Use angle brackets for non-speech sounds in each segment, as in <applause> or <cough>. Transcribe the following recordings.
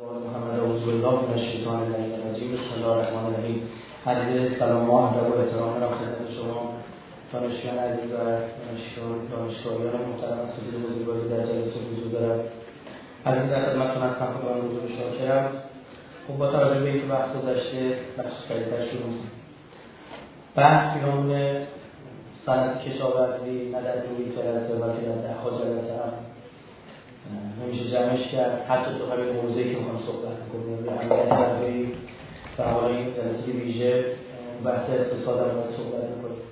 محمد رسول الله من الشیطان اللعین الرجیم بسم الله الرحمن الرحیم عرض سلام احترام را خدمت شما دانشجویان عزیز و دانشگاهیان محترم اساتید بزرگواری در جلسه حضور دارد از این در خدمتتون هستم آن حضور شاکرم خب با توجه به اینکه وقت گذشته بخش سریعتر شروع بحث پیرامون صنعت کشاورزی نه در دو جلسه بلکه در دهها جلسه نمیشه جمعش کرد حتی تو همین موضوعی که می‌خوام صحبت کنیم به اهمیت غذایی و حالا این جلسه ویژه بحث اقتصاد هم باید صحبت می‌کنیم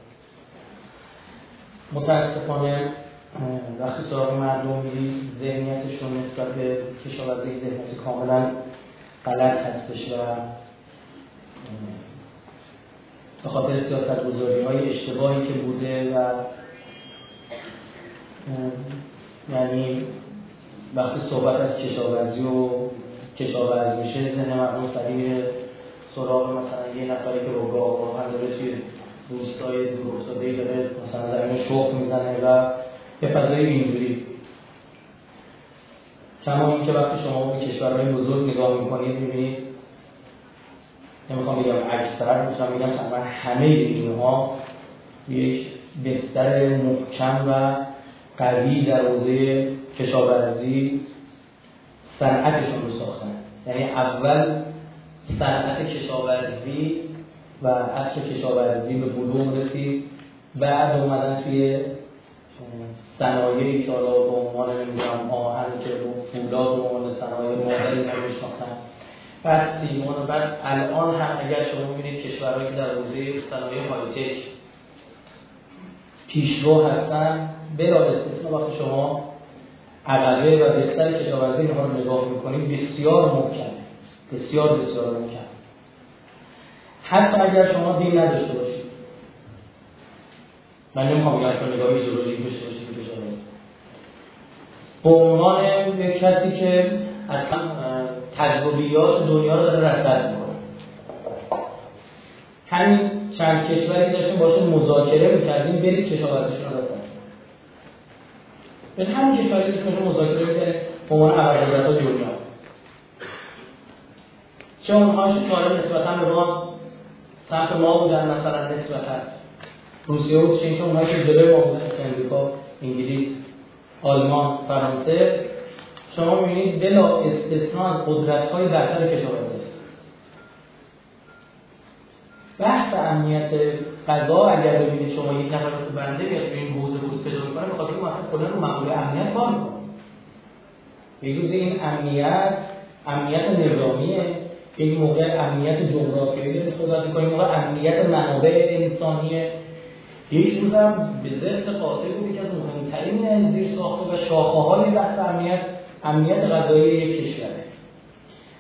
متاسفانه وقتی سراغ مردم میری ذهنیتشون نسبت به کشاورزی ذهنیت کاملا غلط هستش و به خاطر سیاست گذاری های اشتباهی که بوده و یعنی وقتی صحبت از کشاورزی و کشاورزی میشه ذهن مردم سریع سراغ مثلا یه نفری که رو گاه داره توی روستای داره مثلا زمین شخ می‌زنه و یه فضای اینجوری. کما اینکه وقتی شما به کشورهای بزرگ نگاه می‌کنید می‌بینید نمی‌خوام بگم اکثر می‌تونم بگم تقریبا همه اینها یک بستر محکم و قوی در حوزه کشاورزی صنعتشون رو ساختن. یعنی اول صنعت کشاورزی و اصل کشاورزی به بلوغ رسید. بعد اومدن توی صنایعی که حالا به عنوان نمی‌دونم آهن که فولاد به عنوان صنایع مادری رو میشناختن بعد سیمان بعد الان هم اگر شما می‌بینید کشورهایی که در حوزه صنایع هایتک پیشرو هستن بلا استثنا وقتی شما عقبه و بهتر کشاورزی اینها رو نگاه می‌کنیم بسیار محکم بسیار بسیار محکم. حتی اگر شما دین نداشته باشید. من نمی‌خوام بگم که نگاه ایدئولوژیک داشته باشید به به عنوان یک کسی که اصلا تجربیات دنیا رو داره رصد می‌کنه. همین چند کشوری داشتیم باشون مذاکره می‌کردیم برید کشاورزیشون به همین کشوری که شما مذاکره می‌کنه به عنوان ابرقدرت دنیا چه اونهاش که حالا نسبتا به ما سمت ما بودن مثلا نسبتا. روسیه و چین چون اونهایی که جلوی ما بودن امریکا انگلیس آلمان فرانسه. شما می‌بینید بلا استثنا از قدرت های برتر کشاورزی. بحث امنیت غذا اگر ببینید شما یک نفر مثل بنده میاد به این حوزه ورود پیدا می‌کنه بخاطر اینکه مثلا کلا رو مقوله امنیت کار می‌کنه. روز این امنیت امنیت نظامیه. یک موقع امنیت جغرافیایی داره صحبت می‌کنیم موقع امنیت منابع انسانیه. یک روز هم به ضد قاطع بود که از مهمترین زیر ساخته و شاخه های بحث امنیت امنیت غذایی یک کشوره.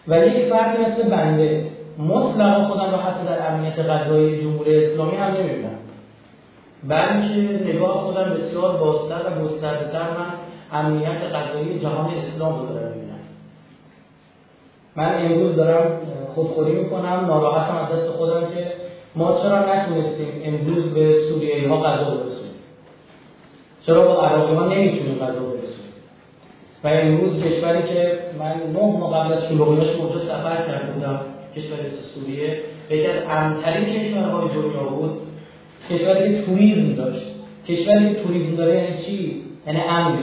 و یک فردی مثل بنده. مطلقا خودم رو حتی در امنیت غذایی جمهوری اسلامی هم نمی‌بینم. بلکه نگاه خودم بسیار بازتر و گستردهتر من امنیت غذایی جهان اسلام رو دارم می‌بینم. من امروز دارم خودخوری می‌کنم ناراحتم از دست خودم که ما چرا نتونستیم امروز به سوریایی ها غذا برسونیم؟ چرا با عراقی ها نمی‌تونیم غذا برسونیم؟ و امروز کشوری که من نه ماه قبل از شلوغیاش اونجا سفر کرده بودم. کشور سوریه. یکی از امترین کشورهای دنیا بود. کشوری که توریسم داشت. کشوری که توریسم داره یعنی چی؟ یعنی امنه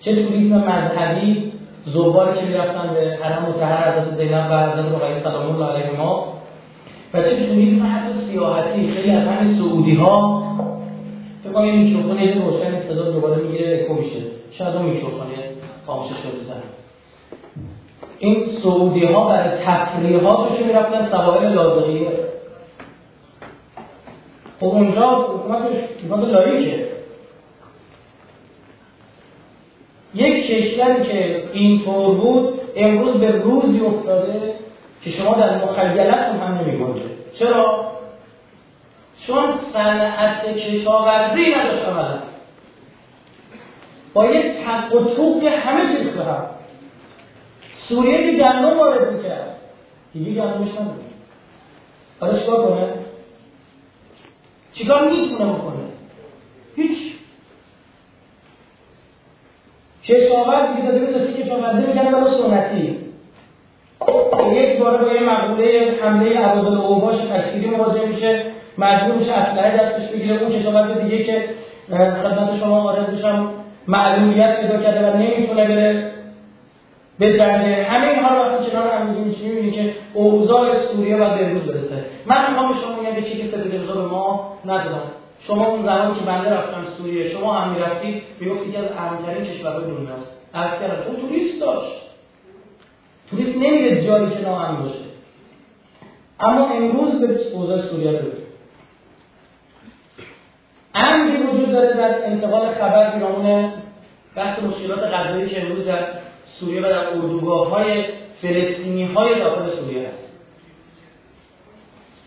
چه توریسم؟ مذهبی زواری که می‌رفتن به حرم مطهر حضرت زینب و حضرت رقیه سلام الله علیهما و چه توریسم؟ حتی سیاحتی. خیلی از همین سعودی ها فکر کنم این میکروفون یه روشن صدا دوباره می‌گیره اکو شاید اون میکروفون خاموشش شده این سعودی ها برای تفریحاتشون می‌رفتن؟ سواحل لازقیه خب اونجا حکومتش حکومت لایکه. یک کشوری که اینطور بود امروز به روزی افتاده که شما در مخیلتون هم نمیگنجه. چرا؟ چون صنعت کشاورزی نداشت با یک تق و همه چیز هم سوریه که گندم وارد می‌کرد. دیگه گندمش نداره حالا چیکار کنه؟ چیکار می‌تونه بکنه؟ هیچ. کشاورز دیگه داده به کشاورزی می‌کنه برای سنتی. یک باره با یه مقوله حمله عبادل اوباش تکفیری مواجه میشه. مجبور میشه اسلحه دستش بگیره. اون کشاورز دیگه که خدمت شما وارد بشم معلومیت پیدا کرده و نمی‌تونه بره. به جنگه همه اینها رو وقتی کنار هم میگیم می‌بینی که اوضاع سوریه و بهروز برسه من می‌خوام به شما میگم چیزی که سپید به ما ندادم شما اون زمان که بنده رفتم سوریه شما هم می‌رفتید می‌گفتید که از اهمترین کشورهای دنیاست از کردم اون توریست داشت. توریست نمیره جایی که ناامن باشه. اما امروز به اوضاع سوریه رو امری وجود داره در انتقال خبر پیرامون بحث مشکلات غذایی که امروز در سوریه و در اردوگاه های فلسطینی های داخل سوریه هست.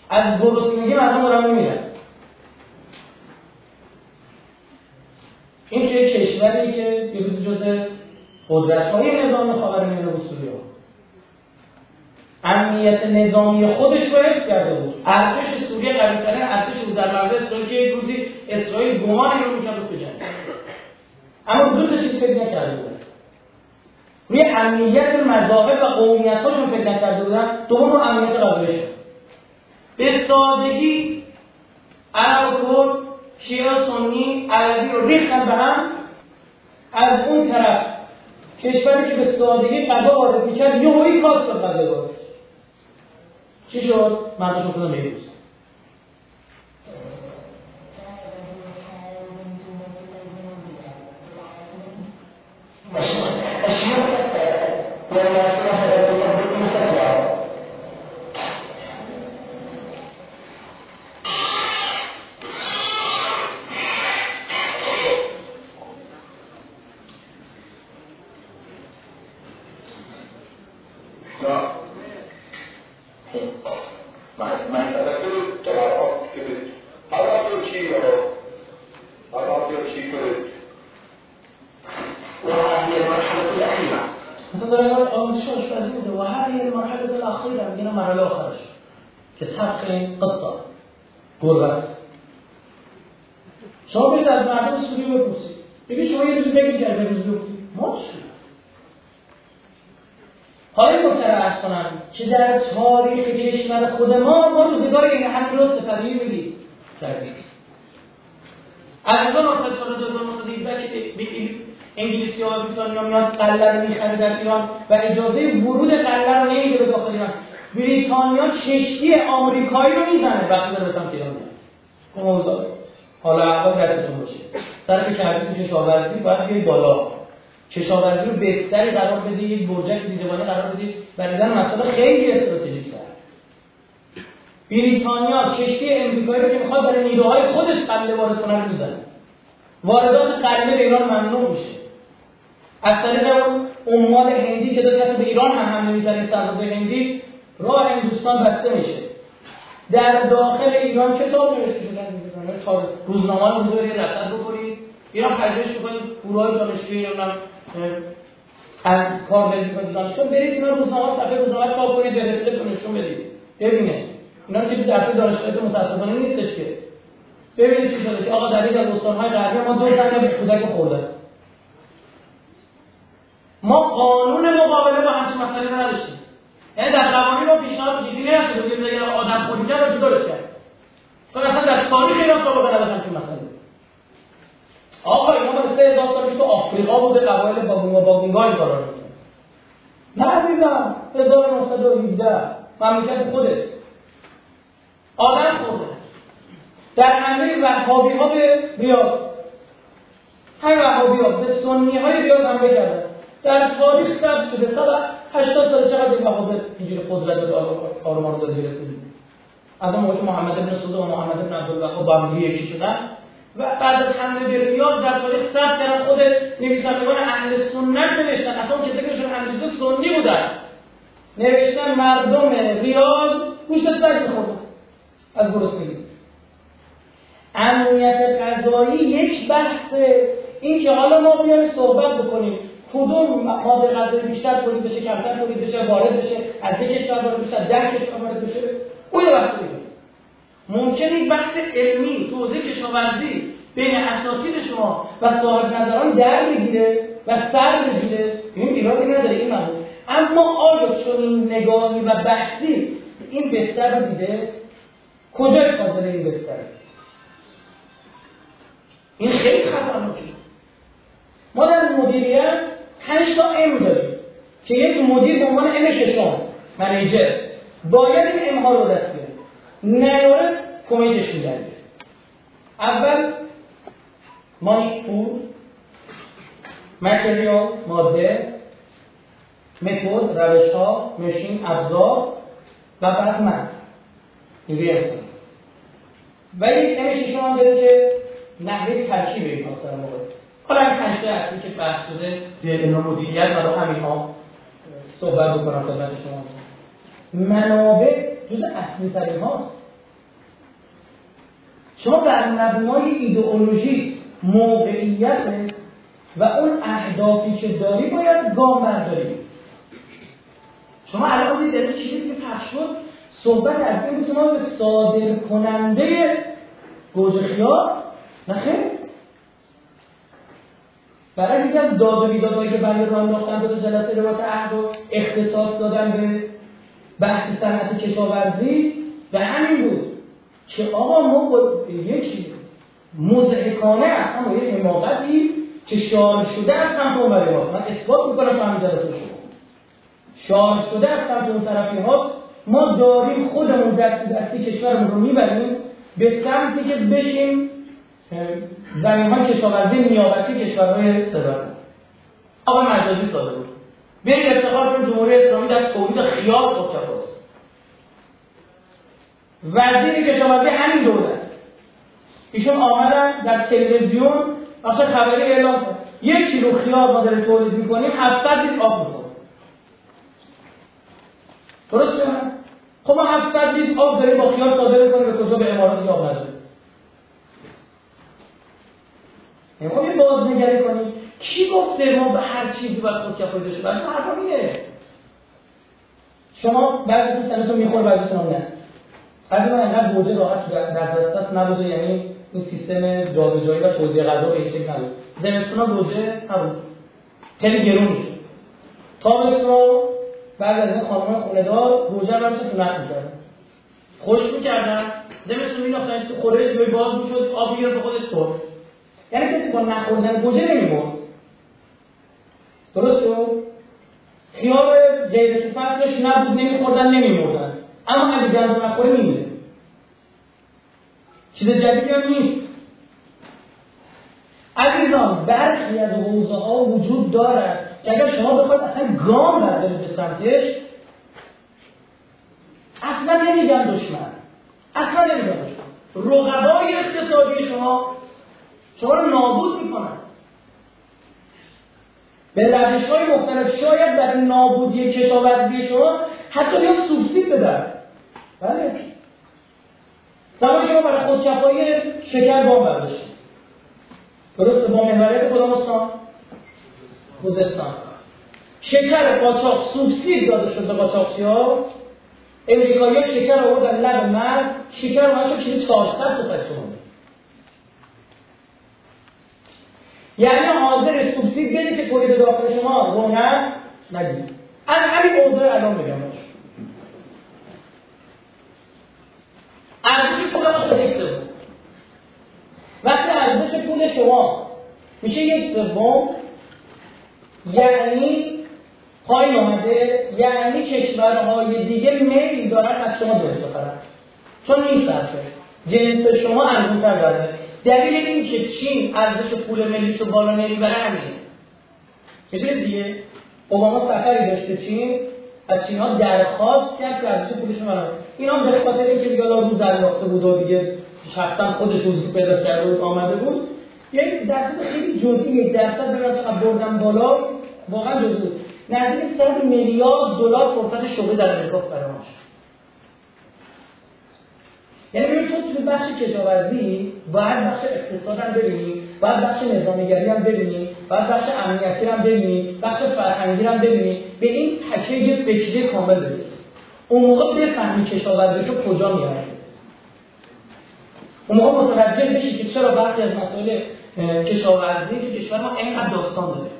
از گرسنگی مردم دارن میمیرن. این که کشوری که دیروز قدرت های نظام خاورمیانه بود سوریه. امنیت نظامی خودش رو حفظ کرده بود. ارتش سوریه قویترین ارتش بود. در مرز اسرائیل که یک روزی اسرائیل گمانی رو می‌کرد به اما دو تا چیز فکر نکرده بودن روی امنیت مذاهب و قومیت هاشون فکر نکرده بودن دوم رو امنیت قابل به سادگی عرب کرد شیعه سنی عربی رو ریختن به هم از اون طرف کشوری که به سادگی قضا وارد می‌کرد یه هایی کار شد قضا وارد چی شد؟ مردم خودم میروز Thank you. ایران و اجازه ورود قلعه رو نمیده به داخل ایران. بریتانیا کشتی آمریکایی رو می‌زنه وقتی داره که ایران میاد خب، حالا اول دستتون باشه. سر کردی کشاورزی باید بیای بالا. کشاورزی رو بهتری قرار بده یک برجک دیدبانه قرار بده برای در مسئله خیلی استراتژیک است بریتانیا کشتی امریکایی رو که می‌خواد برای نیروهای خودش قله وارد کنن می‌زنه. واردات قله ایران ممنوع میشه. از طریق اون مال هندی که داره به ایران هم هم نمی‌زنه سرحدود هندی راه هندوستان بسته میشه. در داخل ایران کتاب نوشته شده روزنامه رو بذارید رسد بکنید ایران پژوهش بکنید گروه‌های یا اونم از کار بدید کنید چون برید اینا روزنامه رو صفحه روزنامه چاپ کنید به رسته کنید چون بدید. ببینه اینا که درس دانشگاه متأسفانه نیستش که. ببینید چی شده که آقا در این دوستان های غربی ما دو زنگه به خودک خورده. ما قانون مقابله با همچین مسئله رو نداشتیم. یعنی در قوانین ما پیشنهاد چیزی نیست. که بگیم اگر آدم خوری کرد چی درست کرد. چون اصلا در تاریخ ایران سابقه نداشت همچین مسئله آقا اینا سه هزار سال تو آفریقا بوده قبایل بابونگا بابونگا این کارا رو نه عزیزم 1917 مملکت خودت آدم خورده. در همه وهابی ها به ریاض. همین وهابی ها به سنی های ریاض حمله کردن در تاریخ ثبت شده. سال 80 سال چقدر به بهادر اینجوری قدرت داده آرمان داده رسید از اون موقع محمد بن سعود و محمد بن عبد الله هم یکی شدن. و بعد از حمله به ریاض در تاریخ ثبت کردن. خود نویسندگان اهل سنت نوشتن. اصلا اون که شون اهل سنی بودن. نوشتن مردم ریاض گوشت سر میخوردن از گرسنگی. امنیت قضایی یک بحث. این که حالا ما بیایم صحبت بکنیم. کدوم مقام قدر بیشتر تولید بشه کمتر تولید بشه وارد بشه از یک کشور وارد بشه از ده کشور وارد بشه؟ اون بحث ممکن یک بحث علمی تو کشاورزی بین اساتید شما و صاحب نظران در بگیره و سر بگیره. این ایرادی نداره این معنی اما آیا چنین نگاهی و بحثی این بستر رو دیده؟ کجاش فاضله این بستر این خیلی خطرناکه. ما در مدیریت پنج تا ام داریم که یک مدیر به عنوان ام ششم منیجر باید این ام ها رو دست بیاره نیاره کمیتش می‌دهید اول مانی پول متریال ماده متد روش ها مشین ابزار و بعد من. این ولی ام ششم هم داره که نحوه ترکیب این در موقع حالا این پنج اصلی که بحث شده اینا مدیریت رو همین ها صحبت بکنم خدمت شما. منابع جز اصلی ترین هاست شما بر مبنای ایدئولوژی موقعیت و اون اهدافی که داری باید گام برداری شما الان دیدید چیزی که پخش شد صحبت از این که به صادر کننده گوجه خیار نخیر برای از داد و که بنده رو انداختن به جلسه روات عهد و اختصاص دادن به بحث صنعت کشاورزی و همین بود که آقا ما با یک مزهکانه اصلا یک حماقتی که شار شده از سمت اون برای من اثبات می‌کنم تو همین جلسه شما. شار شده از سمت اون طرفی ها ما داریم خودمون دستی دستی کشورمون رو می‌بریم به سمتی که بشیم زمین های کشاورزی نیابتی کشورهای صدارت آقا مجازی ساده بود بیایید افتخار کنیم جمهوری اسلامی در تولید خیار خودکفاست وزیر کشاورزی همین دولت ایشون آمدن در تلویزیون اصلا خبری اعلام کرد. یک کیلو خیار ما داره تولید می‌کنیم 700 لیتر آب می‌کنیم درسته؟ خب ما 700 لیتر آب داریم با خیار صادر کنیم به کجا به امارات آب نداریم نمی‌خوام یه بازنگری کنیم کی گفته ما به هر چیزی باید خود کفایی داشته باشه حرفا اینه. شما بعضی سنتون می‌خوره بعضی نه. بعضی من انقدر بوده راحت در دستت نبوده یعنی این سیستم جابجایی و توزیع غذا به شکل نبود زمستونا بوده نبود. خیلی گرون میشه تابستونا بعد از این خانمان خوندار گوجه رو میشه سنت می‌کردن. خوش می‌کردن. زمستون میداختن تو خورش به باز می‌شد آب می‌گرفت به خودش خورد یعنی کسی با نخوردن گوجه نمیمون درست شد؟ خیار غیر فصلش نبود نمیخوردن نمیمردن. اما اگه گندم نخوره میمیره. چیز جدیدی هم نیست. عزیزان برخی از حوزه ها وجود دارد که اگر شما بخواید اصلا گام بردارید به سمتش اصلا نمیگن دشمن. اصلا نمیگن دشمن. رقبای اقتصادی شما شما رو نابود می‌کنن. به روش های مختلف شاید در نابودی کشاورزی شما حتی یا سوبسید بدن. بله. زمان شما برای خودکفایی شکر بام برداشتید. درسته با محوریت کدام استان. خوزستان. شکر قاچاق سوبسید داده شده به قاچاقچی ها امریکایی شکر آوردن لب مرد شکر رو شد چیزی 400 تا یعنی حاضر سوبسید بده که تولید داخل شما رونق ندید. از همین موضوع الان بگم. ارزش پول خود یک سوم. وقتی ارزش پول شما میشه یک سوم یعنی پایین آمده یعنی کشورهای دیگه میل دارن از شما درست بخرن چون این صرفه جنس شما ارزونتر داره دلیل این که چین ارزش پول ملیش رو بالا نمی‌بره همینه. می‌دونید دیگه؟ اوباما سفری داشته چین از چین ها درخواست کرد که ارزش پولش رو اینا به خاطر اینکه دیگه روز انداخته بود و دیگه شخصا خودش روزی پیدا کرده بود آمده بود. یک درصد خیلی جزئی یک درصد چقدر بردن بالا واقعا جزئی نزدیک صد میلیارد دلار فرصت شغلی در امریکا برای یعنی تو تو بخش کشاورزی باید بخش اقتصاد هم ببینی باید بخش نظامیگری هم ببینی باید بخش امنیتی هم ببینی بخش فرهنگی هم ببینی به این پکیج فکری کامل برسی اون موقع بفهمی کشاورزی رو کجا میاره اون موقع متوجه بشی که چرا برخی از مسائل کشاورزی که کشور ما اینقدر داستان داره.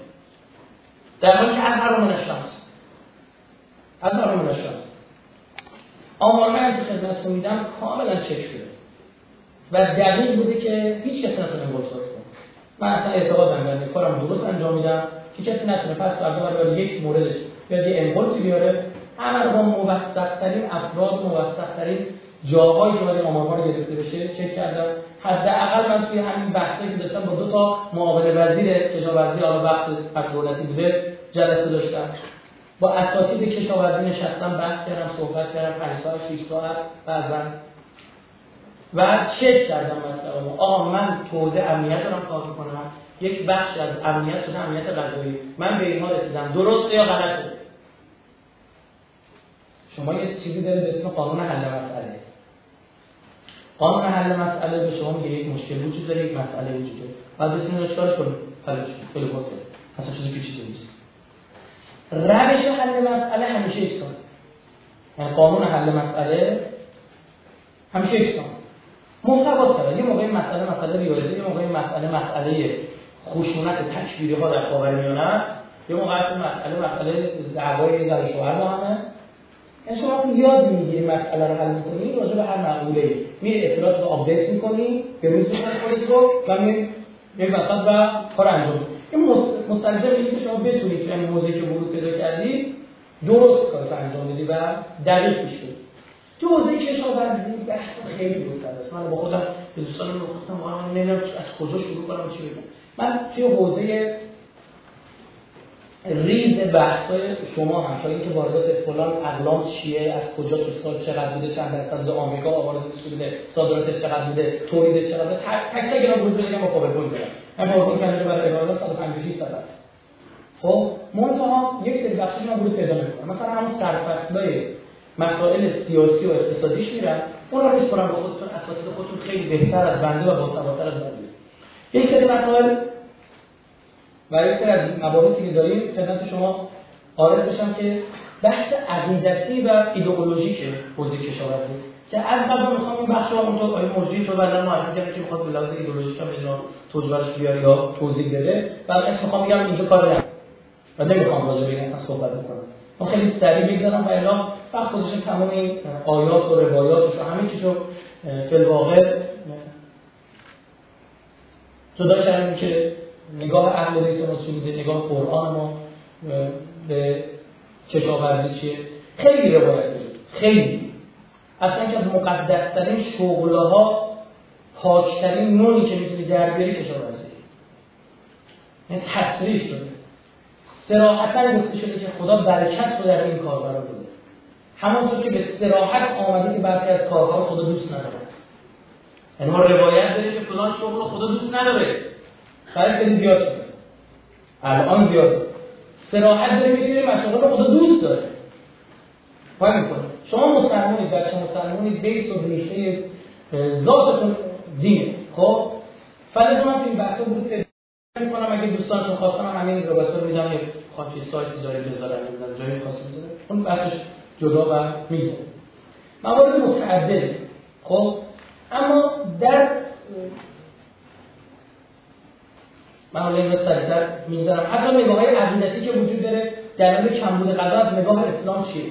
در حالی که از هر از هر کاملا شد آمار من که خدمتتون میدم کاملا چک شده. و دقیق بوده که هیچ کسی نتونه کنه. من اصلا اعتقادم در کارم درست انجام میدم که کسی نتونه. پس فردا برای یک موردش بیاد یه امپولسی بیاره. همه رو با موثقترین افراد موثقترین جاهایی که باید آمارها رو گرفته بشه چک کردم. حداقل من توی همین بحثی که داشتم با دو تا معاون وزیر کشاورزی حالا وقت دولتی بوده جلسه داشتم. با اساتید کشاورزی نشستم بحث کردم صحبت کردم 5 ساعت 6 ساعت بعضا و چک کردم مثلا. آقا من توزیع امنیت دارم کار می‌کنم یک بخش از امنیت شده امنیت غذایی. من به اینها رسیدم. درسته یا غلطه؟ شما یه چیزی دارید اسم قانون حل مسئله. قانون حل مسئله به شما میگه یک مشکل وجود داره یک مسئله وجود داره. بعد بسیار چیکارش کنید؟ حلش خیلی بسیطه اصلا چیزی پیچیده نیست. روش حل مسئله همیشه یکسان یعنی قانون حل مسئله همیشه یکسان محتوا داره یه موقعی مسئله مسئله ریاضی یه موقعی مسئله مسئله خشونت تکفیری ها در خاورمیانه یه موقع مسئله مسئله دعوای زن شوهر با همه. یعنی شما یاد می‌گیری مسئله رو حل می‌کنی راجع به هر مقوله میری اطلاعات رو آپدیت می‌کنی به روز رو و میری وسط و کار انجام این مستلزم اینه که شما بتونید تو این موضوعی که ورود پیدا کردید درست کار انجام بدی و دقیق برید. تو حوزه کشاورزی بحث خیلی گسترده است. من با خودم به دوستان گفتم من نمی‌دونم از کجا شروع کنم چی بگم. من توی حوزه ریز بحثای شما هم تا اینکه واردات فلان اقلام چیه؟ از کجا تو سال چقدر بوده؟ چند درصد آمریکا وارداتش بوده؟ صادراتش چقدر بوده؟ تولید چقدر تک تک اینا بود بگم با پاورپوینت برم من PowerPoint کنم برای ارائه 156 صفحه خب منتها یک سری بخشش من بود پیدا نمی‌کنم مثلا همون سرفصلای مسائل سیاسی و اقتصادیش میرم. اون رو میسپرم به خودتون اساتید خودتون خیلی بهتر از بنده و باسوادتر از بنده. یک سری مسائل و یک از مباحثی که داریم خدمت شما عارض بشم که بحث عقیدتی و ایدئولوژیک حوزه کشاورزی که از قبل می‌خوام این بخش رو اونجا آیه موجودی تو بعدا معرفی کنم که می‌خواد به لحاظ ایدئولوژیک هم اینا توجیهش بیاره یا توضیح بده. بعدش می‌خوام بگم اینجا کار ندارم و نمی‌خوام راجع به این صحبت بکنم. ما خیلی سریع بگذارم و اعلام وقت گذاشتم تمام این آیات و روایات و همه چیز فی الواقع جدا کردیم که نگاه اهل بیت رسول نگاه قرآن ما به کشاورزی چیه؟ خیلی روایت خیلی. اصلا که از مقدسترین شغله ها پاکترین نوعی که می‌تونی در بیاری کشاورزی. یعنی تصریح شده. سراحتا گفته شده که خدا برکت رو در این کار قرار بوده همونطور که به سراحت آمده که برخی از کارها خدا دوست نداره. یعنی ما روایت داریم که فلان شغل خدا دوست نداره. خرید بدید زیاد شده. الان زیاد سراحت که سری مشاغل خدا دوست داره. باید می‌کنه. شما مسلمانید بچه مسلمانید بیس و ریشه ذاتتون دینه. خب؟ فلزا من این بحثا بود می‌کنم اگه دوستانتون خواستم همین روایت رو میدم. یه خاطی سایتی داره بذارم نمی‌دونم جایی خاصی بذاره اون بحثش جدا و میزه موارد متعدد. خب؟ اما در این سریعتر می‌گذارم حتی نگاه های عقیدتی که وجود داره در کمبود غذا از نگاه اسلام چیه؟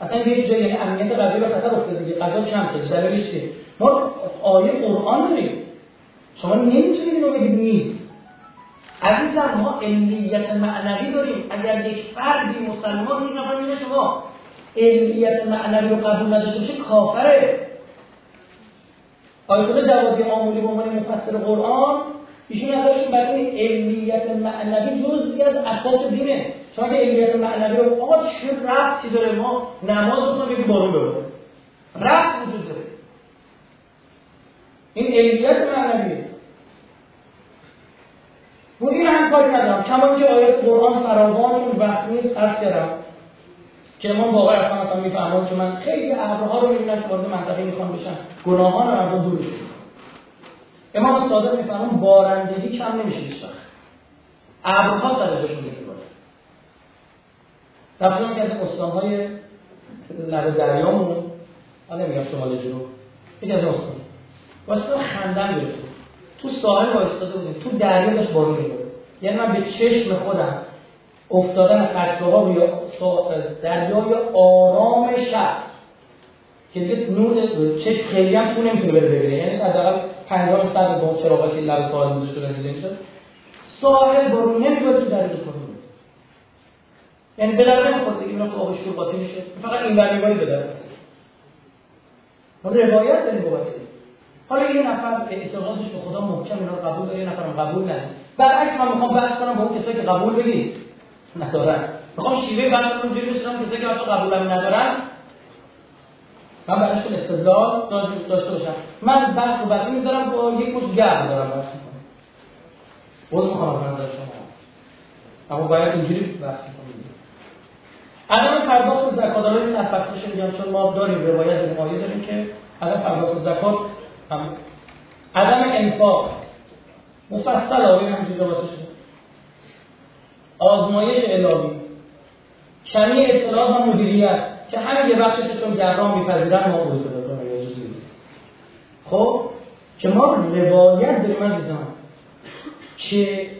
اصلا یه جایی یعنی امنیت غذایی به خطر افتاده دیگه غذا کم شده دلیلش چیه؟ ما آیه قرآن داریم. شما نمی‌تونید اینو بگید نیست. عزیزم ما علیت معنوی داریم. اگر یک فردی مسلمان این نفر میگه شما علیت معنوی رو قبول نداشته باشه کافره. آیت الله جوادی آمولی به عنوان مفسر قرآن ایشون برای این علیت معنوی جزئی از اساس دینه. شما که علیت معنوی رو آقا چه رفتی داره؟ ما نماز رو بگیم بارون بباره رفت وجود داره. این علیت معنوی. رو این هم کاری ندارم. کما که آیات قرآن فراوان اون بحث نیست عرض کردم. که امام باقر اصلا مثلا می‌فهمم که من خیلی ابرها رو می‌بینم که وارد منطقه می‌خوام بشن. گناهان مردم دور شد امام صادق می‌فهمم بارندگی کم نمیشه هیچ وقت. ابرها سر جاشون میره رفتم که از استانهای لب دریامون من نمیگم شمال جنوب یکی از استان. واسه خندن گرفت تو ساحل وایستاده بودیم تو دریا داشت بارون میباره یعنی من به چشم خودم افتادن قطرها روی دریای آرام شب که دیگه نور چه خیلی هم تو نمی‌تونه بره ببینه. یعنی حداقل 50 سر با چراغا که لب ساحل گذاشته شده میشه ساحل برو نمی‌بره تو درجه کنه یعنی به در نمی‌خواد دیگه تو آبش رو قاطی میشه. فقط این ور به در روایت داریم بابت حالا یه نفر اعتقادش به خدا محکم اینا قبول داره یه نفرم قبول نداره. برعکس من می‌خوام بحث کنم با اون کسایی که قبول بگید ندارن. می‌خوام شیوه بحث کنم جوری بسیارم کسایی که قبولم ندارن. من برایشون استدلال داشته باشم. من بحث و بعدی می‌ذارم با یک مش گرم دارم بحث می‌کنم. بود می‌خوام از شما. اما باید اینجوری بحث کنیم عدم پرداخت زکات حالا این نفسش میگم چون ما داریم روایت مایه داریم که عدم پرداخت زکات عدم انفاق. مفصل آقای همچین روایتش آزمایش الهی. کمی اطلاع و مدیریت. که همین یه بخشش چون گرام میپذیرن ما بود خب؟ که ما روایت داریم عزیزان که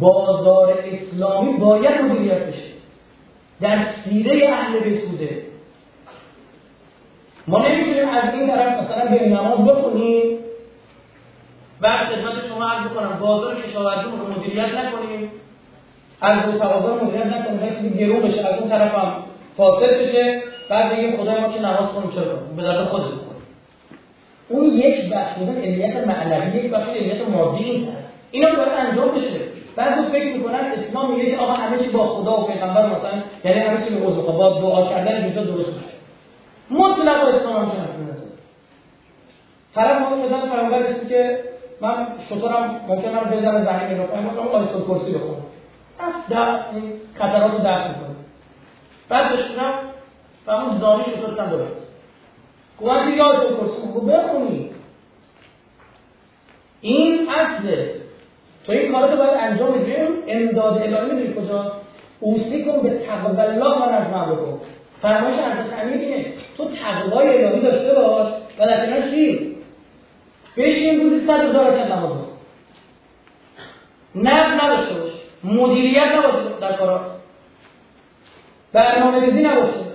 بازار اسلامی باید مدیریت بشه. در سیره اهل بیت بوده. ما نمی‌تونیم از این طرف مثلا به نماز بخونیم بعد خدمت شما عرض بکنم بازار کشاورزی رو مدیریت نکنیم. از دو تقاضا مدیریت نکنیم که گرون بشه از اون طرف هم فاصل بشه بعد بگیم خدای ما که نماز کنیم چرا؟ به درد خودت اون یک بخش بودن علیت معنوی یک بخش علیت مادی این اینا باید انجام بشه. بعضی فکر می‌کنن اسلام میگه که آقا همه چی با خدا و پیغمبر مثلا یعنی همه چی به با دعا کردن اینجا درست میشه. مطلق اسلام هم طرف ما مثلا پیغمبر است که من شطورم ممکنه رو بزنه زمین رو کنم مثلا آیت کرسی بخونم. در این خطرات رو درک بعد بشونم و اون هم درست گوهر دیگه آیت کرسی رو بخونی. این اصله. تو این کارات باید انجام بدیم امداد الهی می‌دونی کجا؟ اوسی کن به تقوی الله من از بکن. فرمایش حضرت امیر اینه. تو تقوای الهی داشته باش. و در کنار چی؟ بشین روزی صد هزار رکعت نماز نظم نداشته باش. مدیریت نباشه در کارات. برنامه ریزی نباشه.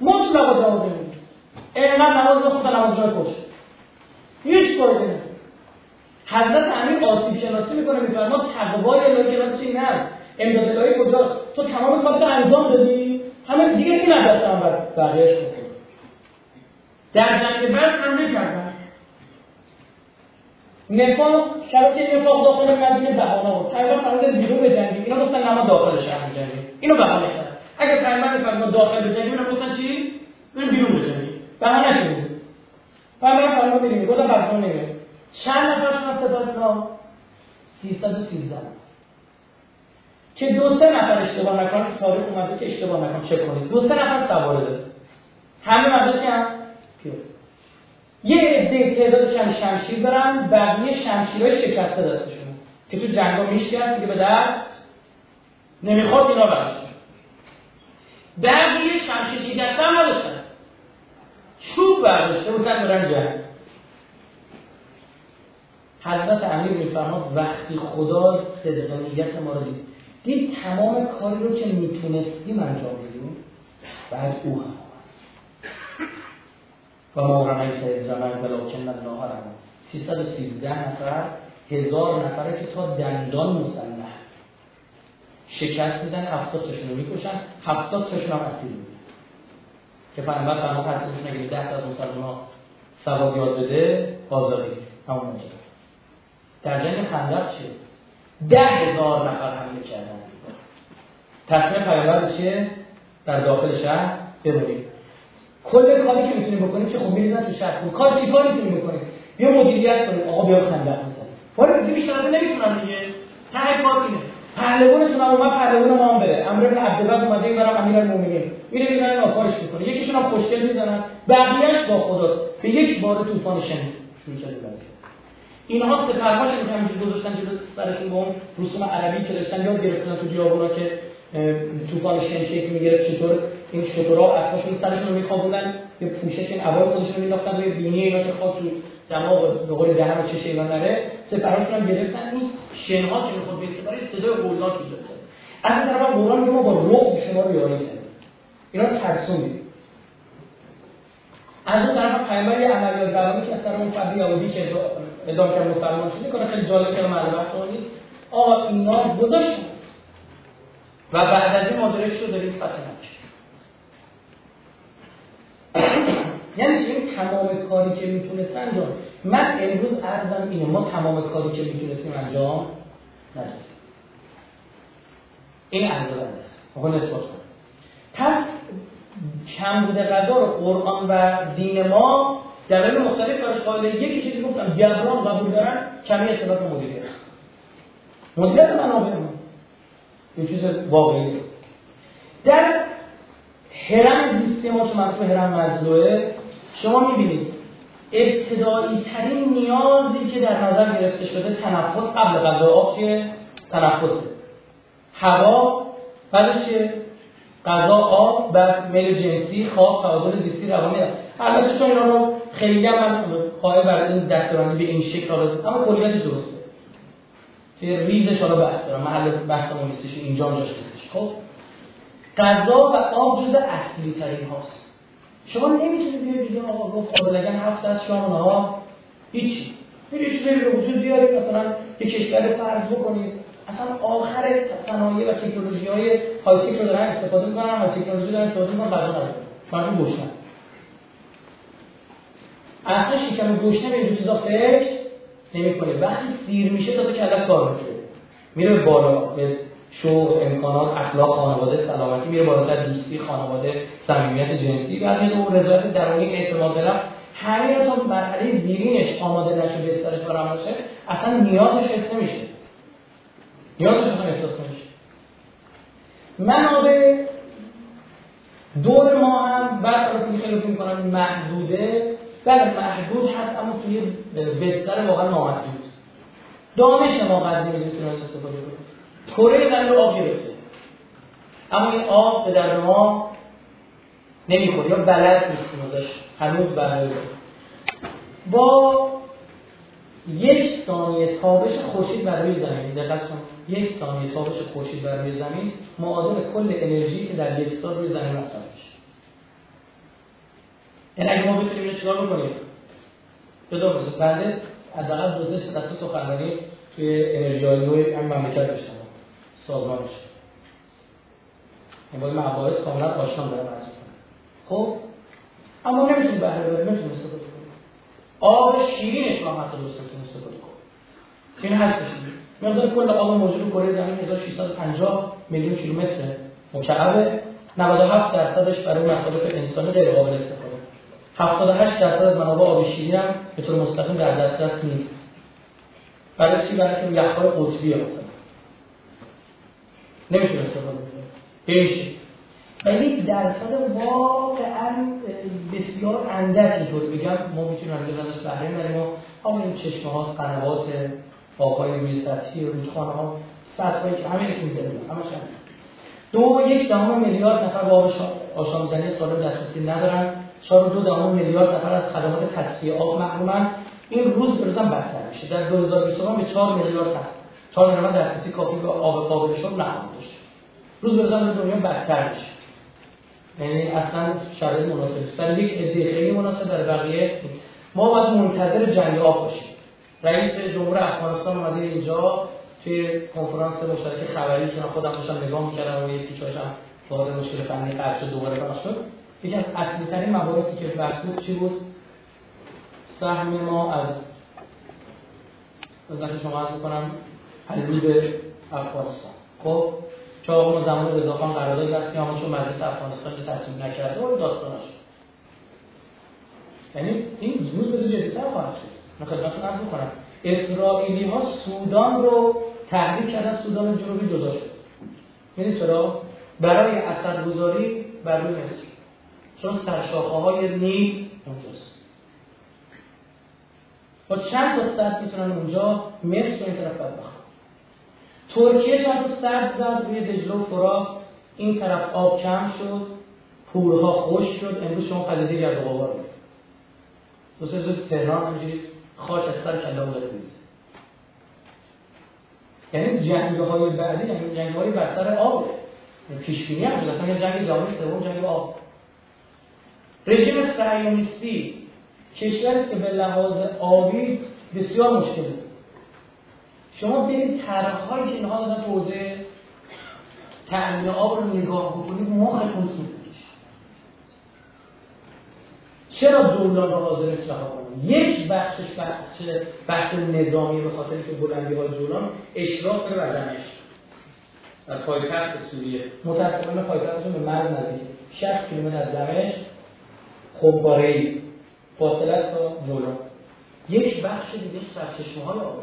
مطلقا جواب بدید اینقدر نماز بخون تا نماز جای خوش هیچ کاری نیست حضرت امیر آسیب شناسی می‌کنه میفرما تقوای الهی که چی نه امداد الهی کجاست؟ تو تمام کارت انجام دادی. همه دیگه این دست هم بقیهش بکن در جنگ بعد هم نکردن نفاق شرط نفاق داخل مدینه بهانه بود. تقریبا فرمود بیرون بجنگیم اینا گفتن نه ما داخل شهر بجنگیم اینو بهانه کردن. اگه پیغمبر فرمود داخل بجنگیم اینا گفتن چی؟ بریم بیرون بجنگیم بهانه شد پیغمبر فرمود بریم گفتن بهانه نمیره چند نفر شدن سپاه اسلام 313 که دو سه نفر اشتباه نکنن تاریخ اومده که اشتباه نکن چه کنید دو سه نفر سواره همه مدرسه هم؟ یه عده تعدادش هم شمشیر دارن بقیه شمشیرهای شکسته دستشون. که تو جنگا میشکست دیگه به در نمی‌خواد اینا برشن بقیه شمشیر شکسته هم نداشتن. چوب برداشته بودن برن جنگ حضرت امیر میفرماد وقتی خدا صدق نیت ما رو دید. دید تمام کاری رو که می‌تونستیم انجام بدیم بعد او هم و ما رمیت زمن ولکن الله رمى 313 نفر هزار نفره که تا دندان مسلح شکست میدن هفتاد تاشون رو می‌کشن. هفتاد تاشون هم اسیر میدن که پیامبر فرما حدیثش نگه ده تا از مسلمان سواد یاد بده آزادی همون ماجرا در جنگ خندق چه؟ ده هزار نفر حمله کردن. تصمیم پیامبر چیه در داخل شهر بمونید کل کاری که می‌تونیم بکنیم که خب میریزن تو شهر؟ کار چی کاری می‌تونیم بکنیم؟ بیا مدیریت کنیم. آقا بیا خندق بزنیم. ولی دیگه بیشتر نمی‌تونن دیگه. ته کار اینه. پهلوانشون هم اومد پهلوان ما هم بره. امر ابن عبدالله اومده این برام امیرالمومنین میره می‌زنن آکارش می‌کنه. یکیشون هم خوشگل می‌زنن بقیه‌اش با خداست. به یک بار طوفان شنید شروع شده اینها سپرهاشون که همینجوری گذاشتن جلو سرشون با اون رسوم عربی که داشتن یاد گرفتن تو بیابونا که طوفان شمشیر می‌گرفت چطور این شطورها اسباشون سرشون رو میخوابوندن. یه پوشش این عبای خودشون رو مینداختن روی بینی اینا که خواست دماغ به قول دهن و چش اینا نره سپرهاشون هم گرفتن. این شنها که می‌خواد به سپرش صدای هولناکی داشت از این طرف قرآن ما با رعب شما رو یاری کرد اینا رو ترسون از اون طرف پیامبر یه عملیات روانی که از طرف اون فرد یهودی که ادام کرد مسلمان شده کنه خیلی جالب که معلومات کنید آقا اینا گذاشتن. و بعد از این ماجرای شد داریم فتح یعنی این تمام کاری که می‌تونست انجام. من امروز عرضم اینه ما تمام کاری که می‌تونستیم انجام نداریم این انجام است. آقا نسبت پس کم بوده غذا رو قرآن و دین ما دلایل مختلف براش قائل یکی چیزی گفتم جبران قبول دارن کمی اثبات مدیریت مدیریت منابع ما. این چیز واقعی. در هرم زیستی ما که مرفوع هرم مزلوه شما می‌بینید ابتدایی ترین نیازی که در نظر گرفته شده تنفس قبل غذا آب چیه؟ تنفسه. هوا بعدش چیه؟ غذا آب و میل جنسی خواب تعادل زیستی روانی البته چون اینا رو خیلی هم من قائل بر این دستورانی به این شکل آرزو اما کلیتش درسته. که ریزش حالا بحث دارم. محل بحثمون نیستش. اینجا جاش نیستش. خب غذا و آب جز اصلی ترین هاست. شما نمی‌تونید بیاید دیگه آقا گفت لگن هفت از شام ها هیچی میری چیزی رو وجود بیارید مثلا یه کشور فرض بکنید. اصلا آخر صنایع و تکنولوژی های های رو دارن استفاده می‌کنن و تکنولوژی دارن استفاده می‌کنن غذا ندارن شما گوشتن اصلا شکم گوشتن به این چیزا فکر نمی‌کنه وقتی سیر میشه تازه کلت کار میشه میره بالا به شغل امکانات اخلاق خانواده سلامتی میره بالاتر دوستی خانواده صمیمیت جنسی. و میره اون رضایت درونی اعتماد به نفس همین تا مرحله زیرینش آماده نشه به سرش برام باشه اصلا نیازش حس نمیشه. نیازش اصلا احساس نمیشه. منابع دور ما هم بعد رو خیلی می‌کنن محدوده بله محدود هست اما توی بستر واقعا نامحدود. دانش ما قدری می‌تونه استفاده کنیم کره زمین رو آب گرفته. اما این آب به در ما نمی‌خوره یا بلد نیستیم ازش هنوز برای با یک ثانیه تابش خورشید بر روی زمین. دقت یک ثانیه تابش خورشید بر روی زمین معادل کل انرژی که در یک سال روی زمین مصرف میشه. یعنی اگه ما بتونیم اینو چیکار بکنیم؟ بذار بسید بنده حداقل دو سه دسته سخنرانی توی انرژی های هم مملکت داشتم سازمانش این باید مباحث کاملا آشنا دارم از خب؟ اما نمی‌تونیم بهره ببریم نمی‌تونیم استفاده کنیم آب شیرینش ما حتی درست استفاده کنیم این هستش مقدار کل آب موجود کره زمین 1650 میلیون کیلومتر مکعب 97 درصدش برای مصارف انسانی غیر قابل استفاده 78 درصد از منابع آب شیرین هم به طور مستقیم در دسترس نیست. برای چی؟ برای که یخهای قطبی مثلا نمی‌تونه استفاده کنه بهش و یک درصد واقعا بسیار اندک اینطور بگم ما می‌تونیم از ازش بهره بریم و همون این چشمه ها قنوات آبهای روی سطحی رودخانه ها سطح که همین که میداریم همش دو یک دهم میلیارد نفر با آب آشامیدنی سالم دسترسی ندارن. چهار دو دهم میلیارد نفر از خدمات تصفیه آب محرومن این روز به روزم بدتر میشه. در 2029 به 4 میلیارد هست 4 میلیارد دسترسی کافی به آب قابل شرب نخواهد داشت. روز به روز دنیا بدتر میشه. یعنی اصلا شرایط مناسب است برای یک عده خیلی مناسب برای بقیه ما باید منتظر جنگ آب باشیم. رئیس جمهور افغانستان اومده اینجا توی کنفرانس مشترک خبری که خودم داشتم نگاه می‌کردم و یکی چاشم وارد مشکل فنی قرض دوباره بحث شد. یکی از اصلی ترین مباحثی که بحث بود چی بود؟ سهم ما از وزارت شما عرض می‌کنم حدود افغانستان. خب چه آقا ما زمان رضاخان قرارداد بستیم اما چون مجلس افغانستان که تصمیم نکرده و داستانش یعنی این روز به جدیتر خواهد شد. من خدمتتون عرض می‌کنم اسرائیلی ها سودان رو تحریک کردن سودان جنوبی جدا شد. یعنی چرا؟ برای اثرگذاری بر روی مصر. چون سرشاخه های نیل اونجاست. با چند تا می‌تونن اونجا مصر این طرف بدبخت ترکیه تا سرد زد روی دجله و فرات این طرف آب کم شد پولها خوش شد امروز شما پدیده گرد و غبار دو سه تهران همینجوری خاک از سر کله داره یعنی جنگ های بعدی یعنی جنگ های بر سر آب پیشبینی هم بود اصلا جنگ جهانی سوم جنگ آب. رژیم صهیونیستی کشوری که به لحاظ آبی بسیار مشکل بود. شما برید طرحهایی که اینها دادن تو حوزه تأمین آب رو نگاه بکنید مختون سود چرا دولان رو حاضر اصلاح کنه یک بخشش بخش بخش نظامی به خاطر که بلندی های جولان اشراف به بدنش. در پایتخت سوریه. متاسفانه پایتختشون به مرز نزدیک. 60 کیلومتر از دمشق خمپاره ای فاصله تا جولان یک بخش دیگه سرچشمه های آب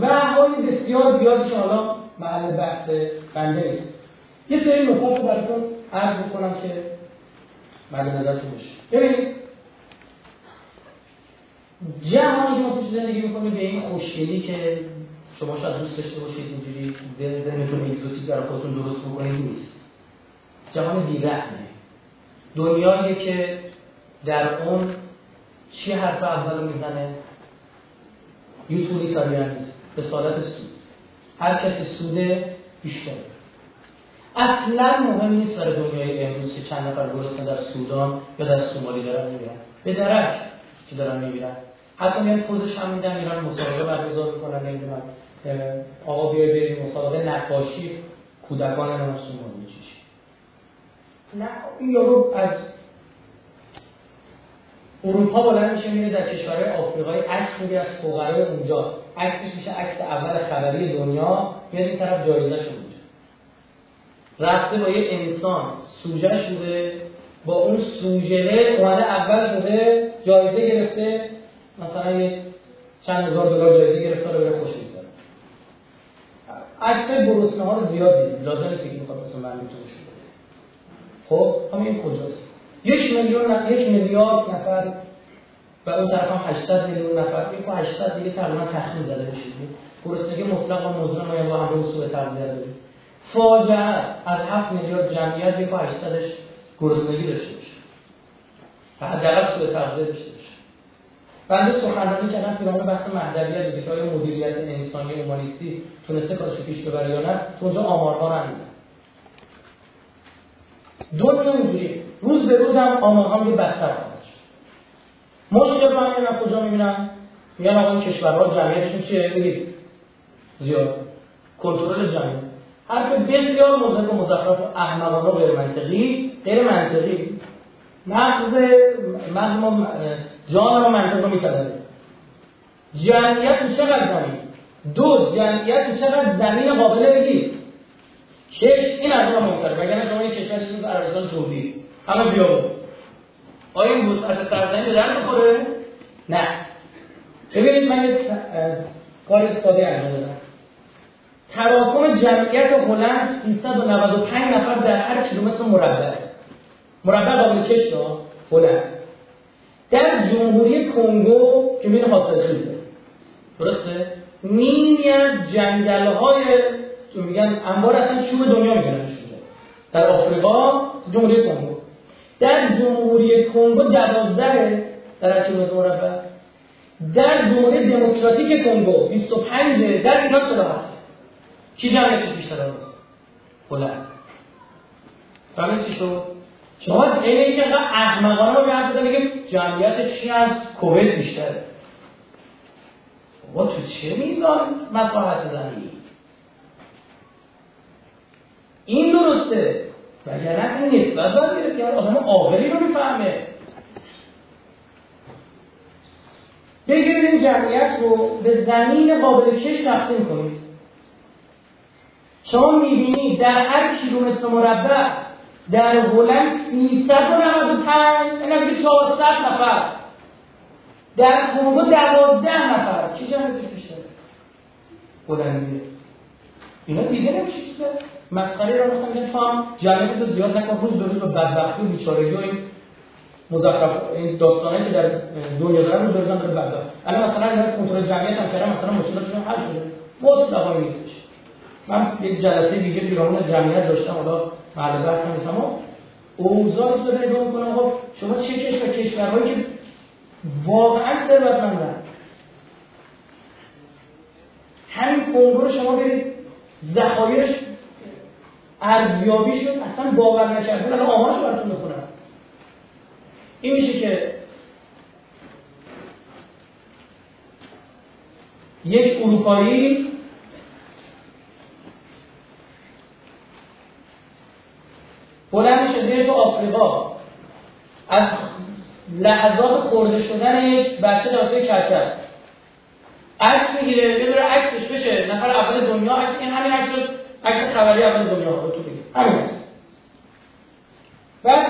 و های بسیار زیادی که حالا محل بحث بنده نیست. یه سری نکات رو براتون عرض کنم که مد نظرتون باشه. ببینید جهانی که ما توش زندگی می‌کنیم به این خوشگلی که شما شاید دوست داشته باشید اینجوری ذهنتون اگزوتیک برای خودتون درست بکنید نیست. جهان بیرحمه. دنیایی که در اون چی حرف اول می‌زنه یوتولیتاریان نیست به سالت سود. هر کسی سوده بیشتر. اصلا مهم نیست برای دنیای امروز که چند نفر گرسنه در سودان یا در سومالی دارن می‌بینن به درک که دارن می‌بینن حتی میان پوزش هم میدن ایران مسابقه برگزار می‌کنن نمی‌دونم آقا بیای بریم مسابقه نقاشی کودکان نام سومالی چیش نه این یارو از اروپا بلند میشه میره در کشورهای آفریقایی عکس می‌گیره از فقرای اونجا. عکسش میشه عکس اول خبری دنیا میاد این طرف جایزه شده رفته با یه انسان سوژه شده با اون سوژه اومده اول شده جایزه گرفته مثلا یه چند هزار دلار جایزه گرفته رو بره خوش می‌کنه عکس گرسنه ها رو زیاد دید لازم نیست که می‌خواد مثلا من می‌تونه شده خب همین کجاست؟ یک میلیون یک میلیارد نفر و اون طرف هم 800 میلیون نفر. یک و 800 دیگه تقریبا تخمین زده میشه. گرسنگی مطلق و مزمن ما با هم سوء تغذیه داریم. فاجعه از هفت میلیارد جمعیت یک و هشتصدش گرسنگی داشته باشه. و حداقل سوء تغذیه داشته باشه. بنده سخنرانی کردم پیرامون بحث مهدویت که آیا مدیریت انسانی اومانیستی تونسته کارش پیش ببره یا نه؟ تو اونجا آمارها رو دنیا اینجوری روز به روز هم آمارها میگه بدتر مشکل رو هم کجا می‌بینم؟ میگن آقا این کشورها جمعیتشون چیه؟ بگید. زیاد. کنترل جمعیت حرف بسیار مزهک و مزخرف و احمقانه و غیر منطقی غیر منطقی. مغز مغز ما جان ما منطق رو میتداره جمعیت چقدر زمین؟ دو جمعیت چقدر زمین قابل بگیر؟ شش این از ما مختلف وگرنه شما این کشور چیزی عربستان سعودی؟ همه بیابون. آیا این از سرزمین به در می‌خوره؟ نه. ببینید من یه کار ساده انجام دادم. تراکم جمعیت هلند 395 نفر در هر کیلومتر مربع. مربع قابل کشت هلند. در جمهوری کنگو که میره حاصل خیزه درسته؟ نیمی از جنگل های میگن انبار اصلا چوب دنیا میگن در آفریقا جمهوری کنگو. در جمهوری کنگو دوازده در کیلومتر مربع در جمهوری دموکراتیک کنگو 25 در ایران چرا کی جمعیتش بیشتر بود بلند. فهمید چی شد؟ شما اینه اینکه انقدر احمقانه رو به حرف میگه جمعیت چی از کویت بیشتره. بابا تو چه میزان مساحت زنی این درسته. وگرنه این نسبت باید گرفت که آدم عاقلی رو می‌فهمه. بگیرید این جمعیت رو به زمین قابل کش تقسیم کنید. شما می‌بینید در هر کیلومتر مربع در هلند 395 یعنی 400 نفر. در کنگو 12 نفر. چی جمعیتش بیشتره هلندیه. اینا دیگه نمیشه. چیزه مسئله رو مثلا میگن تو هم جمعیت رو زیاد نکن. روز به روز به بدبختی و بیچارگی و این مزخرف این داستانه که در دنیا دارن روز به روز هم داره بدبخت. الان مثلا اینا کنترل جمعیت هم کردن مثلا مشکلاتشون حل شده. مطلقا نیستش. من یک جلسه دیگه پیرامون جمعیت داشتم. حالا بعد بحث اما اوضاع رو نگاه می‌کنم. خب شما چه کشور کشورهایی که واقعا ثروتمندن؟ همین کنگو شما برید ذخایرش ارزیابی شد اصلا باور نکرده الان آمارش براتون می‌خونم این میشه که یک اروپایی بلند میشه تو آفریقا. از لحظات خورده شدن یک بچه دافته کرده عکس می‌گیره دور عکسش بشه. نفر اول دنیا عکس این همین عکس عکس خبری اول دنیا رو تو بگیر. همین عکس بعد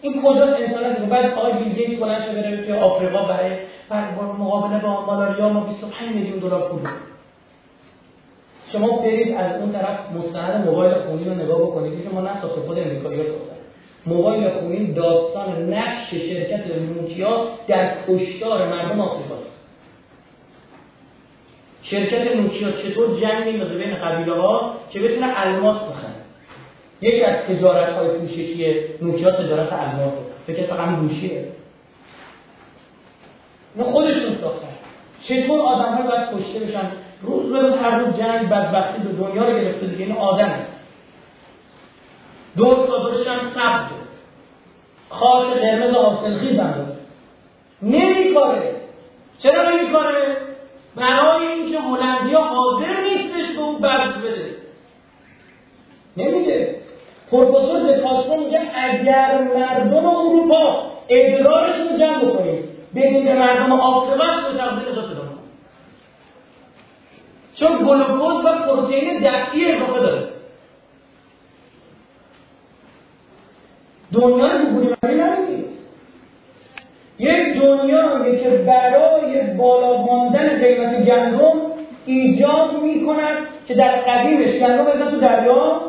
این کجاست انسان هست بعد آقای بیل گیتس بلند شده بره توی آفریقا برای مقابله با مالاریا ما 25 میلیون دلار پول شما برید از اون طرف مستند موبایل خونی رو نگاه بکنید که ما نساخته خود امریکایی‌ها ساختن موبایل خونین داستان نقش شرکت نوکیا در کشتار مردم آفریقاست. شرکت نوکیا چطور جنگ میندازه بین قبیله ها که بتونه الماس بخره. یکی از تجارت های پوششی نوکیا تجارت الماس. فکر فقط گوشیه نه خودشون ساختن. چطور آدم ها باید کشته بشن؟ روز به روز هر روز جنگ بدبختی به دنیا رو گرفته دیگه. این آدم دور سازش هم سبز خاک قرمز آسلخی بنده. نمیکاره چرا نمیکاره برای اینکه هلندیا حاضر نیستش به اون برس بده. نمیگه. پروفسور دکاسترو میگه اگر مردم اروپا ادرارشون جمع بکنید بدید به مردم آفریقا به تقدیر اضافه دارم چون گلوکوز و پروتئین دفعی اضافه داره. دنیا رو نمی‌دید یک دنیایی که برای بالا ماندن قیمت گندم ایجاد می‌کند که در قدیمش گندم بزن تو دریا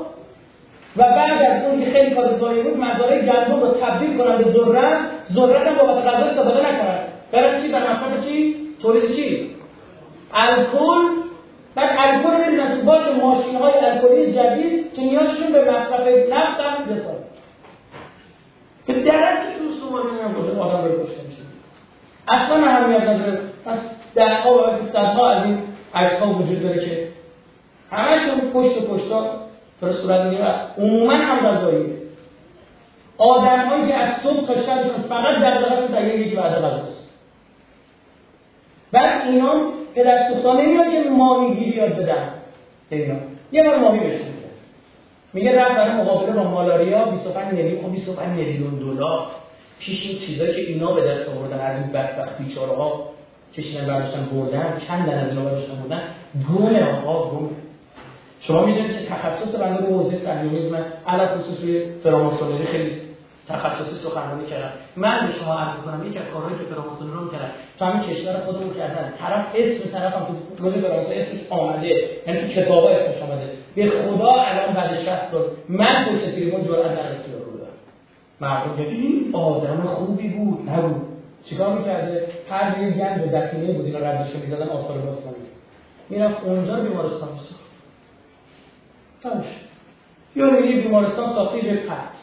و بعد از اون که خیلی کار زایی بود مزارع گندم رو تبدیل کنن به ذرت ذرت هم بابت غذا استفاده نکنن برای چی؟ برای مصرف چی؟ تولید چی؟ الکل. بعد الکل بدین تو باش ماشین های الکلی جدید که نیازشون به مصرف نفت هم بسازن به درک سومانی هم آدم میشه اصلا اهمیت نداره. پس درها و صدها از این عکس ها وجود داره که همشون پشت پشتا در صورت می‌گیره و عموما هم غذاییه آدم هایی که از صبح تا شبشون فقط در دقیقه در یکی بعد غذاست بعد اینا پدر سوختا نمیاد که ماهیگیری یاد بدن. اینا. یه بار ماهی بهشون میگه. میگه رفت برای مقابله با مالاریا 25 میلیون خب 25 میلیون دلار. پیش این چیزایی که اینا به دست آوردن از این بدبخت بیچاره ها کشیدن برداشتن بردن چند از اینا برداشتن بردن گونه آقا گونه شما می‌دونید که تخصص بنده به حوزه صهیونیسم علاوه خصوص روی فراماسونری خیلی تخصصی سخنرانی کردم. من به شما عرض کنم یکی از کارهایی که فراماسونری رو کردن تو همین کشور خودمون کردن. طرف اسم طرف هم تو روز فرانسه اسمش آمده. یعنی تو کتابا اسمش آمده. به خدا الان بعد 60 سال من پشت تریمون جرأت نداشتم. مردم ببین آدم خوبی بود نبود. چیکار می‌کرده؟ هر یه گنج و دکینه بود اینا ردش می‌زدن آثار باستانی می‌رفت اونجا بیمارستان میساخت تموش یا یه بیمارستان ساخته به پت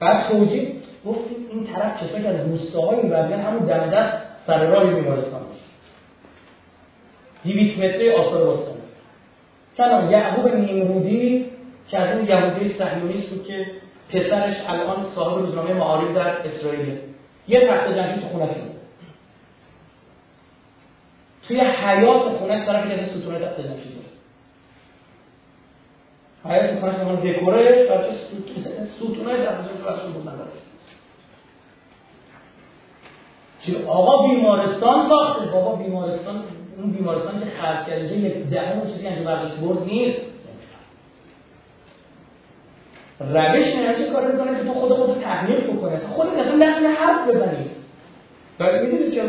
بعد توجیه گفتیم این طرف که از روستاهای این وزن همون دست سر راه بیمارستان باشه دیویس متری آثار باستانی چند یعقوب نیمرودی که از اون یهودی صهیونیست بود که پسرش الان صاحب روزنامه معارف در اسرائیل یه تخت جمشید تو خونه شد توی حیات خونه طرف که ستونه تخت جمشید حیات خونه شما دکورش بچه ستونه تخت جمشید براشون بود نداشت چی؟ آقا بیمارستان ساخته. بابا بیمارستان اون بیمارستان که خرج کرده یک دهم چیزی انجام برداشت برد نیست. روش چه کار می‌کنه که تو خود خود تحمیل بکنه. خود اصلا نقل حرف بزنید و می‌دونید که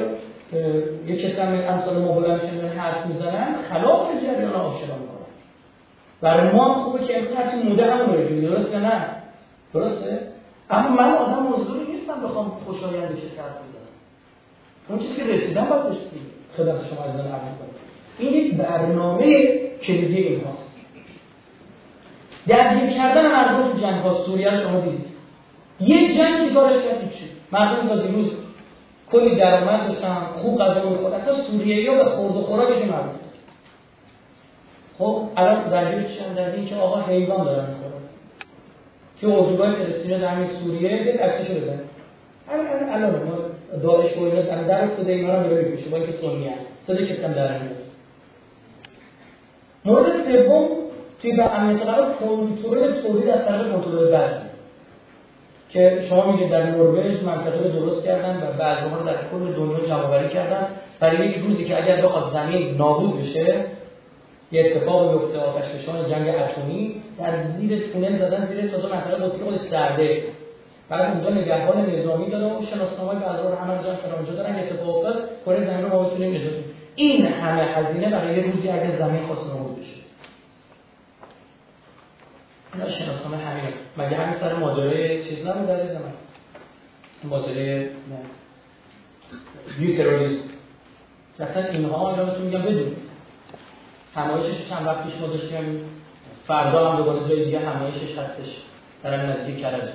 یه کسی هم امثال ما بلند حرف می‌زنن خلاف جریان آشرا می‌کنن برای ما. خوبه که هرچی موده هم رو درست یا نه؟ درسته؟ اما من آدم مزدوری نیستم بخوام خوشایند کسی حرف بزنم. اون چیزی که رسیدم باید بهش خدمت شما از عرض کنم این یک برنامه کلیدی این هاست درگیر کردن مردم تو جنگ ها سوریه شما دیدید. یک جنگ که کارش کرد چی؟ مردم تا دیروز کلی درآمد داشتن خوب غذا می‌خوردن تا سوریه ها به خورد و خوراکشون مربوط خب الان درگیر چیان در که آقا حیوان دارن می‌خورن. که اردوگاه فلسطین در همین سوریه یک عکسشو بزن الان الان ما داعش و اینا در افتاده اینا رو میشه با اینکه سنی هست صدا کم در میاد مورد سوم توی به قرار کنترل تولید از طریق کنترل وزن که شما میگید در نروژ منطقه رو درست کردن و بعضی رو در کل دنیا جمع کردن. برای یک روزی که اگر بخواد زمین نابود بشه یه اتفاق بیفته آتش جنگ اتمی در زیر تونل زدن زیر تازه منطقه قطبی خود سرده بعد اونجا نگهبان نظامی داره و شناسنامه‌های بعضا رو همه جا فرانجا دارن اتفاق افتاد کره زمین رو ما بتونیم این همه هزینه برای یه روزی اگر زمین خواست نابود بشه. اینا شناسنامه همین. مگه همین سر ماجرای چیز نبود در زمان ماجرای بیو تروریسم اصلا اینها اینا بهتون میگم بدون. همایشش چند وقت پیش ما داشتیم. فردا هم دوباره جای دیگه همایشش هستش. در نزدیک کرج.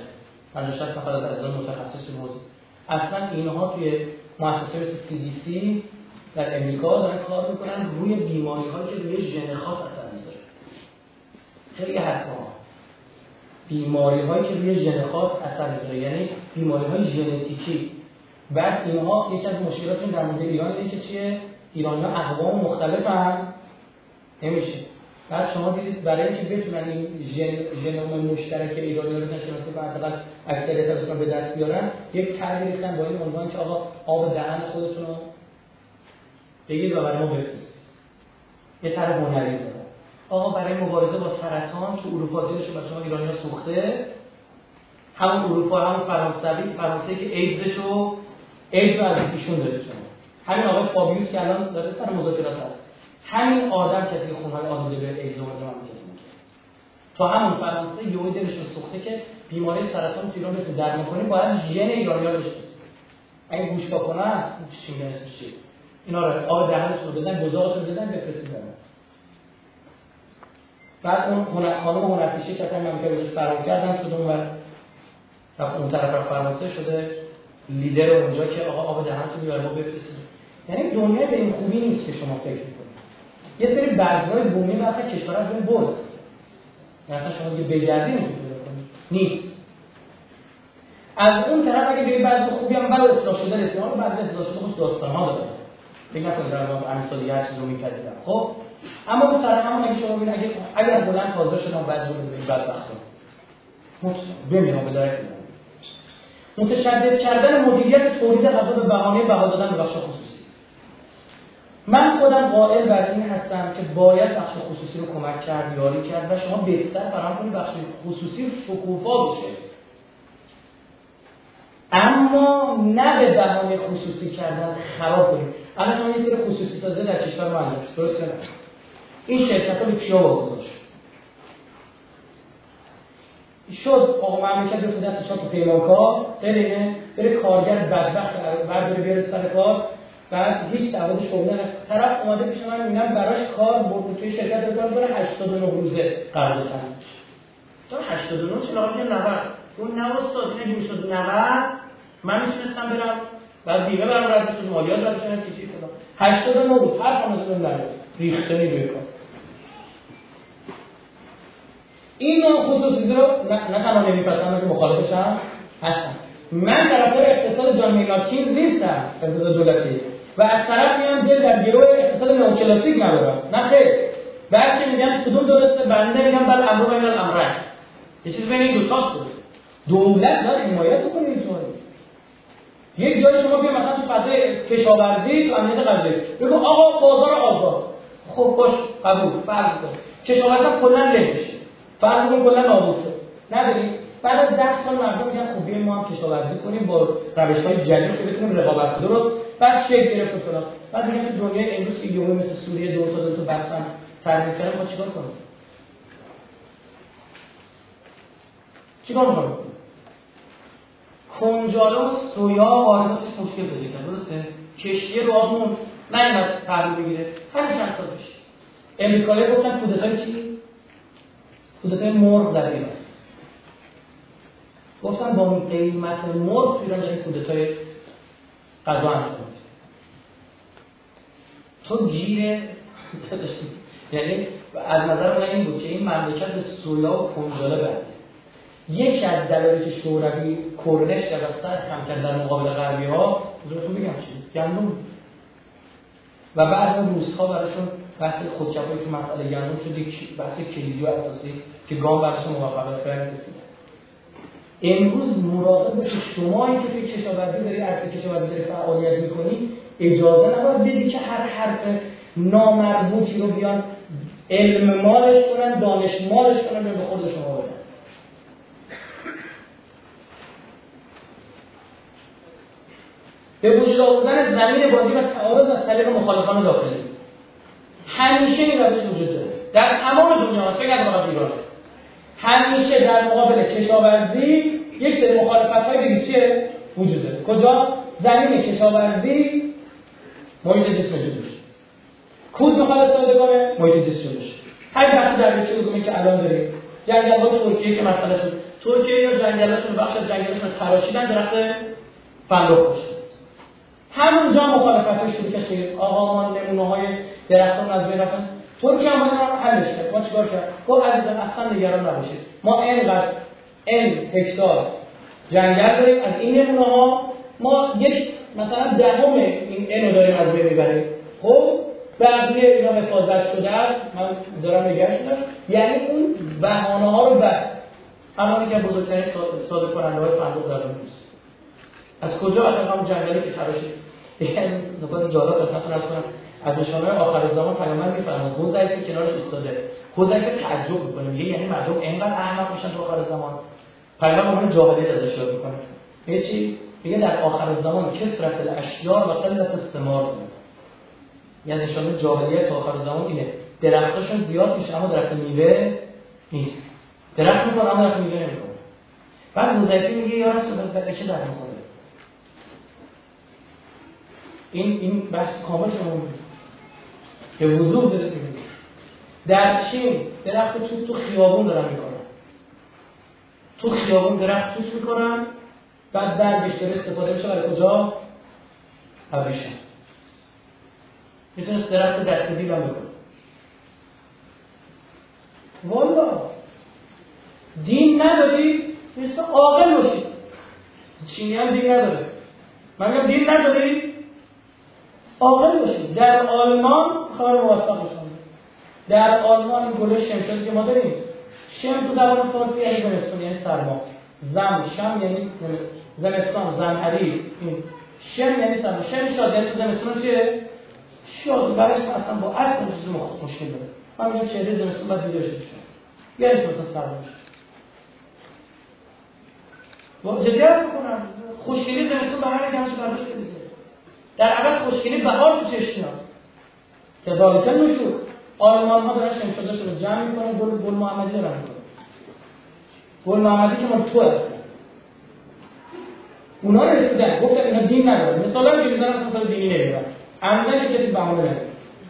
50 نفر از عزیزان متخصص موضوع اصلا اینها توی مؤسسه مثل CDC در امریکا دارن کار می‌کنن. روی بیماری هایی که روی ژن خاص اثر می‌ذاره. خیلی حرفا بیماری هایی که روی ژن خاص اثر می‌ذاره. یعنی بیماری های ژنتیکی. بعد اینها یکی از مشکلات در مورد ایران اینه که چیه؟ ایرانی ها اقوام مختلف هم نمیشه. بعد شما دیدید برای اینکه بتونن این ژنوم مشترک ایرانی رو شناسی و حداقل اکثریت ازشون به دست بیارن یک طرحی ریختن با این عنوان که آقا آب دهن خودتون رو بگید و برای ما بفرستید. یه طرح هنری آقا برای مبارزه با سرطان تو اروپا دیدش با شما ایرانی ها سوخته. همون اروپا همون فرانسوی فرانسه که ایدزش رو ایدز رو از ایشون داره شما. همین آقای فابیوس که الان داره سر مذاکرات هست. همین آدم کسی که خونهای آلوده به ایدز آورده من تا همون فرانسه یهو دلش سوخته که بیماری سرطان تو ایران بتونه درمان کنه باید ژن ایرانی‌ها رو بشناسه اگه گوش کنن چی چی؟ اینا رو آب دهنشون رو بدن گزارشون بدن بفرستید بعد اون هنر خانم هنرپیشه که اصلا من که فرار کردم شده اون اون طرف فرانسه شده لیدر اونجا که آقا آب دهنتون بیار ما بفرستید. یعنی دنیا به این خوبی نیست که شما فکر کنید یه سری برگهای بومی مثلا کشور از اون برد مثلا شما دیگه بگردی نیست. از اون طرف اگه به بعض خوبی هم بعد اصلاح شده رسیدن بعد اصلاح شده خود داستان ها داره. فکر نکنید در واقع امثال چیز رو خب؟ اما به سر همون اگه شما ببینید اگه اگر بلند حاضر شدم بعد رو به بدبختا بمیرم به درک متشدد کردن مدیریت تولید غذا به بهانه بها دادن به بخش خصوصی. من خودم قائل بر این هستم که باید بخش خصوصی رو کمک کرد یاری کرد و شما بهتر فراهم کنید بخش خصوصی شکوفا باشه اما نه به بهانه خصوصی کردن خراب کنید. الان شما یه خصوصی تازه در کشور ما درست این شرکت ها به کیا واگذار شد؟ شد آقا مملکت به دست شد تو پیمانکار بره بره کارگر بدبخت برداره بیاره سر کار. بعد هیچ دعوت شغلی طرف اومده پیش من میگم براش کار برد توی شرکت بکنم کنه 89 روزه قرار دادن تا 89 چرا میگه 90 اون 90 استاد اینه می‌شد 90 من می‌تونستم برم. بعد بیمه برام رد مالیات رد بشه چیزی فلان 89 روز هر کامل نره ریخته نیروی کار. این نوع خصوصی رو نه تنها نمیپسندم که مخالفشم هستم. من طرفدار اقتصاد جان مینارکین نیستم اقتصاد دولتی. و از طرف میام دل در گروه اقتصاد نوکلاسیک ندارم. نه خیر. بلکه میگم کدوم درسته بنده میگم بل امر بین الامرین. یه چیز بین این دو تاست. درست دولت باید حمایت بکنه این یک جای شما بیا مثلا تو فضای کشاورزی تو امنیت غذایی بگو آقا بازار آزاد. خب باش قبول فرض کن. کشاورزی کلا له فرض کن کلا نابود شد نداری؟ بعد از ده سال مردم میگن خوبی ما هم کشاورزی کنیم با روش های جدید که بتونیم رقابت درست. بعد شکل گرفت فلان. بعد میگن تو دنیای امروز که یومه مثل سوریه دو تا دو تا بستن ترمیم کردن ما چیکار کنیم؟ چیکار می‌کنیم کنجاله و سویا وارداتش مشکل پیدا درسته؟ کشتی رادمون نیومد پهلو بگیره. همین چند سال پیش. امریکایی گفتن کودتای چی؟ کودتای مرغ در ایران گفتن با قیمت مرغ ایران داریم کودتای غذا انجام تو گیر <laughs> یعنی از نظر من این بود که این مملکت به سویا و کنجاله برده. یکی از دلایلی که شوروی کرنش و سر کم کرد در مقابل غربی ها بزرگتون بگم چی؟ گندم و بعد اون روزها براشون بحث خودکفایی که مسئله گندم شد یک بحث کلیدی و اساسی که گام براشون موفقیت فرد رسید امروز مراقب باشید شما که توی کشاورزی داری ارز کشاورزی داری فعالیت می‌کنی اجازه نباید بدی که هر حرف نامربوطی رو بیان علم مالش کنن دانش مالش کنن به خود شما بدن. به وجود آوردن زمین بازی و تعارض از طریق مخالفان داخلی. همیشه این روش وجود داره. در تمام دنیا فکر از ایران. همیشه در مقابل کشاورزی یک سری مخالفت های وجود داره. کجا؟ زمین کشاورزی محیط جسم جلوش کود می‌خواد استفاده کنه محیط جسم جلوش هر وقتی در چه که الان داریم. جنگل ها ترکیه که مسئله شد. ترکیه یا جنگلشون بخش از جنگلشون تراشیدن درخت فندق کشتن همونجا مخالفت های شروع کرد آقا ما نمونه های درختان از بین رفتن. ترکیه هم حلش کرد ما چیکار کرد گفت عزیزان اصلا نگران نباشید. ما اینقدر این هکتار جنگل داریم. از این نمونه ها ما یک مثلا دهم این اینو داریم از بین می‌بریم. خب بقیه اینا حفاظت شده است. من دارم نگه شدم یعنی اون بهانه ها رو بر همانی که بزرگترین صادر کننده های فندق در از کجا؟ از هم جنگلی که تراشید. یعنی نکات جالب از کنم. از نشانه آخر زمان پیامبر میفرماد حوزه که کنارش ایستاده حوزه تعجب می‌کنه. میگه یعنی مردم اینقدر احمق میشن تو آخر زمان. پیامبر اون جاهلیت ازش یاد می‌کنه. یه چی؟ میگه در آخر زمان کثرت الاشیار و قلت الثمار یعنی نشانه جاهلیت آخر زمان اینه. درختاشون زیاد میشه اما درخت میوه نیست. درخت می‌کنه اما درخت میوه نمی‌کنه بعد حذیفه میگه یا رسول الله چه در این این بحث کامل شما که وضوح داره در چین درخت توت تو خیابون دارن می‌کنن؟ تو خیابون درخت توت می‌کنن بعد در بیشتر استفاده میشه برای کجا؟ ابریشم می‌تونست درخت دستی دیل هم بکنه والا. دین نداری مثل عاقل باشید چینی هم دین نداره. من دین نداری. عاقل باشید در آلمان کار موفق بشن. در آلمان گله شمشادی که ما داریم شم تو زبان فارسی یعنی زمستون یعنی سرما. زم شم یعنی زمستان زمهری این شم یعنی سرما. شم شاد یعنی زمستون چیه؟ شاد. برش اصلا با اصل چیز مشکل داره من میگم چهره زمستون باید بیدار شد. یعنی مثلا سرما. جدی هست کنم خوشگلی زمستون به هر نگمش برداشت در عوض خوشگلی بهار تو چشم میاد کذالک نشور آلمان ها دارن شمشادش رو جمع می‌کنن گل گل محمدی دارن می‌کنن. گل محمدی که ما تو اونا رسیدن. گفتن اینا دین ندارن. مثلا که می‌زنن مثلا دینی نمیدن عمدن کسی بهانه نمیدن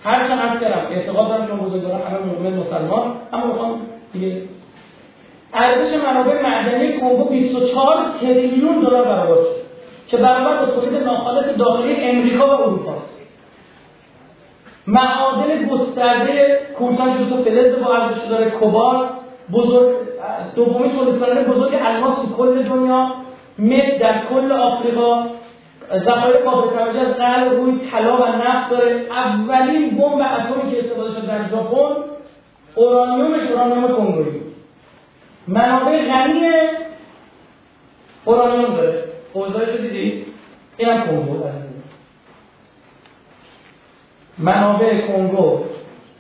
هر چند حرف دارم اعتقاد دارم که بزرگواران همه مؤمن مسلمان. اما می‌خوام دیگه ارزش منابع معدنی کنگو 24 تریلیون دلار برابر شد. که برابر با تولید ناخالص داخلی امریکا و اروپا. است معادن گسترده کورسان جوزو فلز با ارزش داره کوبالت بزرگ دومین تولید کننده بزرگ الماس تو کل دنیا مت در کل آفریقا ذخایر قابل توجه از قلب روی طلا و نفت داره. اولین بمب اتمی که استفاده شد در ژاپن اورانیومش اورانیوم کنگویی منابع غنی اورانیوم داره. اوضاعش رو دیدید این هم کنگو منابع کنگو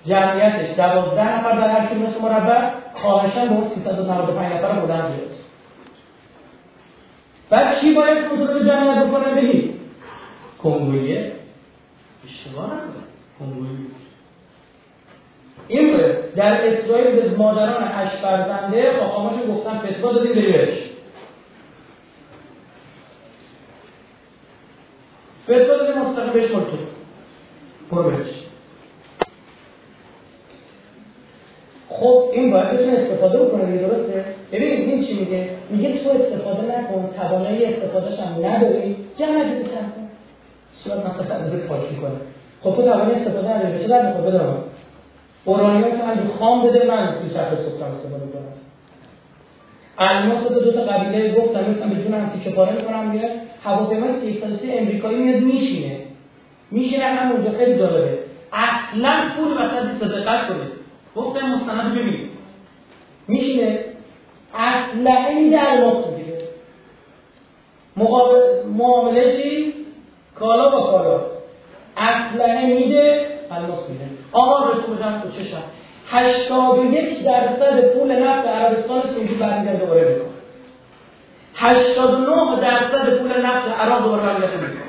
جمعیتش دوازده نفر در هر کیلومتر مربع خواهشن به اون 395 نفر بلند برسه بعد چی باید کنترل جمعیت بکنه بگید کنگویه؟ اشتباه نکنه. کنگویی این در اسرائیل به مادران هشت فرزنده خاقاماشون گفتن فتوا دادیم بری فتوا داده مستقیم بهش مرتب برو بهش خب این باید بتونه استفاده بکنه دیگه درسته؟ ببین این چی میگه؟ میگه تو استفاده نکن توانایی استفادهش هم نداری. جمع جدی کن. صورت مثلا ازت پاک می‌کنه. خب تو توانایی استفاده نداری. چه در می‌خواد بده اورانیوم که خام بده من تو شهر سلطان استفاده کنم الماس رو دو تا قبیله گفتم مثلا به جون تیکه پاره می‌کنم یه هواپیما 303 امریکایی میاد میشینه. میشینه همونجا خیلی جالبه. اصلا پول وسط دقت کنید گفتم مستند ببینید میشینه اصلا میده الماس می‌گیره معامله چی؟ کالا با کالا. اسلحه میده الماس میده آمار رسو بدم تو چشم 81 درصد پول نفت عربستان سعودی برمیگرده دوباره می‌کنه. 89 درصد پول نفت عراق دوباره برمیگرده می‌کنه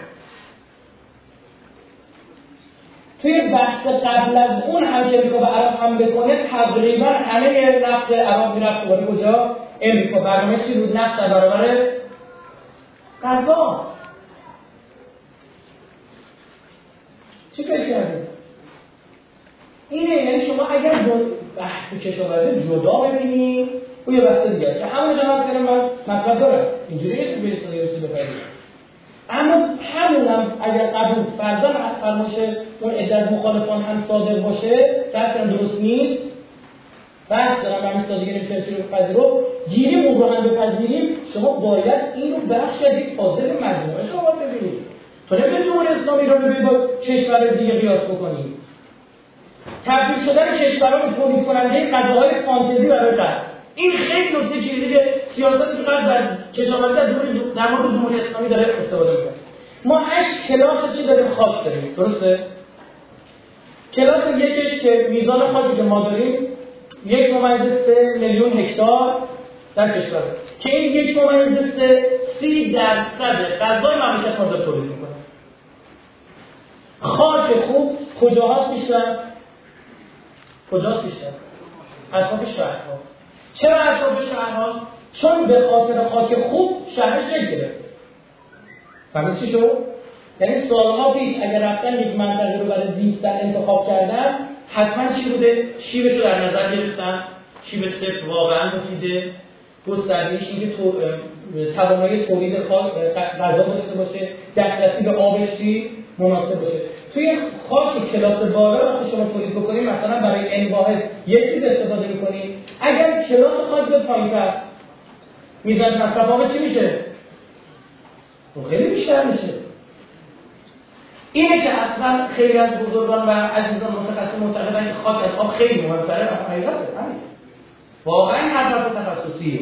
توی بحث قبل از اون هم که امریکا به عراق هم بکنه تقریبا همه نفت عراق می‌رفت. دوباره کجا؟ امریکا. برنامه چی بود؟ نفت در برابر غذا. چی فکر کردید اینه یعنی شما اگر بحث کشاورزی جدا ببینید او یه بحث دیگه که همون جواب کردم من مطلب دارم. اینجوری نیست که برید اما همونم اگر قبول فرضاً از فرمایش اون عدت مخالفان هم صادق باشه بحث درست نیست. بحث دارم همین سادگی نمیشه چی رو رو گیریم اون رو هم بپذیریم شما باید این رو بخش از یک فاضل مجموعه شما ببینید. تو نمی‌تونی جمهوری اسلامی رو با کشور دیگه قیاس بکنید تبدیل شدن کشورها به تولید کننده غذاهای فانتزی برای غرب این خیلی نکته چیزی که سیاست که در کشاورزی در در مورد جمهوری اسلامی داره استفاده می‌کنه. ما هشت کلاس چی داریم خاک داریم درسته؟ کلاس یکش که میزان خاکی که ما داریم یک ممیز سه میلیون هکتار در کشور. که این یک ممیز سه سی درصد غذای مملکت ما داره تولید می‌کنه. خاک خوب کجاهاست بیشتر؟ کجاست بیشتر؟ اطراف شهرها. چرا اطراف شهرها چون به خاطر خاک خوب شهر شکل گرفت فهمید چی شد؟ یعنی سالها پیش اگر رفتن یک منطقه رو برای زیستن انتخاب کردن حتما چی بوده؟ شیبش رو در نظر گرفتن. شیب صفر واقعا مفیده گستردهش اینکه تو توانایی تولید غذا داشته باشه دسترسی به آبش مناسب باشه. توی خاک کلاس بالا وقتی شما تولید بکنید مثلا برای این واحد یک چیز استفاده می‌کنید. اگر کلاس خاک به پایینتر میزان مصرف چی میشه؟ خب خیلی بیشتر میشه. اینه که اصلا خیلی از بزرگان و عزیزان متخصص معتقدن خاک از آب خیلی مهمتره و حقیقته. واقعا حضرت تخصصیه.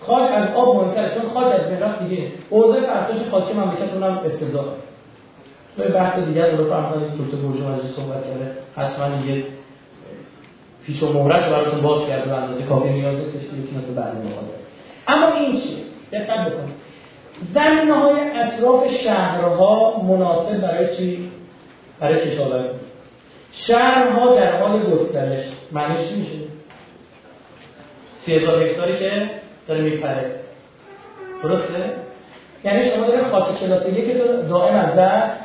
خاک از آب مهمتره چون خاک از مقدار دیگه. اوضاع فرساش خاکی مملکت اونم افتضاح به بحث دیگر رو فرمان دکتر برجوازی صحبت کرده. حتما یه پیش و مهرت رو براتون باز کرده به اندازه کافی نیاز نیستش که مثل برنامه اما این چیه دقت بکنید. زمینه های اطراف شهرها مناسب برای چی؟ برای کشاورزی. شهرها در حال گسترش. معنیش چی میشه؟ سی هزار هکتاری که داره میپره. درسته؟ یعنی شما داره خاک کلاس که دائم از دست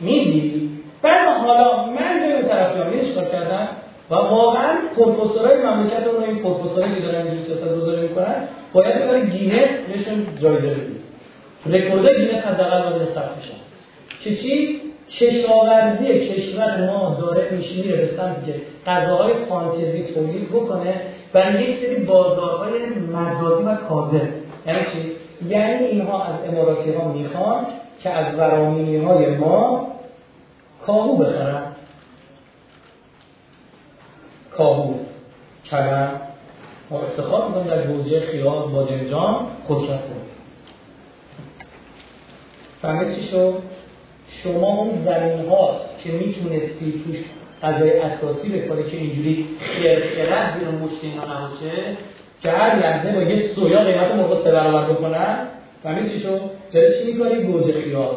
میدی بعد حالا من به اون طرفیان چیکار کردم؟ و واقعا پروفسورای مملکت اون این پروفسورایی که دارن اینجوری سیاست گذاری می‌کنن باید برای گینه بهشون جایزه بدید رکورد گینه حداقل باید ثبت بشن که چی؟ کشاورزی کشور ما داره میشه میره به سمتی که غذاهای فانتزی تولید بکنه برای یک سری بازارهای مجازی و کاذب. یعنی چی؟ یعنی اینها از اماراتی ها می‌خوان که از ورامینی های ما کاهو بخرن. کاهو کلم. ما افتخار می‌کنم در حوزه خیال بادنجان خودشت کنیم فهمید چی شد؟ شما اون زمین ها که می‌تونستی توش غذای اساسی بکنه که اینجوری خیرخیرت زیر مشت اینا نباشه که هر لحظه با یه سویا قیمت موقع سه برابر بکنن. فهمید چی شد؟ داره چی می‌کنی گوجه خیال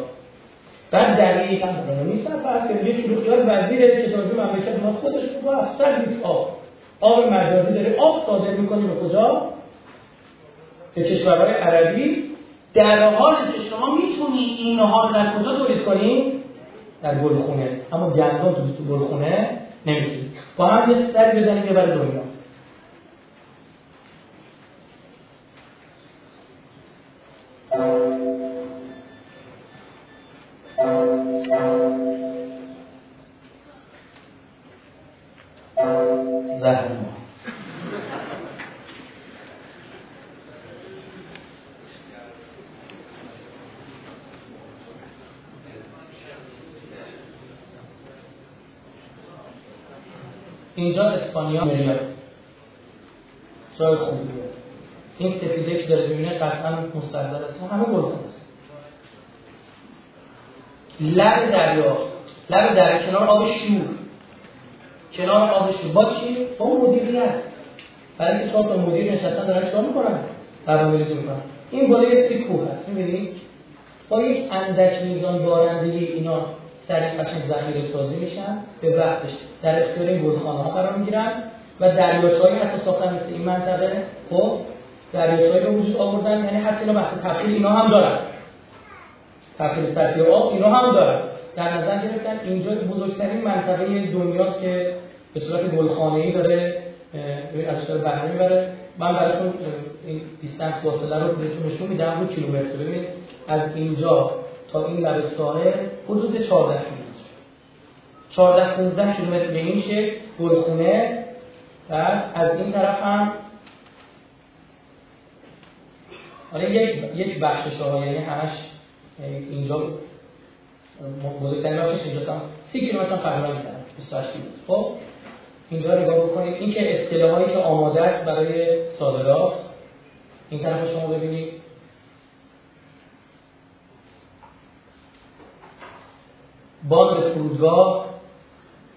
بعد دقیقا نیستن فرض کنید یه شروع خیال وزیر کشاورزی مملکت ما خودش با اصلا نیست آب. آب مجازی داره. آب صادر می‌کنی به کجا؟ به کشورهای عربی. در حالی که شما می‌تونی اینها در کجا تولید کنی؟ در گلخونه. اما گندم تو گلخونه نمی‌تونی. با هم یه سری بزنید یه برای دنیا. Thank قهر ما اینجا اسپانیا میلیارد جای خوبیه. این سفیده که داره می‌بینه قطعا مستردر است. همه گلخون است. لب دریا. لب دریا کنار آب شور. کنار آب شور با چی؟ با مدیریت برای اینکه چهار تا مدیر نشستن دارن چیکار می‌کنن؟ برنامه‌ریزی می‌کنن. این بالای سی کوه هست می‌بینید با یک اندک میزان دارندگی اینا سریع قشنگ ذخیره سازی میشن به وقتش در اختیار این گلخانه ها قرار می‌گیرن و دریاچه‌ای حتی ساختن مثل این منطقه. خب دریاچه‌ای به وجود آوردن یعنی حتی اینا بحث تبخیر اینا هم دارن. تبخیر سطحی آب اینا هم دارن. در نظر گرفتن اینجا بزرگترین منطقه دنیاست که به صورت گلخانه‌ای داره از داره بهره می‌بره. من براتون این دیستنس فاصله رو بهتون نشون میدم رو کیلومتر. ببینید از اینجا تا این لبه ساحل حدود 14 کیلومتر. 14 15 کیلومتر به این شکل گلخونه. و از این طرف هم حالا یک یک بخشش یعنی همش اینجا بزرگترین بخشش اینجا تا 30 کیلومتر تقریبا می‌تونم 28 کیلومتر خب اینجا نگاه بکنید. این که اصطلاحایی که آماده است برای صادرات این طرف شما ببینید. باند فرودگاه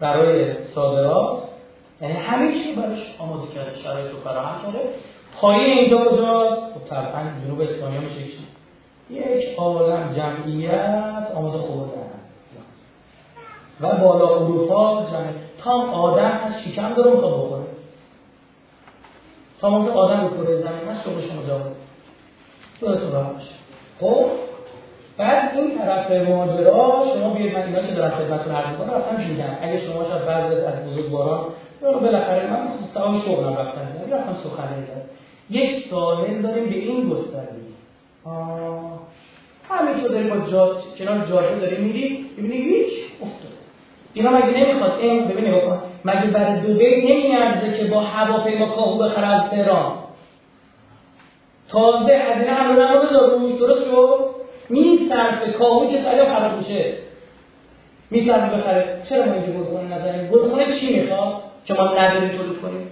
برای صادرات یعنی همه چی براش آماده کرده شرایط رو فراهم کرده. پایین اینجا کجاست خب طبعا جنوب اسپانیا میشه یک عالم جمعیت آماده خوردن و بالا اروپا جمعیت تا آدم هست شکم داره می‌خواد بخوره. تا ممکن آدم کره زمین هست شما شما تو راحت باشه. خب؟ بعد این طرف مهاجرا شما بیاید من اینا که دارم خدمتتون عرض می‌کنم رفتم دیدم اگه شما شاید بعضی از بزرگ باران رو بالاخره من سوال شغلم دیدم رفتم سخنرانی یک ساحل داریم به این گستردگی همین تو داری با جاد کنار جاده داری میری ببینی هیچ افتاد اینا مگه نمی‌خواد؟ این ببین بکن مگه برای دبی نمیارزه که با هواپیما کاهو بخره از تهران؟ تازه هزینه هم رو بذار درست شد میصرفه کاهوی که سریع خراب میشه. میصرفه بخره. چرا ما اینجا گلخونه نداریم گلخونه چی می‌خواد که ما نداریم تولید کنیم؟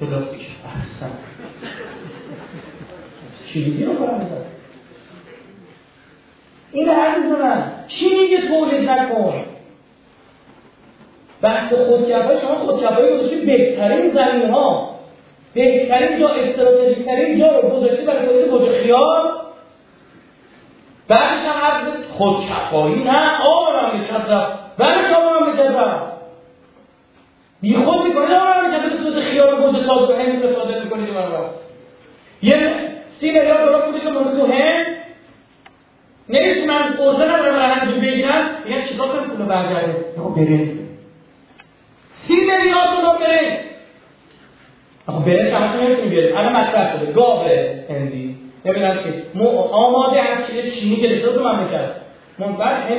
پلاستیک. چیزی رو کار می‌زد این عزیز من کی میگه تولید نکن؟ بحث خودکفایی شما خودکفایی گذاشتی بهترین زمین ها بهترین جا استراتژیک ترین جا رو گذاشتی برای تولید گوجه خیار بعدش هم عرض خودکفایی نه آب هم می‌کردم بعدش آب هم می‌کردم بی خود می‌کنید آب هم می‌کردم به صورت خیار گوجه ساز به هند استفاده می‌کنید من یه سی میلیارد دلار پولش رو تو هند. نمیشه من قوزه ندارم برای همینجور بگیرم میگن چیکار کنم؟ پول برگرده خب برنج سی میلیارد دلار برنج خب برنج همش نمی‌تونیم بیاریم؟ الان مطرح شده. گاو هندی. ببینم چی. آماده از چیز چینی که رسید تو مملکت. من بعد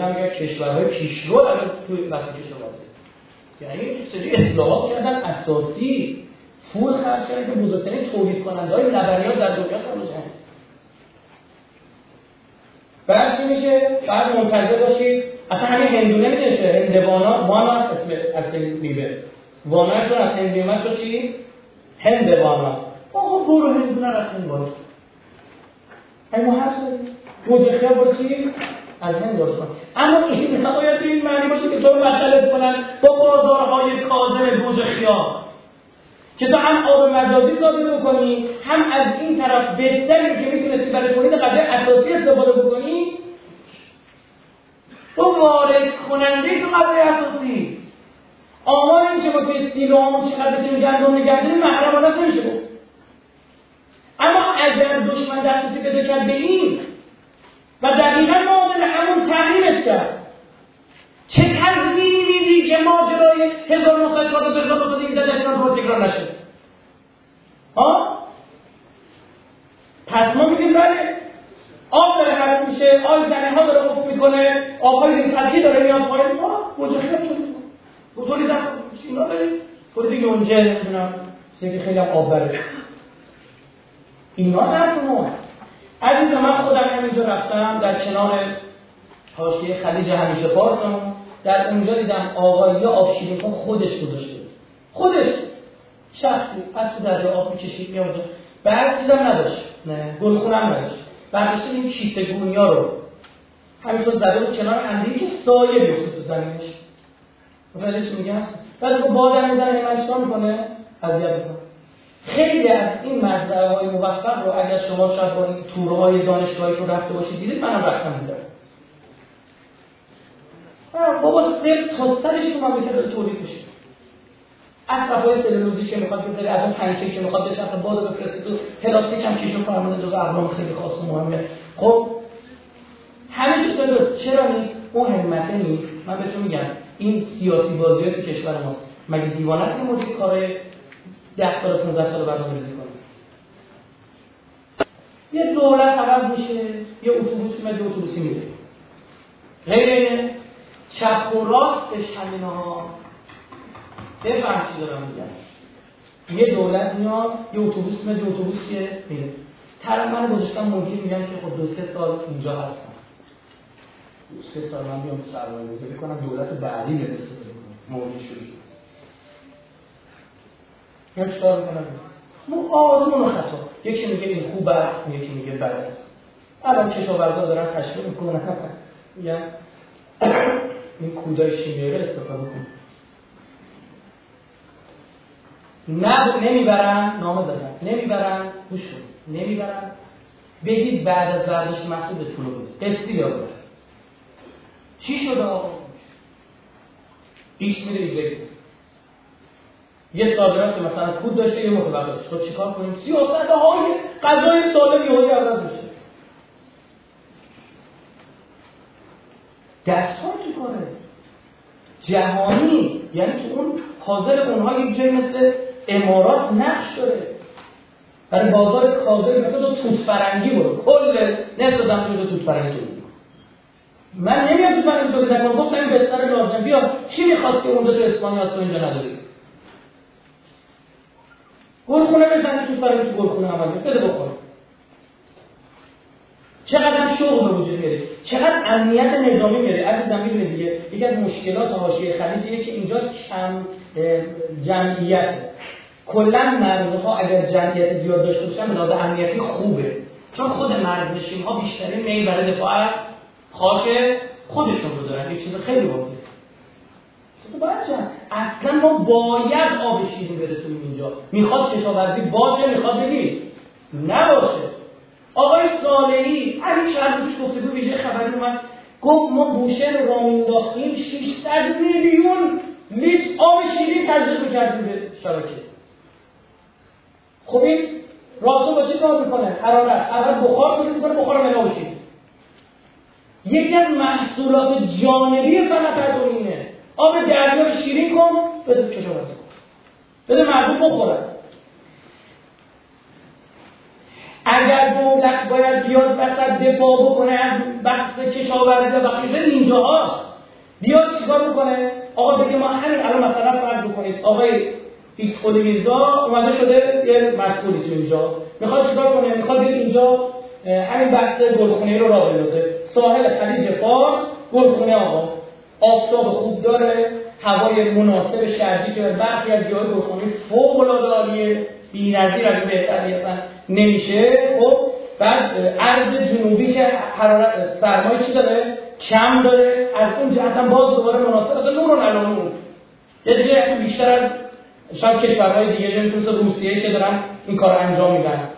هم یک کشورهای پیشرو الان توی بحث کشاورزی یعنی سری اصلاحات کردن؟ اساسی. پول خرج کردن که بزرگترین تولید کننده های لبنیات در دنیا هستن بعد چی میشه؟ بعد منتظر باشید. اصلا همین هندونه نمیشه هندوانا هم اسم اصل میوه وانا رو از هند میومد شد چی؟ هندوانا آقا برو هندونه رو از هند این ما هست گوجه خیار با چی از هند درست کن اما این نباید این معنی باشه که تو رو کنن با بازارهای کاذب گوجه خیار که تو هم آب مجازی صادر بکنی هم از این طرف بهتری که می‌تونستی برای تولید غذای اساسی استفاده بکنی تو وارد کننده تو غذای اساسی. آمار این که با توی سیلو همون چقدر بتونیم گندم نگه داریم محرمانه نمیشه اما اگر دشمن دسترسی پیدا کرد به این و دقیقا معامل همون تغییرت کرد چه میدی که ماجرای 1940 به اضافه این در رو تکرار نشه ها؟ پس ما میگیم بله آب داره حرف میشه آب زنه ها داره افت می‌کنه آبهای ریزخطی داره میاد پایین. تولید کن تولید کن اینا داریم تولید یونجه نمی‌دونم. چیزی خیلی هم آب بره اینا حرف ما. عزیز من خودم همینجا رفتم در کنار حاشیه خلیج همیشه پارسمون در اونجا دیدم آقایی آب شیرین کن خودش گذاشته. خودش. شخصی. از تو دریا آب می‌کشید میاد بعد چیزم نداشت. نه گلخونم نداشت. برداشته این کیسه گونیا رو. همینطور زده بود کنار اندی که سایه بیفته تو زمینش. متوجه چی میگم؟ بعد خب بادم می‌زنه من چیکار می‌کنه؟ اذیت می‌کنه. خیلی از این مزرعه های موفق رو اگر شما شاید با این تورهای دانشگاهی رو رفته باشید دیدید منم رفتم دیدم. بابا صرف تا سرش تو مملکت تولید میشه. اطراف های سلولوزی که می‌خواد بذاری از اون پنکه که می‌خواد بشه اصلا باز بفرسته تو پلاستیک هم کیشو فرمانده جز اقلام خیلی خاص و مهمه. خب همه چیز چرا نیست؟ اون همته نیست. من بهتون میگم این سیاسی بازی تو کشور ماست. مگه دیوانه که مدیر کار 10 سال 15 سال برنامه‌ریزی کنه؟ یه دولت عوض میشه یه اتوبوسی میاد یه اتوبوسی میره. غیر چپ و راستش همینا بفهم چی دارم میگم؟ یه دولت میاد یه اتوبوس میاد یه اتوبوسیه میره. طرف من گذاشتم مدیر میگم که خب دو سه سال اینجا هستم دو سه سال من بیام سرمایه گذاری کنم دولت بعدی برسه مدیر شروع یا چیکار می‌کنم؟ مو آزمون و خطا. یکی میگه این خوبه یکی میگه بده. الان کشاورزا دارن تشکیل می‌کنن. میگن این کودای شیمیایی استفاده کن. نه نمی‌برن نامه دادن نمی‌برن گوش نمی‌برن. بگید بعد از محصول به طول بود یا چی شده آقا؟ ایش میره بگید. یه صادرات مثلا کود داشته یه متوقع داشت خب چیکار کنیم؟ سیاست های غذای سالم یهودی عوض میشه. تو کنه. جهانی یعنی تو اون حاضر اونها یک جای مثل امارات نقش داره. برای بازار کاذب مثل تو توت فرنگی برو. کل نصف زمان تو توت فرنگی من نمیام توت فرنگی تو بزنم گفتم این بستر لازم. بیا. چی می‌خواست که اونجا تو اسپانیا هست تو اینجا نداری؟ گلخونه بزنی تو فرنگی تو گلخونه عمل. بده بخور چقدر شغل به وجود میاره چقدر امنیت نظامی میاره عزیزم می‌بینه دیگه یکی از مشکلات حاشیه خلیج که اینجا کم جمعیت. کلا مرزها اگر جمعیت زیاد داشته باشن به امنیتی خوبه. چون خود مرزنشین ها بیشترین میل برای دفاع از خاک خودشون رو دارن. یک چیز خیلی واضحه. اصلا ما باید آب شیرین برسونیم اینجا. می‌خواد کشاورزی باشه می‌خواد بگید نباشه. آقای صالحی علی چند روز گفته ویژه خبری اومد. گفت ما بوشهر راه انداختیم 600 میلیون لیتر آب شیرین تزریق می‌کردیم به شبکه. خب این راسو با چه کار می‌کنه؟ حرارت. اول بخار تولید می‌کنه بخار منو یکی از محصولات جانبی از اینه آب دریا شیرین کن بده کشاورزی کن. بده مردم بخورن. اگر دولت باید بیاد وسط دفاع بکنه از بحث کشاورزی و بخشی اینجاها بیاد چیکار بکنه؟ آقا بگه ما همین الان مثلا فرض بکنید آقای ایکس خود میرزا اومده شده یه مسئولی تو اینجا. می‌خواد چیکار کنه؟ می‌خواد اینجا همین بحث گلخونه رو راه بندازه. ساحل خلیج فارس گلخونه آقا. آفتاب خوب داره هوای مناسب شرجی که برخی از جاهای گلخونه فوق العاده عالیه بی‌نظیر از بهتری نمیشه؟ خب بعد عرض جنوبی که حرارت سرمایه چی داره؟ کم داره. از اون جهت باز دوباره مناسب از نور و یه دیگه بیشتر از شاید کشورهای دیگه مثل روسیه که دارن این کار انجام میدن.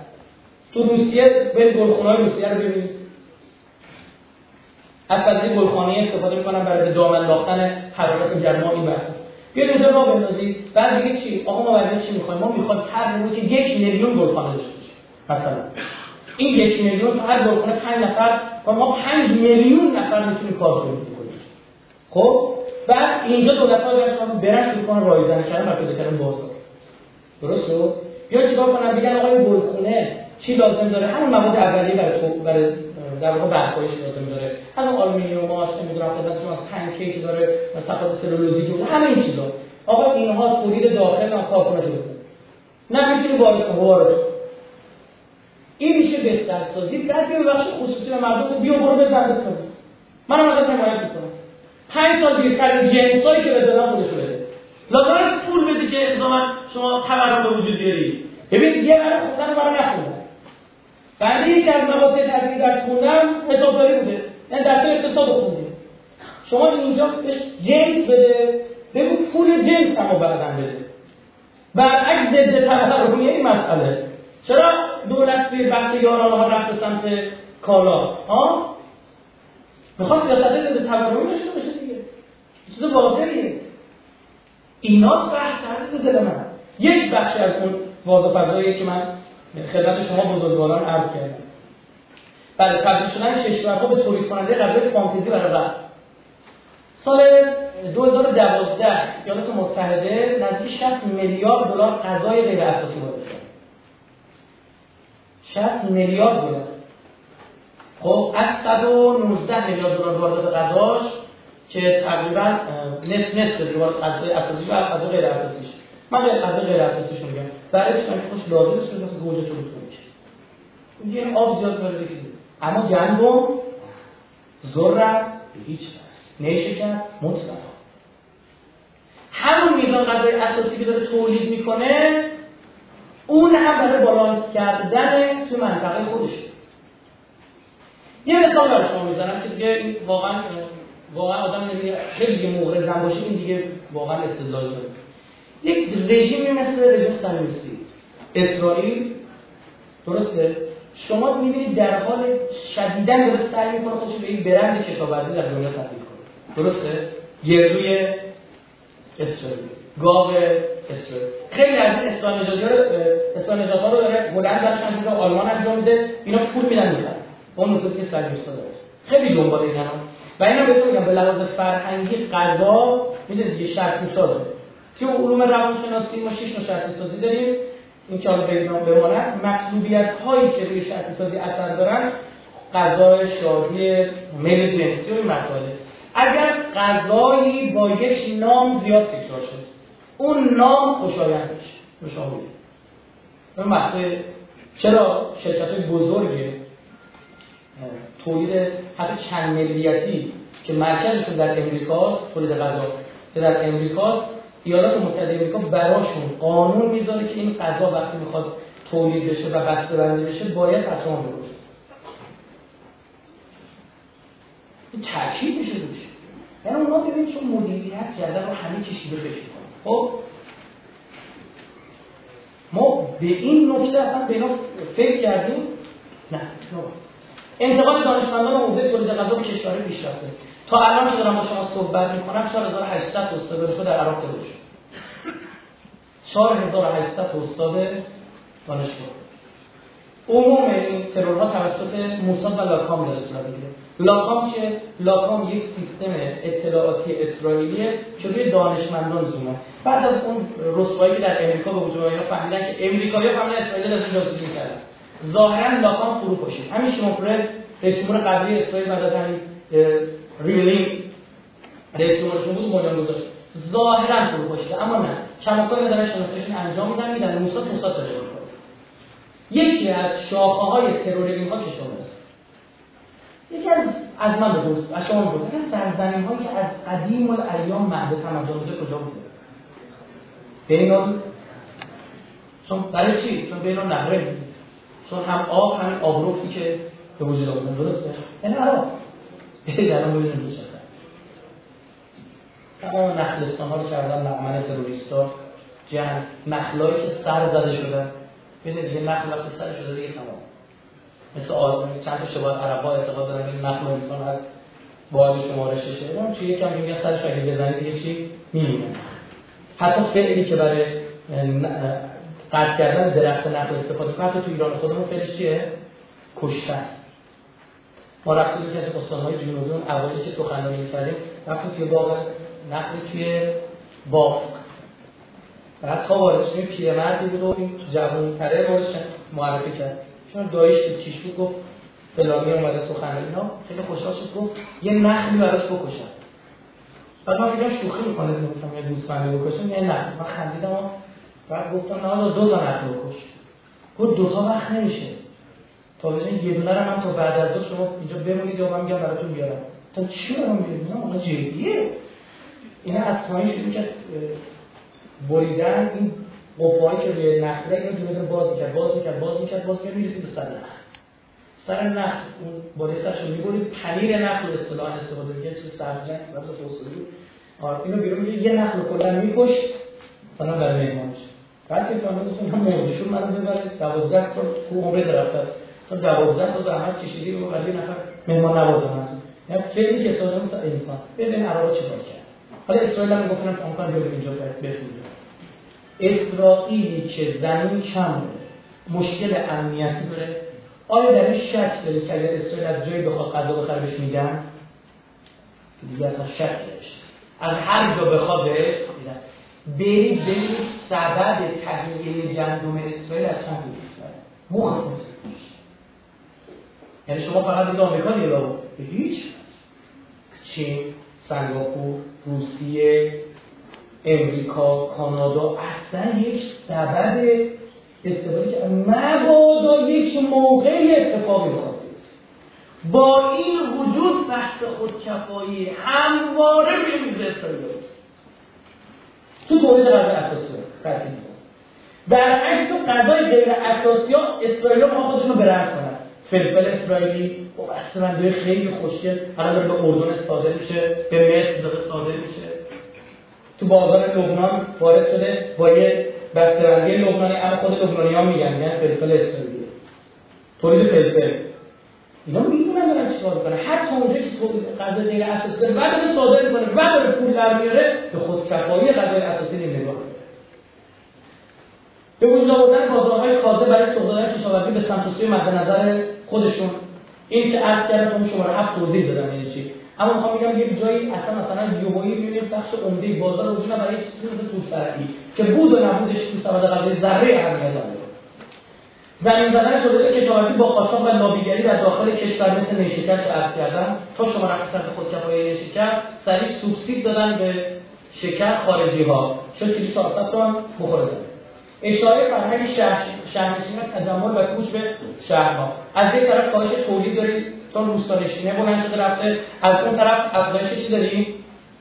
تو روسیه به گلخونه روسیه رو ببینید. از فضای گلخانه استفاده می‌کنن برای دام انداختن حرارت گرما این بحث. بیاید اونجا را بندازید بعد دیگه چی؟ آقا ما بعد چی می‌خوایم؟ ما می‌خوایم هر که یک میلیون گلخانه داشته مثلا. این یک میلیون تو هر گلخانه پنج نفر و ما پنج میلیون نفر می‌تونیم کار کنیم. خب؟ بعد اینجا دولت ها بیان برن شروع کنن رایزنی کردن و پیدا کردن بازار. درست شد یا چیکار کنن؟ بگن آقای گلخونه چی لازم داره؟ همون مواد اولیه برای تو برای در واقع برخوریش لازم داره. همون آلومینیوم ماست نمی‌دونم خدمت شما پنکیک داره تفاضل سلولوزیک همه این چیزا. آقا اینها تولید داخل هم کارخونه شده. نه می‌تونی وارد وارد این میشه بهترسازی بعد به بخش خصوصی و مردم بیا برو بزن من ازت حمایت می‌کنم. پنج سال دیگه کار جنسایی که به دادن خودش بده لازم پول بدی که الزاما شما تورم به وجود بیاری. ببین یه برای خوندن برای نخوندن. بعد یکی از مقاطع تحصیلی درس خوندم حسابداری بوده. یعنی درس اقتصاد خوندیم شما اینجا بهش جنس بده بگو پول جنس هم بعدن بده. برعکس ضد تورمی این مسئله. چرا دولت توی بحث یارانه ها رفت سمت کالا؟ ها؟ می‌خواد سیاست ضد تورمی داشته باشه دیگه. چیز واضحیه. اینا بحث عزیز دل من. یک بخش از اون واضح فضایی که من خدمت شما بزرگواران عرض کردم. بله تبدیل شدن کشورها به تولید کننده غذای فانتزی برای رفت سال 2012 ایالات متحده نزدیک 60 میلیارد دلار غذای غیر اساسی کرد 60 میلیارد دلار خب از 119 میلیارد دلار واردات غذاش که تقریبا نصف نصف دیوار غذای اساسی و غذای غیر اساسیش. من به غذای غیر اساسیش میگم. برای چون خوش لازم است مثل گوجه تولید کنید میگه آب زیاد داره اما گندم به هیچ نیشکر مطلقا همون میزان غذای اساسی که داره تولید می‌کنه اون هم برای بالانس کردن توی منطقه خودش یه مثال برای شما می‌زنم که دیگه واقعا واقعا آدم خیلی مورد باشه این دیگه واقعا استدلال داره یک رژیمی مثل رژیم صهیونیستی اسرائیل درسته؟ شما می‌بینید در حال شدیدا داره سعی می‌کنه خودش به این برند کشاورزی در دنیا تبدیل درسته؟ گردوی اسرائیل. گاو خیلی از این اسلام نجات رو داره بلند برشن که آلمان انجام میده اینا پول میدن میدن. اون نکته که سرگیستا داره خیلی دنبال اینا و اینا بهتون میگم به لحاظ فرهنگی غذا میده دیگه شرطی داره توی علوم روانشناسی ما شش نوع شرطی سازی داریم. این که حالا بماند مطلوبیت هایی که روی شرطی سازی اثر دارن غذا شادی میل جنسی و این مسائل. اگر غذایی با یک نام زیاد تکرار شد اون نام خوشایند بشه مشابه اون وقتی چرا شرکت های بزرگ تولید حتی چند ملیتی که مرکزشون در امریکا تولید غذا که در امریکا ایالات متحده امریکا براشون قانون می‌ذاره که این غذا وقتی می‌خواد تولید بشه و بسته بندی بشه باید اسام بروشه این تاکید میشه روش. یعنی اونا ببینید چون مدیریت کرده رو همه رو فکر خب؟ ما به این نکته اصلا به فکر کردیم؟ نه انتقال دانشمندان حوزه تولید غذا به کشورهای پیشرفته. تا الان که دارم با شما صحبت می‌کنم 4800 استاد دانشگاه در عراق تولید شد. 4800 استاد دانشگاه. عموم این ترورها توسط موساد و لاکام داره صورت می‌گیره. لاکام چه لاکام یک سیستم اطلاعاتی اسرائیلیه که روی دانشمندان زومه. بعد از اون رسوایی در امریکا به وجود آمد فهمیدن که امریکایی‌ها فهمیدن اسرائیل از جاسوسی می‌کردن ظاهرا لاکام فرو پاشید همین شماره رئیس جمهور قبلی اسرائیل بعد از همین ریلینگ رئیس جمهورشون بود بنیان گذاشت. ظاهرا فرو پاشید اما نه. کماکان دارن شناساییشون انجام میدن میدن. موساد موساد تجربه یکی از شاخه های ترور اینها که شما یکی از از من بپرس از شما بپرس یکی از سرزمین هایی که از قدیم الایام مهد تمدن بوده کجا بوده؟ بین چون برای چی؟ چون بین نهره چون هم آب همین آبروفی که به وجود آمده درسته؟ یعنی عراق الان ببینیم دوست تمام نخلستان ها رو کردن مأمن تروریستا. جنگ نخلایی که سر زده شدن. ببینید دیگه نخل وقتی سر شده دیگه تمام. مثل آدم چند تا شباب عرب ها اعتقاد دارن این نخل انسان از باید شمارش شه اون چی یکم میگه سرش اگه بزنید دیگه چی میمونه حتی فعلی که برای قطع کردن درخت نخل استفاده کنه حتی تو ایران خودمون فعلش چیه؟ کشتن. ما رفتیم که از استانهای جنوبی اون اوایل که سخنرانی می‌کردیم رفتیم توی باغ نخلی توی باغ. بعد تا وارد شدیم پیرمردی بود و این جوان تره وارد معرفی کرد. چون دایش چیش بود؟ گفت فلانی اومده سخنرانی ها خیلی خوشحال شد گفت یه نخلی براش بکشم. بعد من دیدم شوخی می‌کنه گفتم یه گوسفندی بکشم. یه نه من خندیدم و بعد گفتم نه دو تا نخل بکش. گفت دو تا وقت نمیشه. تا بزنید یه دونه رو من تا بعد از شما اینجا بمونید یا من میگم براتون بیارم. تا چی رو میگه نه جدیه. اینا از پایین شروع کرد بریدن. این قفایی که روی نخله اینو جلو باز می‌کرد باز می‌کرد باز می‌کرد باز می‌کرد می‌رسید به سر نخل. سر نخل اون بادی سرش رو می‌برید پنیر نخل اصطلاح استفاده می‌کرد چیز سبزنگ واسه فوسفوری آره اینو بیرون میگه یه نخل کلا میکش مثلا برای مهمانش بعد که فهمید گفتم هم مردشون منو ببره 12 سال تو عمره درفت تا 12 سال زحمت کشیدی رو قضیه نفر مهمان نوازه من یعنی فعلی که مثل انسان ببین عربا چیکار کرد؟ حالا اسرائیل هم گفتن امکان داره اینجا بسوزه اسرائیلی که زمین کم مشکل امنیتی داره؟ آیا در این شک داره که اگر اسرائیل از جایی بخواد غذا بخره بهش میدن دیگه اصلا شک داشت از هر جا بخواد بهش میدن. برید ببینید سبب تهیه گندم اسرائیل از چند مخ یعنی شما فقط از آمریکا به هیچ چین سنگاپور روسیه امریکا کانادا اصلا یک سبب استفاده که مبادا یک موقعی اتفاقی بخواد با این وجود بحث خودکفایی همواره روی میز اسرائیل تو تولید غذای اساسی قطعی برعکس تو غذای غیر اساسی ها اسرائیل ها خودشون رو برنس کنن. فلفل اسرائیلی با بسته‌بندی خیلی خوشگل. الان داره به اردن صادر میشه به مصر داره صادر میشه. تو بازار لبنان وارد شده با یه بسته‌بندی لبنانی اما خود لبنانی ها میگن میگن فلفل اسرائیلی تولید فلفل. اینا می‌دونن دارن چیکار می‌کنن. حتی اونجا که تولید غذا غیر اساسی داره بعد صادر می‌کنه بعد داره پول در میاره به خود کفایی غذای اساسی نگاه. به وجود آوردن بازارهای کازه برای سودای کشاورزی به سمت سوی مد نظر خودشون. این که عرض کردم شما هفت توضیح دادم یعنی چی. اما می‌خوام بگم یک جایی اصلا مثلا یوهایی می‌بینید بخش عمده بازار وجود برای چیزی مثل که بود و نبودش تو سبد قبل ذره اهمیت داره زمین زدن تولید کشاورزی با قاچاق و لابیگری در داخل کشور مثل نیشکر که عرض کردم تا شما رفت سمت خودکفایی نیشکر سریع سوبسید دادن به شکر خارجی ها شد کلی 400 تومن بخوره اشاره فرهنگ شهر شهرنشینی تجمل و کوچ به شهرها. از یک طرف کاهش تولید دارید چون روستانشینه بلند شده رفته. از اون طرف افزایش چی داریم.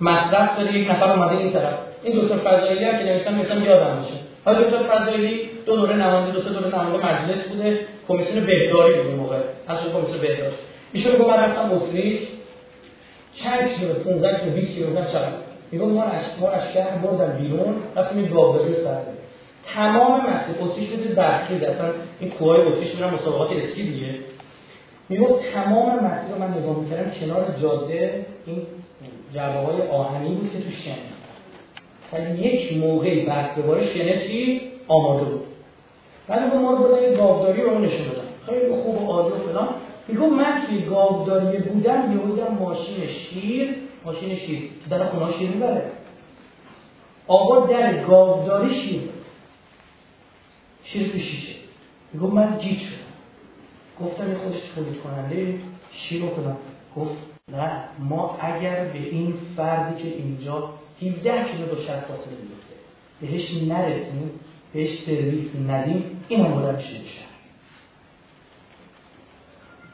مصرف داری یک نفر اومده این طرف. این دکتر فضایلی هم که نوشتم نوشتم یادم باشه حالا دکتر فضایلی دو دوره نماینده دو سه دوره نماینده مجلس بوده. کمیسیون بهداری بود موقع. از کمیسیون بهداری. ایشون گفت من رفتم اتریش چند کیلومتر 15 کیلومتر 20 کیلومتر چقدر. میگم ما از ما از شهر بردن بیرون رفتیم این گاوداری رو سر تمام مسیر اتریش مثل برخیز اصلا این کوههای اتریش میرن مسابقات اسکی دیگه می‌گفت تمام مسیر رو من نگاه می‌کردم کنار جاده این جعبه های آهنی بود که تو شن ولی یک موقعی برف بباره شنه چی؟ آماده بود. بعد ما رو بردن یه گاوداری رو نشون دادن خیلی خوب و عالی و فلان. می‌گفت من توی گاوداری بودم یهودم ماشین شیر ماشین شیر. در خونه شیر می‌بره. آقا در گاوداری شیر. شیر تو شیشه می‌گفت من جیت شدم. گفتم خودش تولید کننده شیر رو کنم گفت نه ما اگر به این فردی که اینجا 17 کیلو با شهر فاصله بیفته بهش نرسیم بهش سرویس ندیم این هم میشه شهر.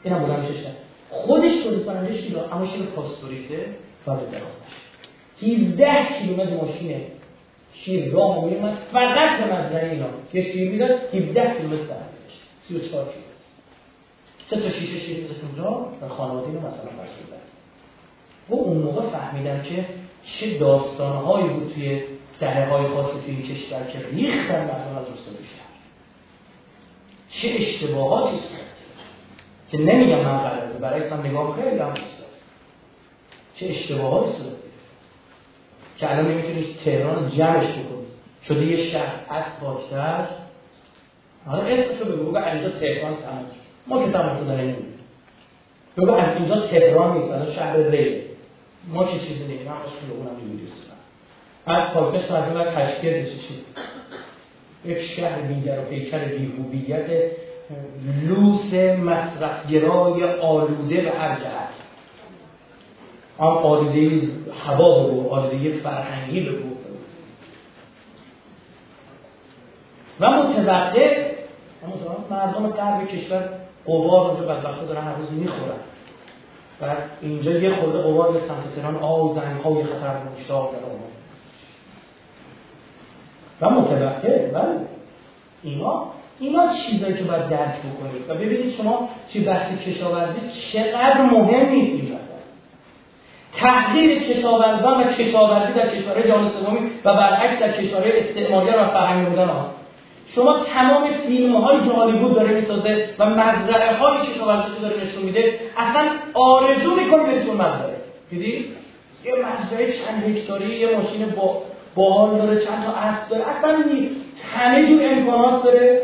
این هم بودن میشه خودش تولید کننده شیر اما شیر پاستوریزه و به درآمدش 17 کیلومتر ماشین شیر راه میومد فقط به مزرعه اینا. یه شیر می‌داد 17 کیلومتر برمیگشت 34 کیلومتر. سه تا شیشه میذاشت اونجا و خانواده اینو مثلا فرسودن و اون موقع فهمیدم که چه داستانهایی بود توی دهه های خاص توی این کشور که ریختن مردم از روستا بیشتر. چه اشتباهاتی که نمیگم من غلطه برای هم نگاه خیلی هم چه اشتباهاتی صورت که الان نمی‌تونی تهران جمعش بکنی. شده یه شهر از پاکتر حالا اسمشو بگو. بگو اینجا تهران تمام ما که شدن نمی‌دونیم. بگو از اینجا تهران نیست الان شهر ری ما چه چیزی نگیم من باش خیابونم این ویدیو از پاکتر مردم از تشکیل چی؟ یک شهر دیگر و پیکر بیهوبیت لوس مصرفگرای آلوده به هر جهت. آن آلوده هوا بگو آلوده فرهنگی بگو و متوقع مردم غرب کشور قوار اونجا بدبختا دارن هر روز می‌خورن. بعد اینجا یه خورده قوار به سمت تهران آو زنگ های خطر مشتاق در و متوقع بله. اینا اینا چیزایی که باید درک بکنید. و ببینید شما چی بحث کشاورزی چقدر مهم نیست تحلیل کشاورزان و کشاورزی در کشورهای جهان سومی و برعکس در کشورهای استعمارگر و فرهنگ بودن شما تمام فیلم های هالیوود داره می‌سازه و مزرعه های کشاورزی داره نشون میده اصلا آرزو می‌کنه به مزرعه دیدی؟ یه مزرعه چند هکتاری یه ماشین با باحال داره چند تا اسب داره. اصلا همه جور امکانات داره.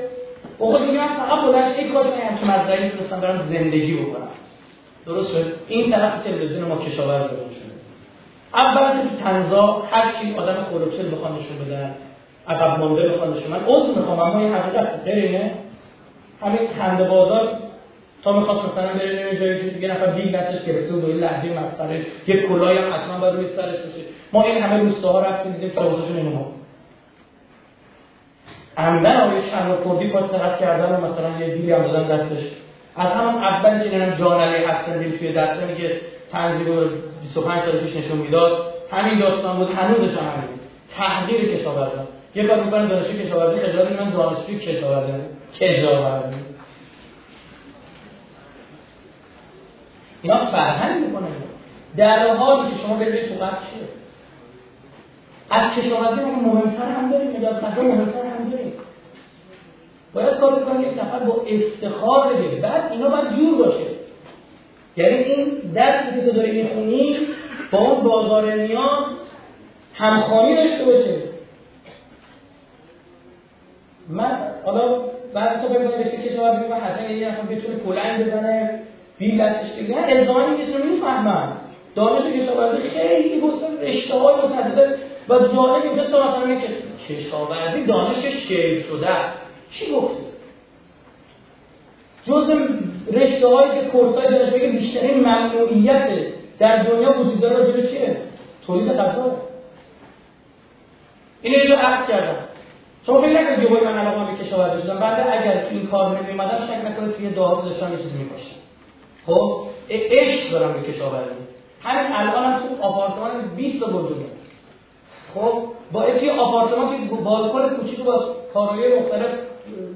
خود میگه من فقط بلند یک کاش من همچین مزرعه می‌تونستم برم زندگی بکنم. درست شد؟ این طرف تلویزیون ما کشاورز شده. اول که تنزا هر چی آدم خلوچل بخوان نشون بدن عقب مانده بخوان نشون من عضو می‌خوام اما این حقیقت غیر اینه همین خنده بازار تا می‌خواست مثلا بره نمی جایی که دیگه نفر بیل نتش گرفته و این لحجه مسخره یه کلاه هم حتما باید روی سرش باشه. ما این همه روستاها رفتیم دیدیم کابوسشون اینو عمدن آقای شهر کردی پاس سرعت کردن و مثلا یه دیلی هم دادن دستش. از همون اول که اینم جان علی حسن توی دسته که تنظیم 25 سال پیش نشون می‌داد. همین داستان بود هنوزش هم همین تحقیر کشاورزان. یه کار می‌کنن دانشجو کشاورزی خجالت میگن دانشجوی کشاورزی کشاورزی. اینا فرهنگ می‌کنن در حالی که شما برید تو قبل چیه؟ از کشاورزی مهمتر هم داریم مداد مهمتر هم داریم. باید کار بکنیم یک نفر با افتخار بده بعد اینا باید جور باشه. یعنی این درسی که تو داری می‌خونی با اون بازار نیاز همخوانی داشته باشه. من حالا بعد تو بگم بشه کشاورزی من حتما یه نفر بتونه پلنگ بزنه بیل دستش بگیره. الزاما این رو می‌فهمم دانش کشاورزی خیلی رشته های متعدد و جالب اینجا تو مثلا کشاورزی دانش شیر شده. چی گفته جز رشته هایی که کورس های دانشگاهی که بیشترین ممنوعیت در دنیا وجود داره راجع چیه؟ تولید غذا این رو عقد کردم. فکر نکنید یه من علاقه به کشاورزی شدم. بعد اگر این کار نمیومدم شک نکنید توی دعا داشتم یه چیزی می‌باشم خب؟ عشق دارم به کشاورزی. همین الان هم تو آپارتمان 20 تا گلدونه خب؟ با یه آپارتمان که بالکن کوچیک با کارهای مختلف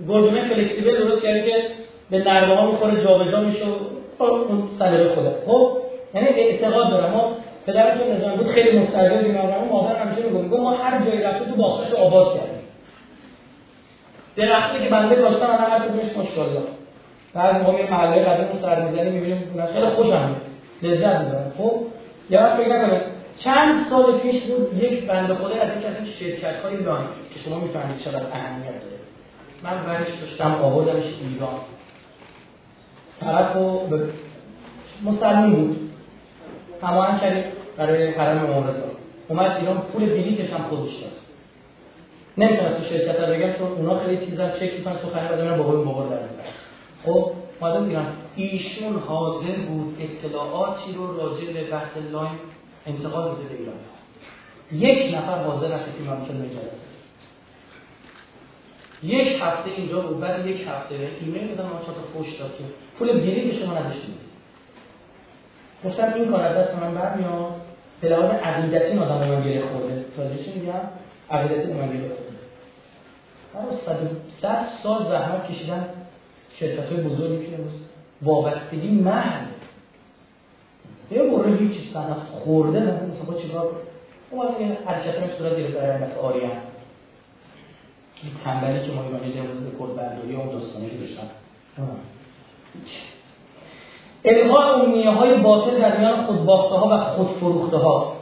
گلدونه فلکسیبل درست کرده که به نرمه ها می‌خوره جابجا میشه اون سلیقه خوده خب؟ یعنی اعتقاد دارم. ما پدرتون نظام بود خیلی مستقل بیمارم مادر همیشه میگم ما هر جایی رفته تو باغچه‌ش آباد کردیم درختی که بنده کاشتم الان هر کدومش ماشاءالله بعد ما یه محله قدیم سر می‌زنیم می‌بینیم خیلی خوشم لذت می‌برم. خب یا وقت فکر نکنید چند سال پیش بود یک بنده خدا از یک از این شرکت های لاین که شما می‌فهمید چقدر اهمیت داره. من برش داشتم آوردمش ایران. طرف رو مسلمی بود. هماهنگ کردیم برای حرم مورزا اومد ایران پول بلیتش هم خودش داد. نمی‌تونست تو شرکت رو بگم چون اونا خیلی چیزا چک می‌کنن سخنی رو من بابای بابا در خب اومدم ایران ایشون حاضر بود اطلاعاتی رو راجع به بحث لاین انتقال بده به ایران. یک نفر حاضر هست که ممکن نجات یک هفته اینجا بود بعد یک هفته ایمیل دادم ما چطور فوش داد که پول بلیط شما نداشتیم گفتم این کار از دست من برمیاد. به لحاظ عقیدتی آدم من گره خورده. چی میگم؟ عقیدتی من گره صد سال زحمت کشیدن شرکت های بزرگی که وابستگی محل یه برای هیچ چیز از خورده نمی‌دونم مثلا چیکار کنم اون این حرکت هم صورت گرفت برای مثل آریان. این تنبلی که ما ایرانی جوز به کرد برداری اون داستانی که داشتن. الغاء امیه های باطل در میان خودباخته ها و خودفروخته ها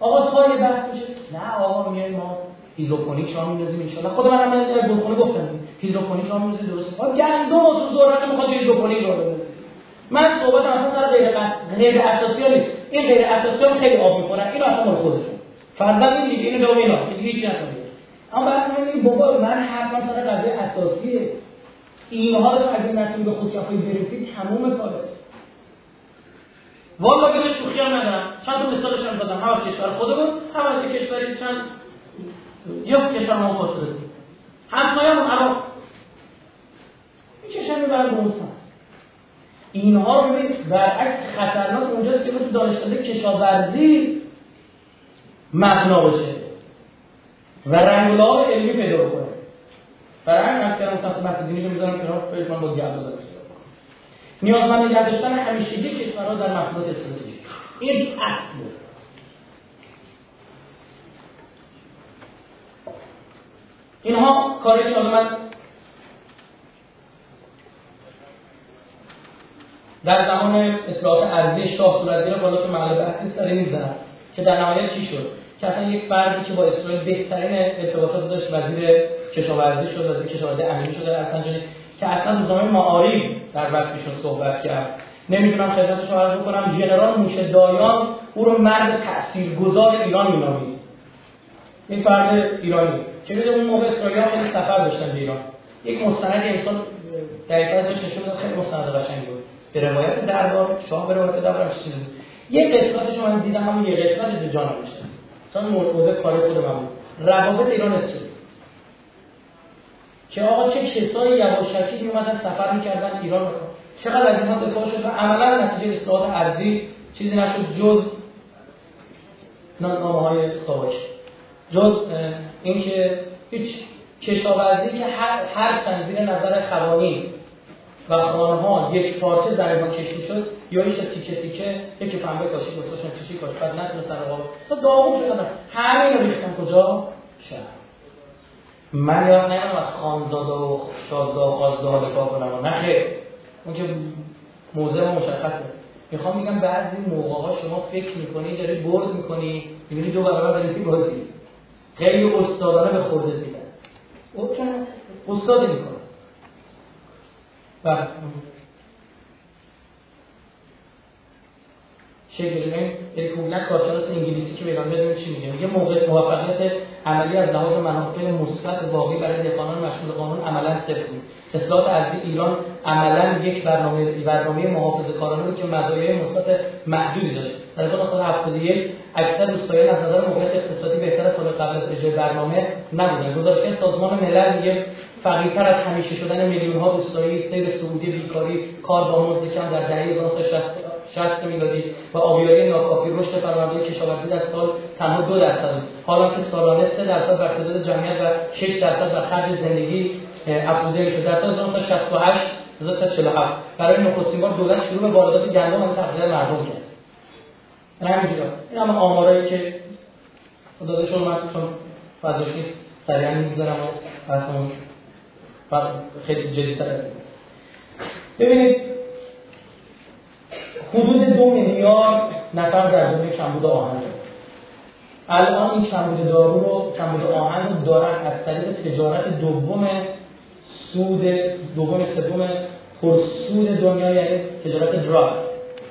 آقا تا یه بحث میشه؟ نه آقا میای ما هیدروپونیک شما میندازیم انشالله خود من هم هیدروپونیک گفتم. هیدروپونیک شما میندازیم درست گندم و تو ذرت می‌خواد هیدروپونیک رو بندازیم من صحبت اصلا سر غیر غیر اساسی نیست. این غیر اساسی ها خیلی آب می‌کنن این اصلا مال خودشون. این دیگه اینو دوم اینا. دیگه هیچ نکنید اما بعد من این بابا من حرفم سر قضیه اساسیه. اینها رو اگه نتون به خود کفایی برسید تموم کاره. والا بهش شوخی هم. ندارم چند تا مثالش هم دادم. هم از کشور خودمون. هم از کشوری چند یک کشور ما فاصله همسایه‌مون عراق این چشمی برای این اینها رو ببینید برعکس خطرناک اونجاست که تو دانشکده کشاورزی مبنا باشه و رنگ علمی پیدا بکنه. برای همین از کردم سمت بحث دینی رو می‌ذارم کنار فکر من با گرد داشته نیازمند نگه داشتن همیشگی کشورها در محصولات استراتژیک. این یک اصله. اینها کاری که من در زمان اصلاحات ارزی شاه صورت گرفت بالا که محل بحثی سری می‌زنم که در نهایت چی شد؟ که اصلا یک فردی که با اسرائیل بهترین ارتباطات داشت وزیر کشاورزی شد وزیر کشاورزی امنی شده در که اصلا روزنامه معارف در وقتشون صحبت کرد. نمی‌تونم خدمت شما عرض کنم ژنرال موشه دایان او رو مرد تاثیرگذار ایران مینامید. این فرد ایرانی. که می‌دونم اون موقع اسرائیل خیلی سفر داشتن به ایران. یک مستند انسان دقیقا ازش نشون خیلی مستند قشنگی بود. به روایت دربار شاه به روایت دربار بود یه قسمتش من دیدم همون یه قسمت به جان داشتم. مثلا موضوع کار خود من بود. روابط ایران اسرائیل که آقا چه کسایی یواشکی میومدن سفر می‌کردن ایران چقدر از اینها دفاع شد و عملا نتیجه اصلاحات ارزی چیزی نشد جز نامه های جز اینکه هیچ کشاورزی که هر, هر زیر نظر خوانی و خانه ها یک پارچه در ایران کشی شد یا ایش تیکه تیکه یکی پنبه کاشی گذاشتن چیزی کاش بعد نتونستن رقابت تا داغون شدن همین رو ریختن کجا؟ شهر. من یاد نگم از خانزاده و شازده و خازده دفاع کنم. نه اون که موضوع مشخصه. می‌خوام میگم بعضی موقع ها شما فکر می‌کنی داری برد می‌کنی می‌بینی دو برابر بازی؟ خیلی استادانه به خورده دیدن او استاد می‌کنه. و شکل یک کلا کارشناس انگلیسی که میگم بدون چی میگه. میگه موقع موفقیت عملی از لحاظ منافع مثبت واقعی برای دهقانان مشمول قانون عملا صفر بود. اصلاحات ارضی ایران عملا یک برنامه برنامه محافظه کارانه بود که مزایای مثبت محدودی داشت. در سال 71 اکثر روستاییان از نظر موقعیت اقتصادی بهتر سال قبل از اجرای برنامه نبودن. گزارش سازمان ملل میگه فقیرتر از همیشه شدن میلیون ها روستایی سیر سعودی بیکاری کار با مزد کم در دهه 1960 60 میلادی و آبیاری ناکافی رشد فرآیند کشاورزی در سال تنها دو درصد حالا که سالانه 3 درصد بر تعداد جمعیت و 6 درصد بر خرج زندگی افزوده شد در سال 1968 1947 برای نخستین بار دولت شروع به واردات گندم و تقلیل مردم کرد. همینجورا این هم آمارایی که داده شما من چون فضاش سریعا می‌گذارم و بحثمون خیلی جدیتر ببینید حدود دو میلیارد نفر در دنیا کمبود آهن الان این کمبود دارو رو کمبود آهن رو دارن از طریق تجارت دوم سود دوم سوم پرسود دنیا یعنی تجارت دراگ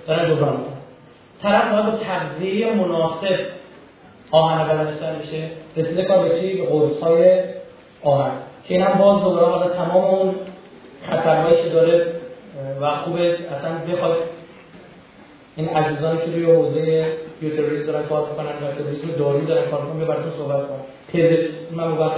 دارن جبران طرف باید با تغذیه مناسب آهن بدنش بشه. رسیده کار به چی؟ به قرص های آهن. که این هم باز دوباره تمام اون خطرهایی که داره و خوبه اصلا بخواد. این عزیزانی که روی حوزه بیوتروریسم دارن کار می‌کنن و تروریسم داری دارن کار می‌کنن براتون صحبت کنم. پزشک من موقع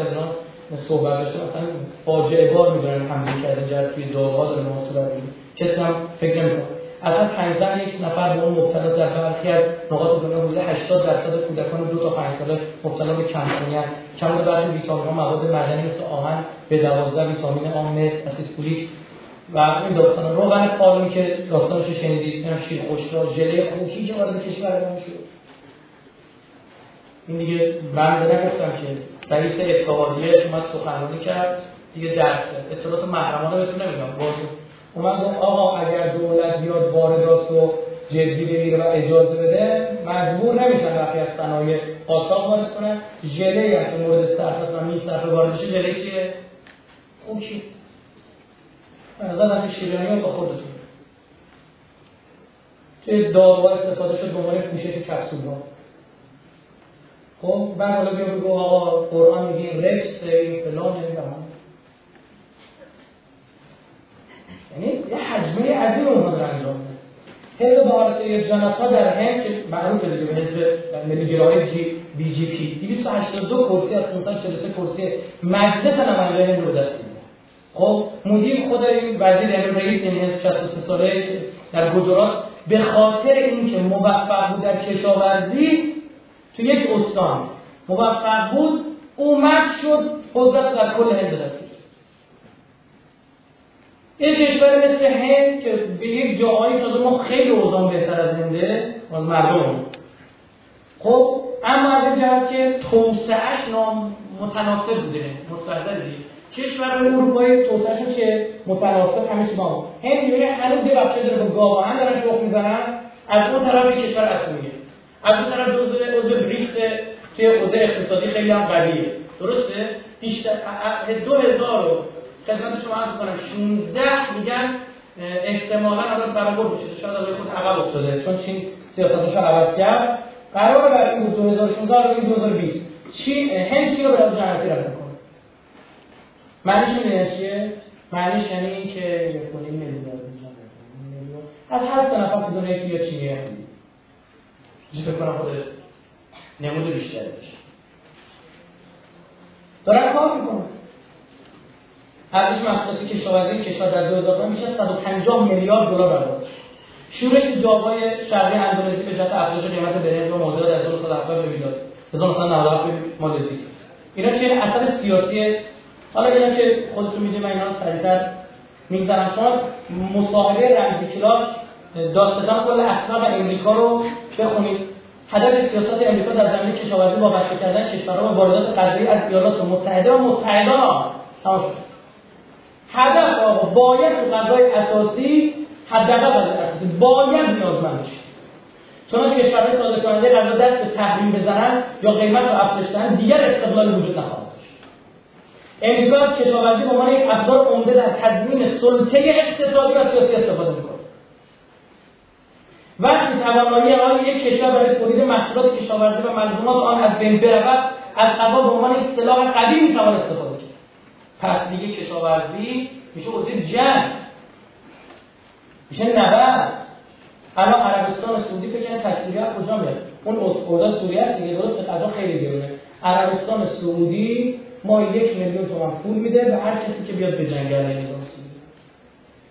صحبت داشتم مثلا فاجعه بار می‌دونن حمله کردن جهت توی داروها داره ما صورت کسی هم فکر نمی‌کنه. اصلا پنجزن یک نفر به اون مبتلا در برخی از نقاط دنیا حدود 80 درصد کودکان دو تا پنج ساله مبتلا به کمخونیت کمبود برخی ویتامین مواد معدنی مثل آهن به 12 ویتامین آ مس اسید فولیک و این داستان روغن پالمی که داستانش شنیدید این شیر را ژله خوشی که وارد کشور ما شد. این دیگه من نگفتم که رئیس اتحادیه اومد سخنرانی کرد. دیگه درس اطلاعات محرمانه بهتون نمی‌دونم. باز اومد گفت آقا اگر دولت بیاد واردات رو جدی بگیره و اجازه بده مجبور نمیشن وقتی از صنایع قاچاق وارد کنن. ژله ای که مورد سرفس و می وارد بشه ژله چیه؟ خوشی به نظر از شیرانی با خودتون. که داروها استفاده شد به عنوان پوشش کپسول خب بعد حالا بیا بگو آقا قرآن میگه رکس این فلان یعنی یه حجمه عظیم اونها داره انجام حزب بحارت جنتا در هند که معروف دیگه به حزب ملیگرای جی بی جی پی. 282 کرسی از 543 کرسی مجلس نماینده هند رو دست خب مدیر خود این وزیر یعنی رئیس این 63 ساله در گجرات به خاطر اینکه موفق بود در کشاورزی تو یک استان موفق بود اومد شد قدرت در کل هند رسید یک کشور مثل هند که به یک جاهایی تازه ما خیلی اوضاع بهتر از هنده از مردم. خب اما از جهت که توسعهش نام متناسب بوده مستحضر کشور اروپایی توسعهشون که متناسب همه چی با هند می‌بینه هنوز یه بچه داره با گاواهن دارن شخ می‌زنن از اون طرف کشور اصلیه. از اون طرف جزء عضو بریکس که عضو اقتصادی خیلی هم قویه. درسته؟ بیشتر هزار رو خدمت شما عرض کنم 16 میگن احتمالا الان برآورد بشه شاید از خود عقب افتاده چون چین سیاستش عوض کرد. قرار بر این 2016 رو این 2020 چی هند چی رو به لحاظ جمعیتی رفت می‌کنه؟ معنیش می‌دونی چیه؟ معنیش یعنی این که یک میلیارد از هر سه نفر که دنیا یا چینی فکر کنم خود نمود بیشتر باشه. دارن کار می‌کنن. ارزش محصولات کشاورزی کشور در 2000 میشه 150 میلیارد دلار برداشت شورش جاوای شرقی اندونزی به جهت افزایش قیمت برنج و مازاد در 1970 به میلاد 1997 مالزی اینا چه اثر سیاسی حالا اینا که خودتون می‌دونید من اینا سریعتر میگذرم. شما مصاحبه رمزی کلاس داستان کل اخلاق امریکا رو بخونید. هدف سیاست امریکا در زمینه کشاورزی وابسته کردن کشورها به واردات غذایی از ایالات متحده و متحدان هدف آقا باید تو غذای اساسی حداقل غذای اساسی باید نیازمند بشه چون کشورهای صادر کننده غذا دست به تحریم بزنن یا قیمت رو افزایش دهن دیگر استقلال وجود نخواهد امریکا از کشاورزی به عنوان یک ابزار عمده در تضمین سلطه اقتصادی و سیاسی استفاده می‌کنه وقتی توانایی آن یک کشور برای تولید محصولات کشاورزی و ملزومات آن از بین برود از غذا به عنوان یک سلاح قوی می‌توان استفاده کرد پس دیگه کشاورزی میشه عضو جنگ میشه نبرد. الان عربستان سعودی فکر تکلیفی کجا میاد؟ اون اوضاع سوریه دیگه درست غذا خیلی گرونه. عربستان سعودی ما یک میلیون تومان پول میده به هر کسی که بیاد به جنگ علیه نظام سعودی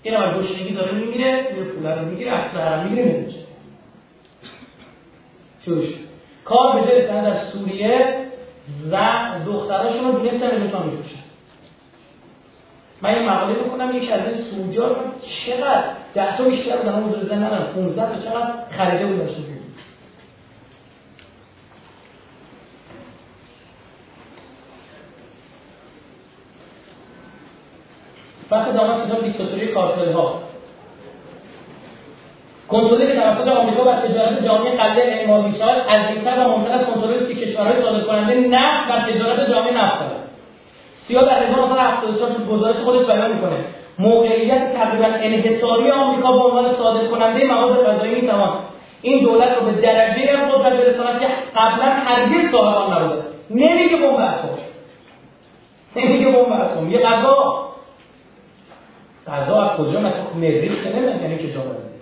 این هم گشنگی داره می‌گیره یه پول رو می‌گیره اصلا می‌گیره نمیشه. چوش کار به جای در سوریه زن دختراشون رو دونستن می‌تونن میفروشن من این مقاله بکنم یک از این سعودی ها چقدر ده تا بیشتر اون حضور زن ندارم 15 تا چقدر خریده بودن سعودی وقت دامن کتاب دیکتاتوری کارتل ها کنترلی که توسط آمریکا بر تجارت جامعه قلعه اعمال می‌شود عظیمتر و ممکن است کنترلی که کشورهای صادر کننده نفت و تجارت جامعه نفت دارد سیا در 1974 تو گزارش خودش بیان می‌کنه. موقعیت تقریبا انحصاری آمریکا به عنوان صادر کننده مواد غذایی می‌توان. این دولت رو به درجه قدرت برساند که قبلا هرگز صاحب آن نبوده. نمیگه بمب اتم نمیگه بمب اتم یه غذا. غذا از کجا مثلا مریخ که نمیدن یعنی کشاورزی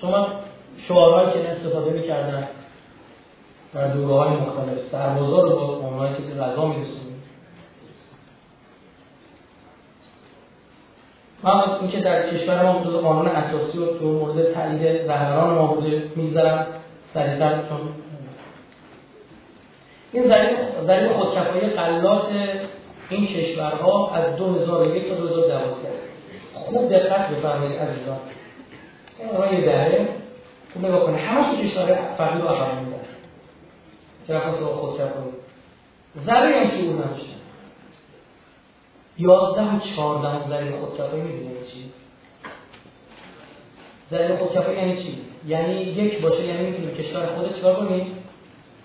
شما شعارهایی که استفاده می‌کردن در دوره های مختلف سربازا رو با عنوان کسی غذا میرسونید من از اینکه در کشور ما حدود قانون اساسی و تو مورد تایید رهبران ما بوده می‌ذارم سریعتر چون این ذریب خودکفایی قلات این کشورها از 2001 تا 2012 خوب دقت بفرمایید عزیزان. این یه دره خوب نگاه کنه همه کشور فقیر و عقب میدن با خودکفایی. ذره هم شعور نداشتن یازده و چهارده ذریع خودکفایی می‌دونه چی؟ ذریع خودکفایی یعنی چی؟ یعنی یک باشه یعنی می‌تونی کشور خودت چیکار کنی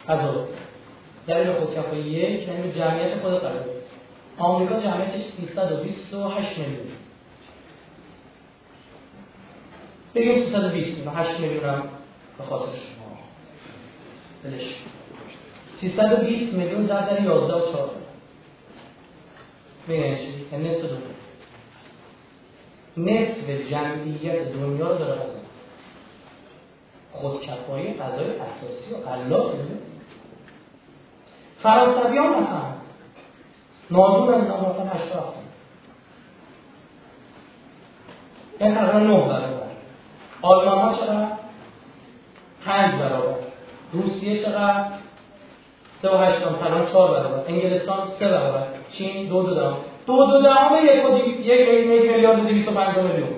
غذا دلیل خودکفایی یک یعنی جمعیت خود غذا آمریکا جمعیتش 328 میلیون. بگیم 320 8 میلیون هم به خاطر شما. بلش. 320 میلیون در در 11 و 4 ببینید یعنی نصف دنیا نصف جمعیت دنیا رو داره غذا خودکفایی غذای اساسی و غلات فرانسوی هم فرانسویان هستن ناظور نظافت اشراف. این تقریبا نه برابر آلمان ها چقدر؟ پنج برابر روسیه چقدر؟ سه و هشتم تران چهار برابر انگلستان سه برابر چین دو دو دام دو دو دهم یک و دیگه یک میلیارد و دویست و پنجاه میلیون.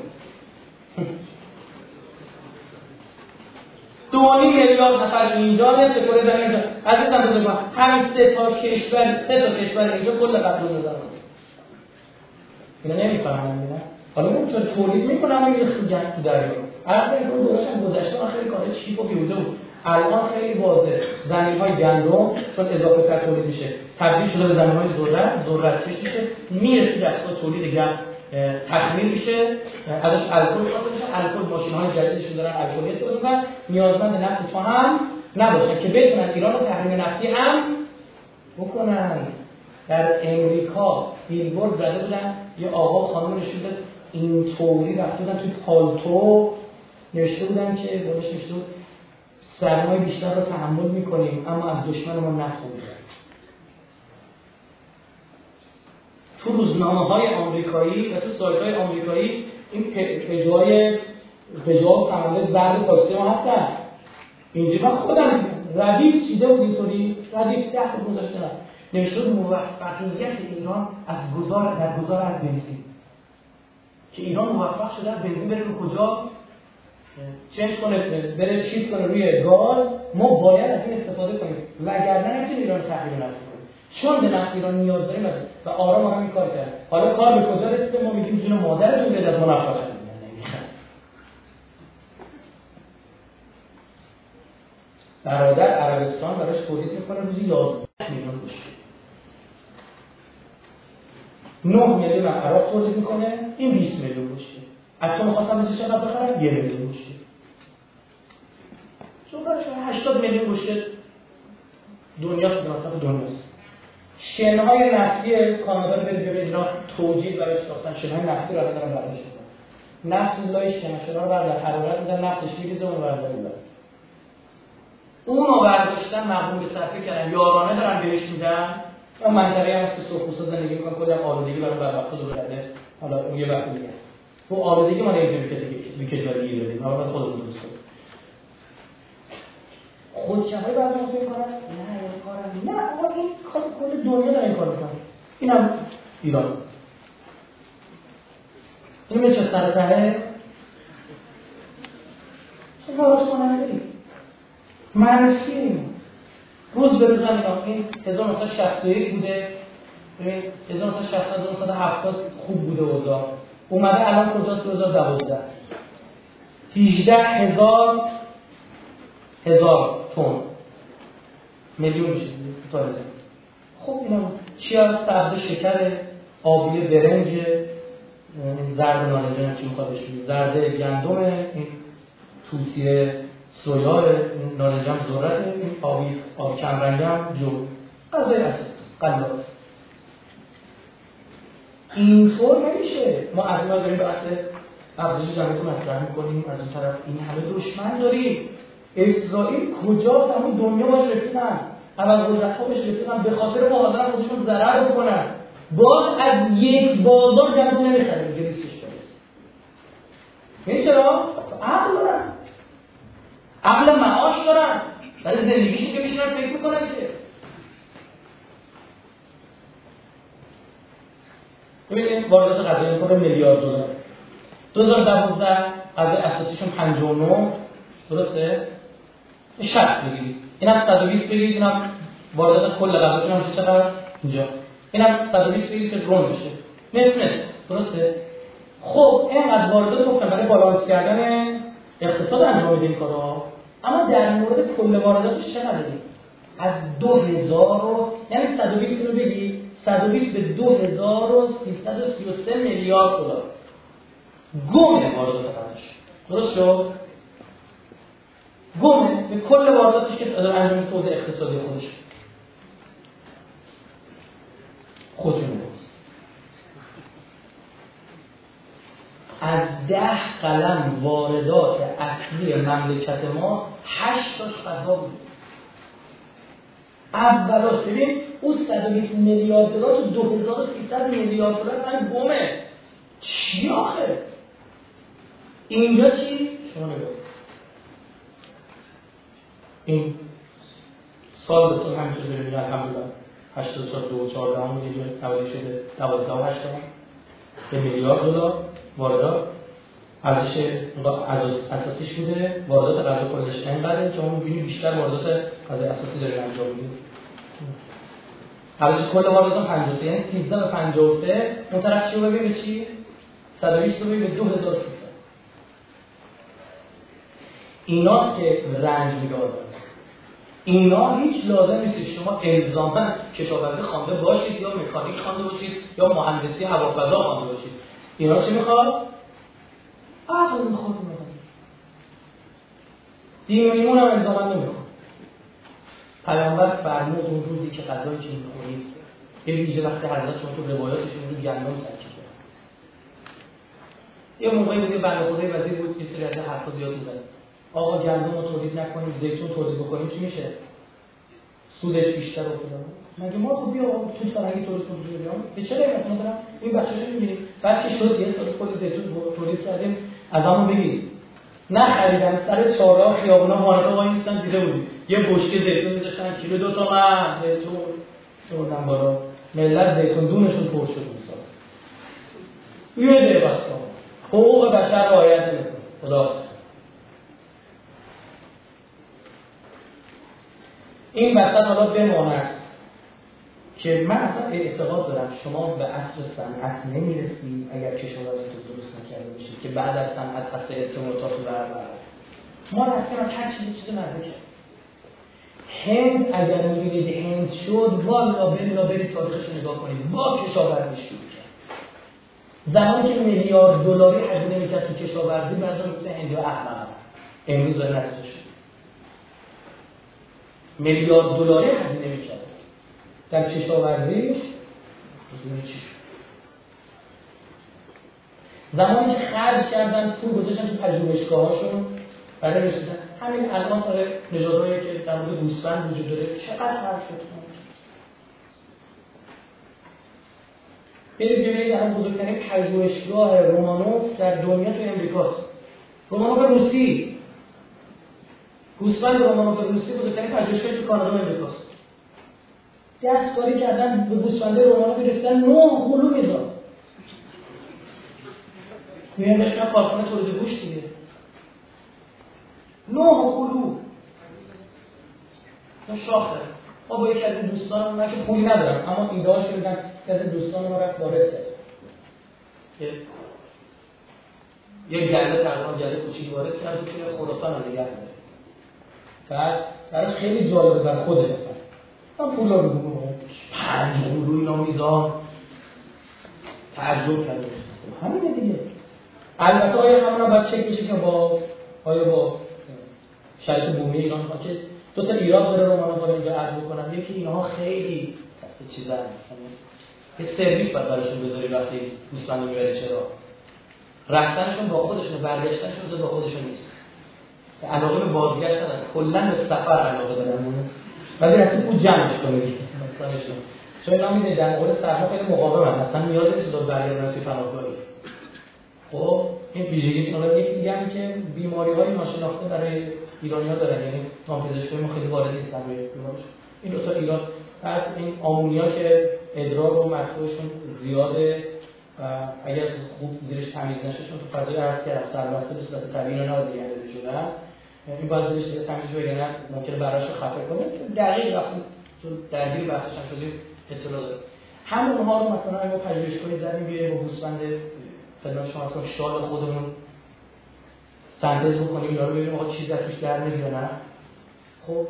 دو میلیارد نفر اینجا سکوره در اینجا عزیزم بزرگوار همین سه تا کشور سه تا کشور اینجا کل قبل دنیا دارن. اینا نمی‌فهمن نه حالا من چون تولید می‌کنم این خیلی جنگ تو دریا. این رو درستم گذشته خیلی کار چیپ و بیوده بود. الان خیلی واضح زمین های گندم چون اضافه تر تولید میشه. تبدیل شده به زمین های ذرت ذرت میشه؟ میره تو دستگاه تولید گند. تخمیر میشه ازش الکل ساخته میشه. الکل ماشین های جدیدشون دارن الکل استفاده می‌کنن نیازمند نفت تو هم نباشن که بتونن ایران رو تحریم نفتی هم بکنن. در امریکا بیلبورد زده بودن یه آقا خانم نشون داد اینطوری رفته بودن توی پالتو نوشته بودن که باش نوشته بود سرمایه بیشتر رو تحمل می‌کنیم اما از دشمنمون نفت تو روزنامه های آمریکایی و تو سایت های آمریکایی این پژوهای پژوها تمام زرد پاکسته ما هستن. اینجا من خودم ردیف چیده بود اینطوری ردیف تحت گذاشته نوشته موفقیت ایران از گذار در گذار از بنزین. که ایران موفق شده بنزین بره رو کجا؟ چنج کنه بره چیز کنه روی گاز. ما باید از این استفاده کنیم. وگرنه نمی‌تونیم ایران تغییر ندیم چون به نفت ایران نیاز داریم و آرام هم این کار کرد. حالا کار به کجا رسیده؟ ما میگیم جون مادرتون بیاد از ما نفت برادر عربستان براش تولید می‌کنه روزی 11 میلیون بشکه 9 میلیون عراق تولید می‌کنه این 20 میلیون بشکه از تو می‌خواستم مثل چقدر بخرم یه میلیون بشکه چون براش 80 میلیون بشکه دنیاست به مصرف دنیاست. شنهای نفتی کانادا رو برید ببینید اینا توجیه برای ساختن شنهای نفتی رو دارن برداشت نفت لای شنا رو بردار. حرارت میدن نفتش میریزه اون بردار می‌برن. اون رو برداشتن مقبول به صرفه کردن. یارانه دارن بهش میدن. اون منطقه هم که سرخپوستا زندگی می‌کنن کلی آلودگی برای بدبختا دور کرده حالا اون یه وقت دیگه. تو آلودگی ما نمی‌تونیم که کشور گیر بدیم. حالا خودمون دوست خودشمایی باید فکر کنن نه این کارم نه آقا این کار کل دنیا داره این کار می‌کنه. اینم ایران. این چه سر تره چه کنه نداریم منفیم روز به روز هم این 1961 بوده. ببین 1960 1970 خوب بوده اوضاع. اومده الان کجاست؟ 2012 18 هزار هزار. تون میلیون میشه. خب اینا چی از سبز شکر آبی برنج زرد نارنجان چی می‌خواد زرد گندم این توسیه سویا نارنجان ذرت این آبی آب کمرنگم جو. غذای اساس. قلات اینطور نمیشه ما از اینا داریم بحث افزایش جمعیت مطرح می‌کنیم. از این طرف این همه دشمن داریم. اسرائیل کجا تمام دنیا باش رسیدن اول قدرت ها بهش رسیدن به خاطر ما خودشون ضرر بکنن. باز از یک بازار جمعیت نمی‌خریم. برسه این چرا؟ عقل دارن. عقل معاش دارن. ولی زندگیشون که میشونن فکر می‌کنن که ببینید واردات غذایی می‌کنه میلیارد دلار. 2012 از اساسیشون 59 درسته؟ 60 بگیرید اینم 120 بگیرید اینم واردات کل غذاشون هم چقدر؟ اینجا. اینم 120 بگیرید که رون بشه نصف نصف درسته؟ خب اینقدر واردات گفتم برای بالانس کردن اقتصاد انجام بدیم کارا. اما در مورد کل وارداتش چقدر از 2000 رو یعنی 120 رو بگی 120 به 2333 میلیارد دلار. گم واردات خودش درست شد؟ گمه به کل وارداتش که انجام توضیح اقتصادی خودش. خودشون از ده قلم واردات اصلی مملکت ما هشت تاش غذا بود. اولاش ببین اون 120 میلیارد دلار تو 2300 میلیارد دلار من گمه. چی آخه؟ اینجا چی؟ شما نگاه این سال به سال همینطور داریم میگه الحمدلله 84 دو 14 همون یه جای شده 12 و 8 به میلیارد دلار واردات. ارزش اساسیش بوده. واردات غذا خودش که ما می‌بینیم بیشتر واردات غذا اساسی داریم انجام میدیم. ارزش کل واردات 53 یعنی 13 به 53 اون طرف چی ببین چی؟ 120 رو به 2300 اینا که رنج میدارن اینا هیچ لازم نیست شما الزاما کشاورزی خوانده باشید یا مکانیک خوانده باشید یا مهندسی هوافضا خوانده باشید. اینا چی می‌خواد؟ عقل می‌خواد دین و ایمون هم الزاما نمی‌خواد. پیامبر فرمود اون روزی که غذایی که می‌خورید یه ویژه وقتی حضرت شما تو روایاتشون رو گندم سرکی یه موقعی بود یه بنده خدای وزیر بود یه سری از حرفا زیاد می‌زنه آقا گندم رو تولید نکنیم زیتون تولید بکنیم چی میشه؟ سودش بیشتر و مگه ما خب بیا تو فرنگی تولید کنیم؟ بیام؟ به چه قیمت؟ دارم این بخشش می‌بینیم. بعد که شد یه سال خود زیتون تولید کردیم از همون بگید نخریدن سر چهارراه خیابونا مارکا وای میستن دیده بودیم. یه بشکه زیتون میذاشتن کیلو دو تومن. زیتون. بردن بالا. ملت زیتون دونشون پر شد اون سال. یه دقیقه حقوق بشر رعایت نمی‌کنه. خدا این وسط حالا بماند که من اصلا اعتقاد دارم شما به اصل صنعت نمی‌رسید اگر کشاورزی رو درست نکرده باشید که بعد از صنعت پس ارتباطات رو برقرار ما رفتیم هر چیزی چیز مزه کرد هند اگر می‌بینید هند شد والا بلا بری تاریخش نگاه کنید. با کشاورزی شروع کرد. زمانی که میلیارد دلاری هزینه می‌کرد تو کشاورزی بعضا مثل هند یا احمق. امروز داره شد. میلیارد دلاری هزینه می‌کرد در کشاورزیش زمانی که خرج کردن پول گذاشتن تو پژوهشگاه هاشون برای رسیدن همین الان سر نژادهایی که در مورد گوسفند وجود داره چقدر خرج شد؟ برید ببینید الان بزرگترین پژوهشگاه رومانوف در دنیا تو امریکاست. رومانوف روسی. گوسفند رومانوف روسی بزرگترین پژوهشگاه تو کانادا و امریکاست. دستکاری کردن به گوسفنده رومانوف رسیدن نه هلو می‌داد. میان داشتن کارخانه تولید گوشت دیگه نه هلو اون شاخه ما با یکی از این دوستان من که پولی ندارم اما ایده هاش بگم از دوستان ما رفت وارد کرد. که یه گله تقریبا گله کوچیک وارد کرد که خراسان رو نگه داره بعد براش خیلی جالبه بر خودش من پولا رو بگم. پنج رو اینا میزان تعجب کرده همینه دیگه. البته آیا همون باید چک بشه که با آیا با شرط بومی ایران ها که دو تا ایران داره رو من اینجا عرض بکنم یکی اینها خیلی چیزن. یه سرویس باید براشون بذاری وقتی دوستان می‌بری چرا. رفتنشون با خودشون برگشتنشون با خودشون نیست. علاقه به بازگشت ندارن کلا به سفر علاقه دارن ولی اصلا پول جمعش کنید چون اینا میده در مورد سرما خیلی مقاوم هم اصلا نیاز نیست دو برگردن پناهگاهی خب این ویژگی حالا یکی دیگه هم که بیماری های ناشناخته برای ایرانی ها دارن. یعنی نامپزشکی ما خیلی وارد نیستن به این دو تا ایران. بعد این آمونیا که ادرار و مصرفشون زیاده و اگر خوب زیرش تمیز نشه چون تو فضای هست که از سربسته به صورت طبیعی اینا دیگه شدن این باید زیرش تمیز بگیرن ممکنه براش خفه کنه. دقیق وقتی چون درگیر بحثش هم شدیم اطلاع داره. همون ها رو مثلا اگه پژوهشگاهی زدیم بیایم با گوسفند خدمت شما اصلا شال خودمون سندز بکنیم اینا رو ببینیم آقا چیزی از توش در نمیاد نه. خب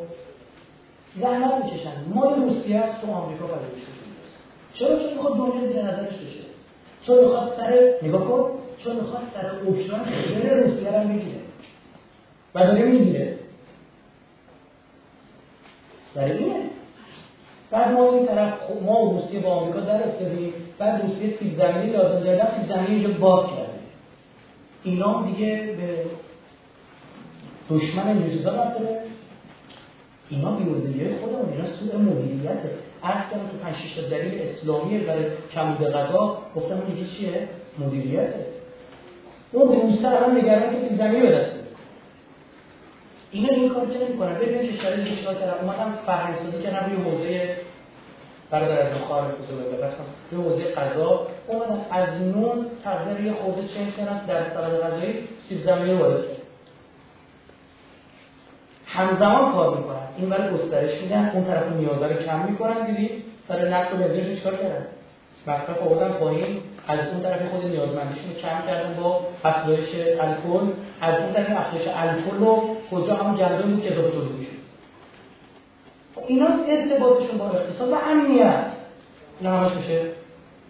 زحمت می‌کشن. مال روسیه است تو آمریکا پژوهش چرا؟ چون می‌خواد دنیا زیر نظرش بشه. چون می‌خواد سر نگاه کن. چون می‌خواد سر اوکراین خیلی روسیه رو می‌گیره و داره می‌گیره در اینه. بعد ما این طرف ما و روسیه با آمریکا در افتادیم. بعد روسیه سیب زمینی لازم داره. سیب زمینی اینجا باز کرده. اینا دیگه به دشمن اینجا نداره. اینا بیوزگی خودمون اینا سوء مدیریته. عرض کردم تو 5 6 دلیل اسلامی برای کمبود غذا گفتم اینجا چیه؟ مدیریته. اون روسر هم نگران که زمین به دست اینا این کار چه نمی‌کنن ببینید اشاره چیکار کردن اومدن فرهنگسازی کردن روی حوزه برادر از بخار بزرگ. ببخشم روی حوزه غذا. اومدن از نون تغییر یه خورده چنج کردن در سبد غذایی. سیب زمینی وارد همزمان کار می‌کنن این برای گسترش میدن اون طرف نیاز رو کم می‌کنن دیدید برای نقص و بنزینش چیکار کردن مصرف آوردن پایین. از اون طرف خود نیازمندیشون کم کردن با افزایش الکل. از اون طرف افزایش الکل رو کجا همون گندم بود که اضافه تولید می‌شد خب اینا ارتباطشون با اقتصاد و امنیت. اینا همش میشه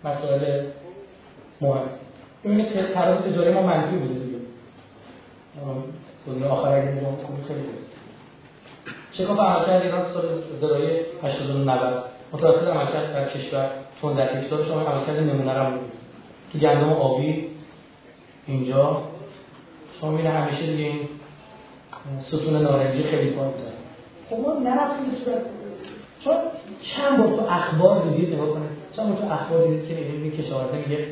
مسائل مهم. ببینید که تراز تجاری ما منفی بوده دیگه. گزینه آخر اگه نگاه کنید خیلی بود شکاف عملکرد ایران سال زرایی 89 متوسط عملکرد در کشور. چون در کشور شما عملکرد نمونه رو می‌بینید که گندم آبی اینجا. شما میره همیشه دیگه این ستون نارنجی خیلی پایین داره. خب ما نرفتیم به صورت چون چند بار تو اخبار دیدید نگاه کنید. چند بار تو اخبار دیدید که میگه کشاورزه میگه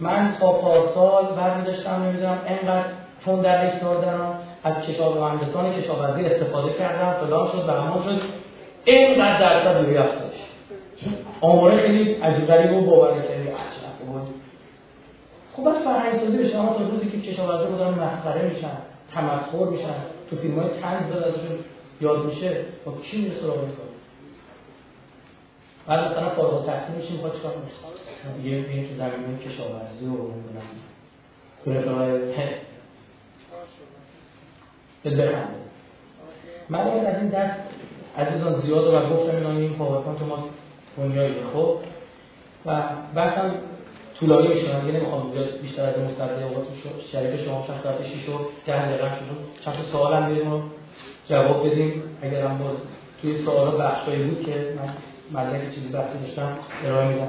من تا پارسال برمی داشتم نمی‌دونم انقدر چون در اشتار دارم از کشاورز مهندسان کشاورزی استفاده کردم فلان شد و همان شد. اینقدر درصد روی افزایش آماره خیلی عجیب غریب و باورنکردنی خب بس فرهنگ سازی بشه اما تا روزی که کشاورزا بودن مسخره میشن تمسخر میشن. تو فیلم های تنز داره ازشون یاد میشه با کی میره سراغ این کار؟ بعد مثلا فارغ التحصیل میشیم می‌خواد چیکار کنه دیگه میریم تو زمینه کشاورزی و نمی‌دونم تو رفقای بخنده. من از این دست عزیزان زیاد و گفتم اینا این PowerPoint ما دنیایی خب و بعدم طولانی میشه من نمی‌خوام زیاد بیشتر از مستعد اوقات شریف شما چند ساعت 6 و 10 دقیقه شد. چند تا سوال هم بدیم جواب بدیم. اگر هم باز توی سوالا بخشایی بود که من مدرک چیزی بحثی داشتم ارائه میدم.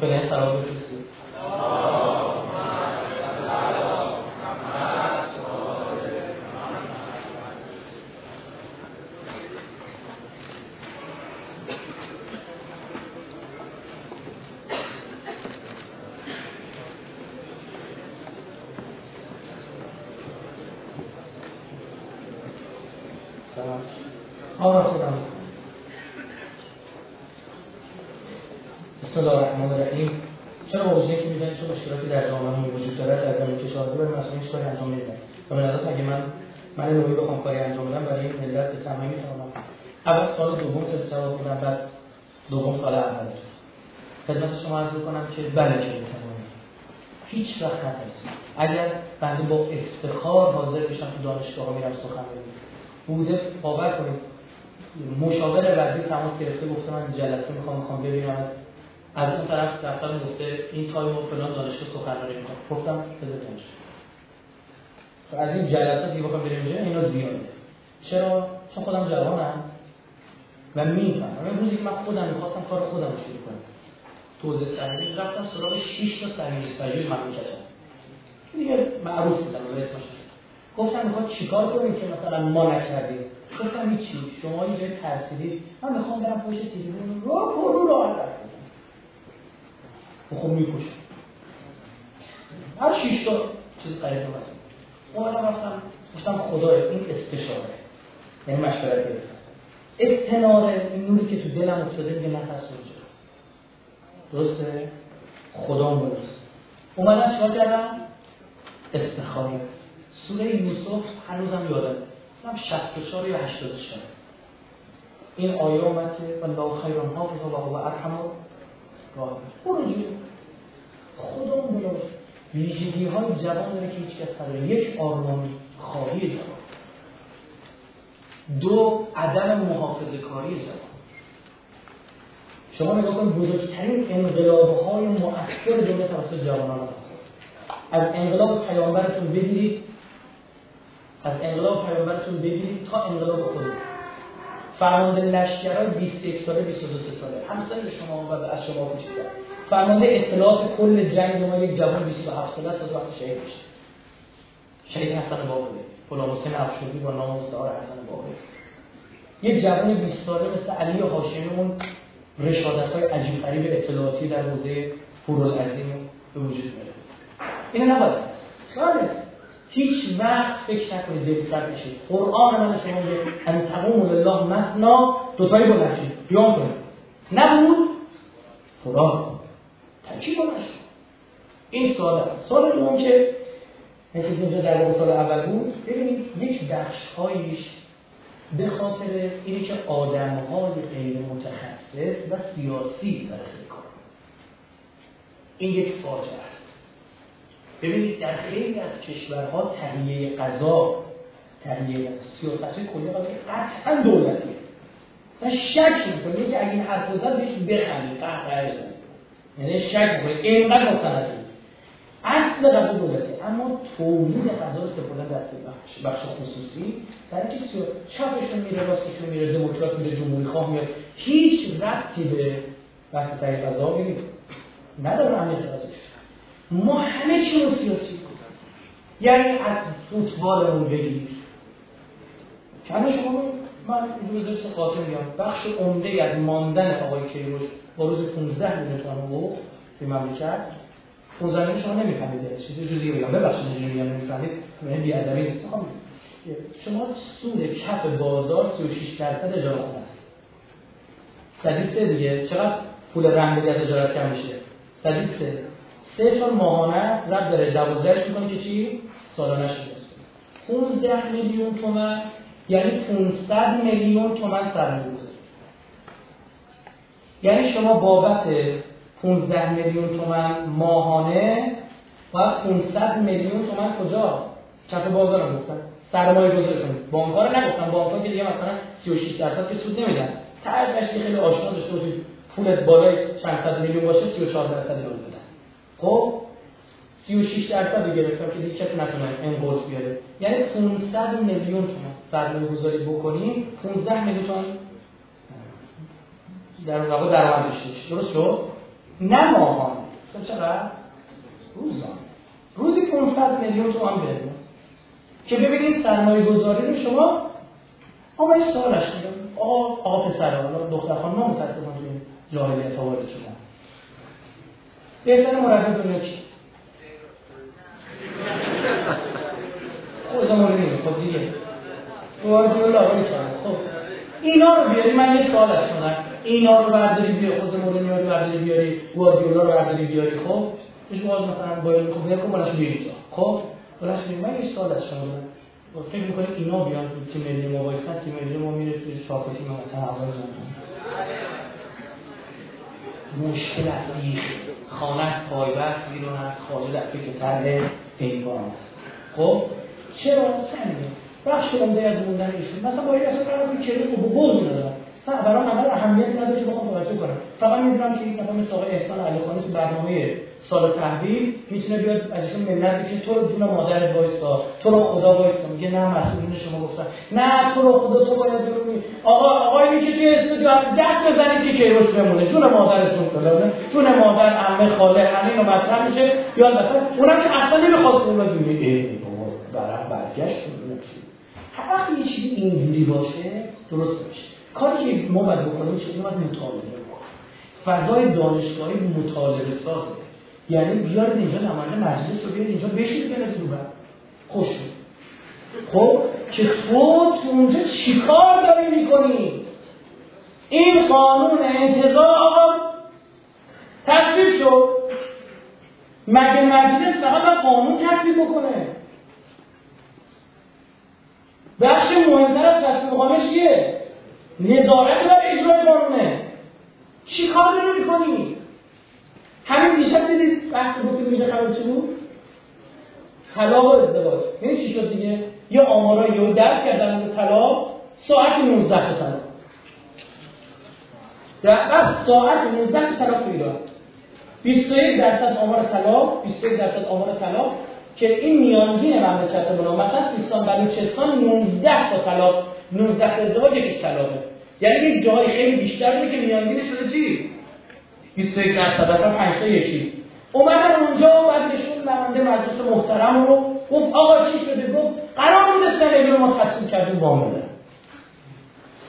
فعلا سلام بفرستید آن خودم بسم الله الرحمن الرحیم چرا موضوعی که می‌بینید چون مشکلاتی در جامعه وجود داره در زمین کشاورزی برای مسئله هیچ کاری انجام نمیدن و به نظر اگه من من نوعی بخوام کاری انجام بدم برای این ملت به تمامی می‌توانم اول سال دوم تست جواب بودم بعد دوم سال اول. خدمت شما عرض کنم که بله که می‌توانم هیچ وقت نترسید. اگر بنده با افتخار حاضر بشم تو دانشگاه ها میرم سخن بگم. بوده باور کنید. مشاور ردی تماس گرفته گفته من جلسه می‌خوام می‌خوام ببینم. از اون طرف دفتر گفته این تایم و فلان دانشگاه سخنرانی می‌کنم گفتم بذارتون از این جلسات دیگه بخوام بریم اینا زیاده. چرا؟ چون خودم جوانم. و می‌فهمم. روزی من خودم می‌خواستم کار خودم رو شروع کنم. توزیع سرمایه رفتم سراغ 6 تا سرمایه سرمایه مملکتم دیگه معروف بودم به اسمش گفتم می‌خواد چیکار کنیم که مثلا ما نکردیم؟ گفتم هیچی. شما یه جای ترسیدید. من می‌خوام برم پشت تلویزیون رو رو راحت خب می‌کشم. هر شیش تا چیز قریب مثلا اومدم رفتم گفتم خدای این استشاره. یعنی مشورت گرفتم. استناره این نوری که تو دلم افتاده دیگه نترس اونجا درسته؟ خدا درست. اومدم چیکار کردم؟ استخاره سوره یوسف هنوزم یادم. من 64 یا 84 این آیه اومد که الله خیر حافظ و هو ارحم. برو جلو خدا اون ویژگی های جوان داره که هیچ کس یک آرمانی خواهی جوان. دو عدم محافظه کاری جوان شما نگاه کنید بزرگترین انقلاب های مؤثر جمله توسط جوانان از انقلاب پیامبرتون بگیرید از انقلاب پیامبرتون ببینید تا انقلاب خودتون فرمانده لشکرهای 21 ساله 22 ساله. همسن شما و از شما کوچیک‌تر فرمانده اطلاعات کل جنگ ما یک جوان 27 ساله از وقت شهید میشه. شهید حسن باقری غلام حسین افشاری با نام مستعار حسن باقری یک جوان 20 ساله مثل علی هاشمی اون رشادت های عجیب غریب اطلاعاتی در حوزه فروالعظیم به وجود میاره اینو نباید. بله هیچ وقت فکر نکنید دلسر بشید قرآن من شما میگه ان تقوم لله مثنا دوتایی بلند شید بیان کنید. نبود؟ خدا. ترکیب بلند این سوال سوال دوم که مثل اینجا در سال اول بود ببینید یک بخش هاییش به خاطر اینی که آدم های غیر متخصص و سیاسی سر کار این یک فاجعه است. ببینید در خیلی از کشورها تهیه غذا تهیه سیاست کلی قطعا دولتیه. و شک می‌کنه که اگه این حرف زد بهش بخندید قهقه یعنی شک می‌کنه اینقدر مستنده اصل غذا دولتی. اما تولید غذا استفاده دست بخش بخش خصوصی در اینکه چپشون میره راستشون میره دموکرات میره جمهوری خواه میره هیچ ربطی به بحث تهیه غذا میریم نداره اهمیت غذاش. ما همه چی رو سیاسی کنیم یعنی از فوتبالمون بگیر همه شما من روز درس قاطع میگم بخش عمده از ماندن آقای کیروش با روز 15 میلیون تومان حقوق به مملکت زمین شما نمی‌فهمید چیزی جزئی بگم ببخشید اینجوری میگم نمی‌فهمید. من بی ادبی نیست شما سود کف بازار 36 درصد خونه است سه دیگه. چقدر پول رنگ از اجارت کم میشه؟ سه سه تا ماهانه رب داره. دوازدهش می‌کنه که چی؟ سالانه شده 15 میلیون تومن یعنی 500 میلیون تومن سرمایه یعنی شما بابت 15 میلیون تومن ماهانه و 500 میلیون تومن کجا؟ چپ بازار رو گفتن. سرمایه گذاری کنید بانک ها رو نگفتن. بانک ها که دیگه مثلا 36 درصد که سود نمیدن. تعرضش که خیلی آشنا داشته باشید. پولت بالای چند صد میلیون باشه 34 درصد رو بدن خب؟ 36 درصد گرفتم که دیگه کسی نتونه انقرض بیاره. یعنی 500 میلیون تومان سرمایه گذاری بکنیم 15 میلیون تومان در واقع درآمد داشته درست شد؟ نه ماهانه چقدر؟ روزان روزی 500 میلیون تومان بده که ببینید سرمایه گذاری رو شما آقا این سوالش آقا آقا پسر حالا دختر خانم ما متاسفانه توی جاهلیت وارد شدن بهتر مربی دنیا چی؟ خود مورد نیم خب دیگه. گواردیولا خب. اینا رو بیاری من یه سوال از اینا رو برداری بیاری خود مورینیو رو برداری بیاری گواردیولا رو برداری بیاری خب؟ پیش باز مثلا باید خب بیاری کن بالاش بیاری خب؟ بالاش بیاری. من یه سوال از شما فکر می‌کنید اینا بیان تیم ملی ما وایسن تیم ملی ما میره توی شاپ تیم مثلا اول مشکل اصلی خانه پایبست بیرون از خارج از فکر طرح است. خب؟ چرا؟ سنگه بخش عمده از موندن ایشون. مثلا باید اصلا قرار بود کلید رو بوز ندارم برام اول اهمیت نداره که بخوام توجه کنم فقط می‌دونم که یک نفر مثل آقای احسان علیخانی تو برنامه سال تحویل می‌تونه بیاد از ایشون منت بکشه تو رو جون مادرت وایسا تو رو خدا وایسا میگه نه مسئولین شما گفتن. نه تو رو خدا تو باید رو آقا آقایی که توی استودیو دست بزنید که کیروش بمونه. جون مادرتون فلانه جون مادر عمه خاله همه اینو مطرح میشه. یا مثلا اونم که اصلا نمی‌خواد اون رو ای بابا برگشت. وقتی یه چیزی اینجوری باشه درست میشه کاری که ما باید بکنیم چه باید مطالعه بکنیم. فضای دانشگاهی مطالعه سازه یعنی بیارید اینجا نماینده مجلس رو بیارید اینجا بشید بنز رو خوش خب که تو تو اونجا چیکار داری می‌کنی؟ این قانون انتظار. تصویب شد. مگه مجلس فقط قانون تصویب بکنه؟ بخش مهمتر از تصویب قانون چیه؟ نظارت بر اجرای قانونه چی کار داری می‌کنی همین دیشب دیدید بحث گفتیم اینجا خبر چی بود؟ طلاق و ازدواج. این چی شد دیگه؟ یه آمارا یه درک کردن به طلاق ساعت 19 تا طلاق. در ساعت 19 تا طلاق تو ایران 21 درصد آمار طلاق 21 درصد آمار طلاق که این میانگین مملکت ما مثلا سیستان بلوچستان 19 تا طلاق 19 تا ازدواج یکیش طلاقه. یعنی یک جای خیلی بیشتر که میانگین شده چی؟ 21 درصد اصلا 5 تا یکی. اومدن اونجا و بعد نشون نماینده مجلس محترم رو گفت آقا چی شده؟ گفت قرار بوده سه میلیون ما تصمیم کردیم وام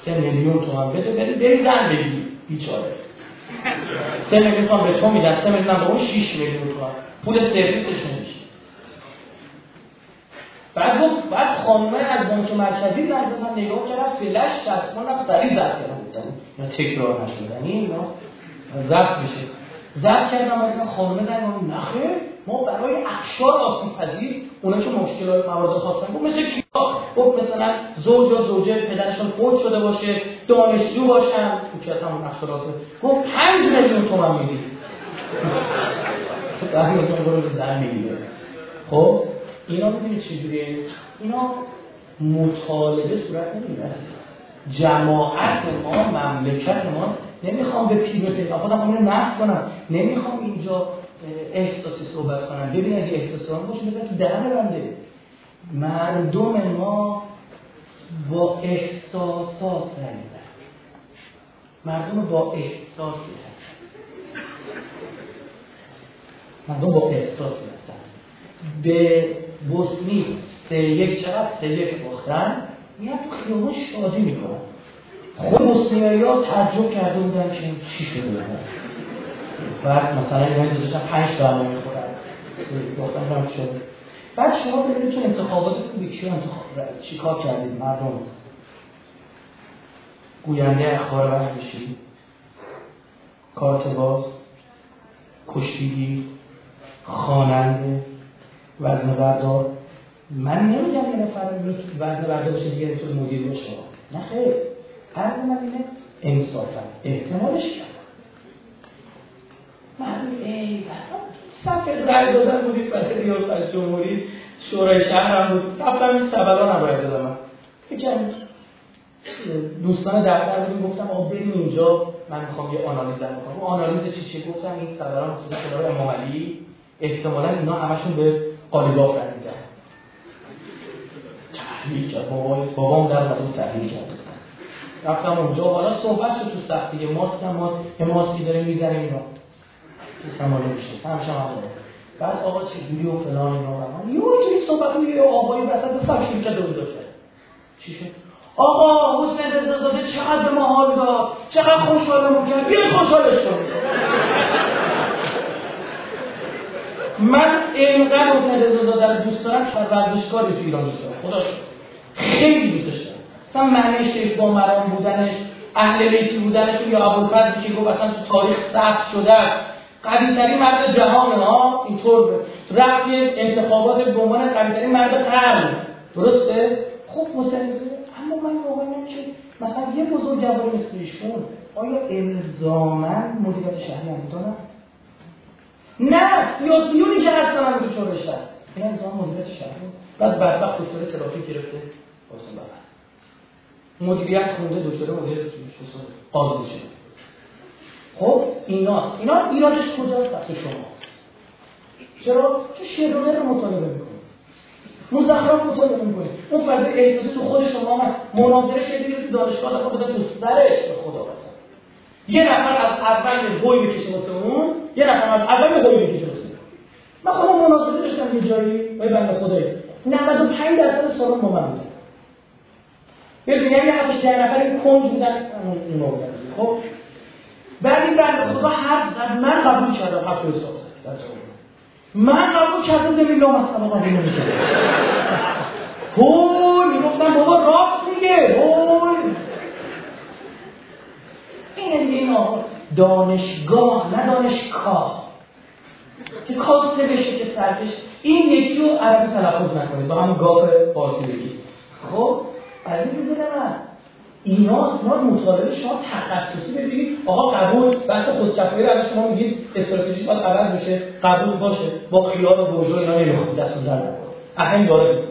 سه میلیون تومن بده بده بری زن بگی بیچاره. سه میلیون تومن به تو میدن سه میلیون به اون 6 میلیون تومن پول سرویسش نمیشه بعد گفت بعد خانمه از بانک مرکزی زنگ زدن نگاه کردن فلش چسبان هم سریع زد کردن. بودن یا تکرار نشدنی اینا ضبط میشه. ضبط کردم و خانمه زنگ نخیر ما برای اخشار آسیب پذیر اونا که مشکلات موارد خواستن گفت مثل کیا گفت مثلا زوج یا زوجه پدرشون فوت شده باشه دانشجو باشن. تو که همون اخشار آسیب. گفت 5 میلیون تومن میدی ده <laughs> میلیون برو زن می‌گیره خب؟ اینا می‌دونی چجوریه اینا مطالبه صورت نمی‌گیره. جماعت ما مملکت ما نمی‌خوام به پیر و خودم اونو نفت کنم. نمی‌خوام اینجا احساسی صحبت کنم. ببین اگه احساسی هم باشه بزن تو درم بنده. مردم ما با احساسات رنگ مردم با احساس مردم با احساس هستن به بوسنی سه یک چقدر سه یک باختن میاد تو خیابون شادی می‌کنن خود بوسنیایی ها تعجب کرده بودن که چی شده بودن بعد مثلا این دوستان پنج تا همه می‌خورن گفتن هم شد بعد شما ببینید تو انتخابات خوبی کی انتخاب چی کار کردید؟ مردم. گوینده اخبار ورزشی کارت باز کشتیگیر خواننده. وزن بردار. من نمیگم یه نفر وزن بردار باشه دیگه تو مدیر باشه. نه خیر. هر من اینه انصافا احتمالش کرد من ای صفحه رای دادن بودید برای ریاست جمهوری شورای شهر هم بود. صفحه سبلا نباید دادم من. فکرم دوستان دفتر بودیم گفتم آقا بریم اینجا. من می‌خوام یه آنالیز بکنم. اون آنالیز چی چی؟ گفتم این سبلان خصوص شورای امام علی. احتمالا اینا همشون به قالیباف رنگیدن تحلیل کرد. بابا بابام در مورد تحلیل کرد. رفتم اونجا. حالا صحبت شد تو سخت دیگه. ماست هم ماست یه ماسکی داره می‌زنه اینا. استعمال میشه. همشه هم بعد آقا چجوری و فلان اینا من یه توی صحبت یه آقایی وسط فکر کرده بود داشته چی شد؟ آقا حسین رضا چقدر به ما حال داد؟ چقدر خوشحالمون کرد؟ بیا خوشحالش کنید من اینقدر حسین رضا در دوست دارم که ورزشکاری تو ایران دوست دارم خدا خیلی دوستش دارم مثلا معنیش با مرام بودنش اهل بیتی بودنش یا ابوالفضلی که گفت اصلا تو تاریخ ثبت شده قوی ترین مرد جهان ها اینطور رفت انتخابات به عنوان مرد قرن. درسته؟ خب حسین اما من واقعا که مثلا یه بزرگوار مثل ایشون. آیا الزاما مدیریت شهری انجام نه سیاسیونی که هستن هم تو شهر این الزام مدیریت شهری بعد بدبخت دکتر ترافیک گرفته. واسه بعد مدیریت خونده دکتر مدیریت قاضی شده خب اینا اینا ایرادش کجاست؟ وقتی شما. چرا؟ چه شعر رو مطالبه می‌کنید مزخرف مطالبه می‌کنید اون فرد احساسی تو خود شما هست مناظره شدید تو دانشگاه دفعه بزن تو به خدا بزن یه نفر از اول گوی بکشه واسه اون یه نفر از اول گوی بکشه واسه من خودم مناظره داشتم یه جایی وای بنده خدایی 95 درصد سالن با من بودن ببین یعنی حتی ده نفر کنج بودن. اون خب؟ بعد این بنده خدا حرف زد. من قبول کردم حرف احساس من قبول کردم نمی لام اصلا قبول نمی‌کردم <laughs> هوی می‌گفتم بابا راست میگه. هوی. این اینا دانشگاه نه دانشگاه. که کاسته بشه که سرکش. این یکی رو عربی تلفظ نکنید. با همون گاف فارسی بگید خب عزیز من. اینا ما مطالبه شما تخصصی ببینید. آقا قبول بحث خودشفایی رو شما میگید استراتژی باید عوض بشه قبول باشه. با خیال و بوجو اینا نمی‌خواد دست در اهل داره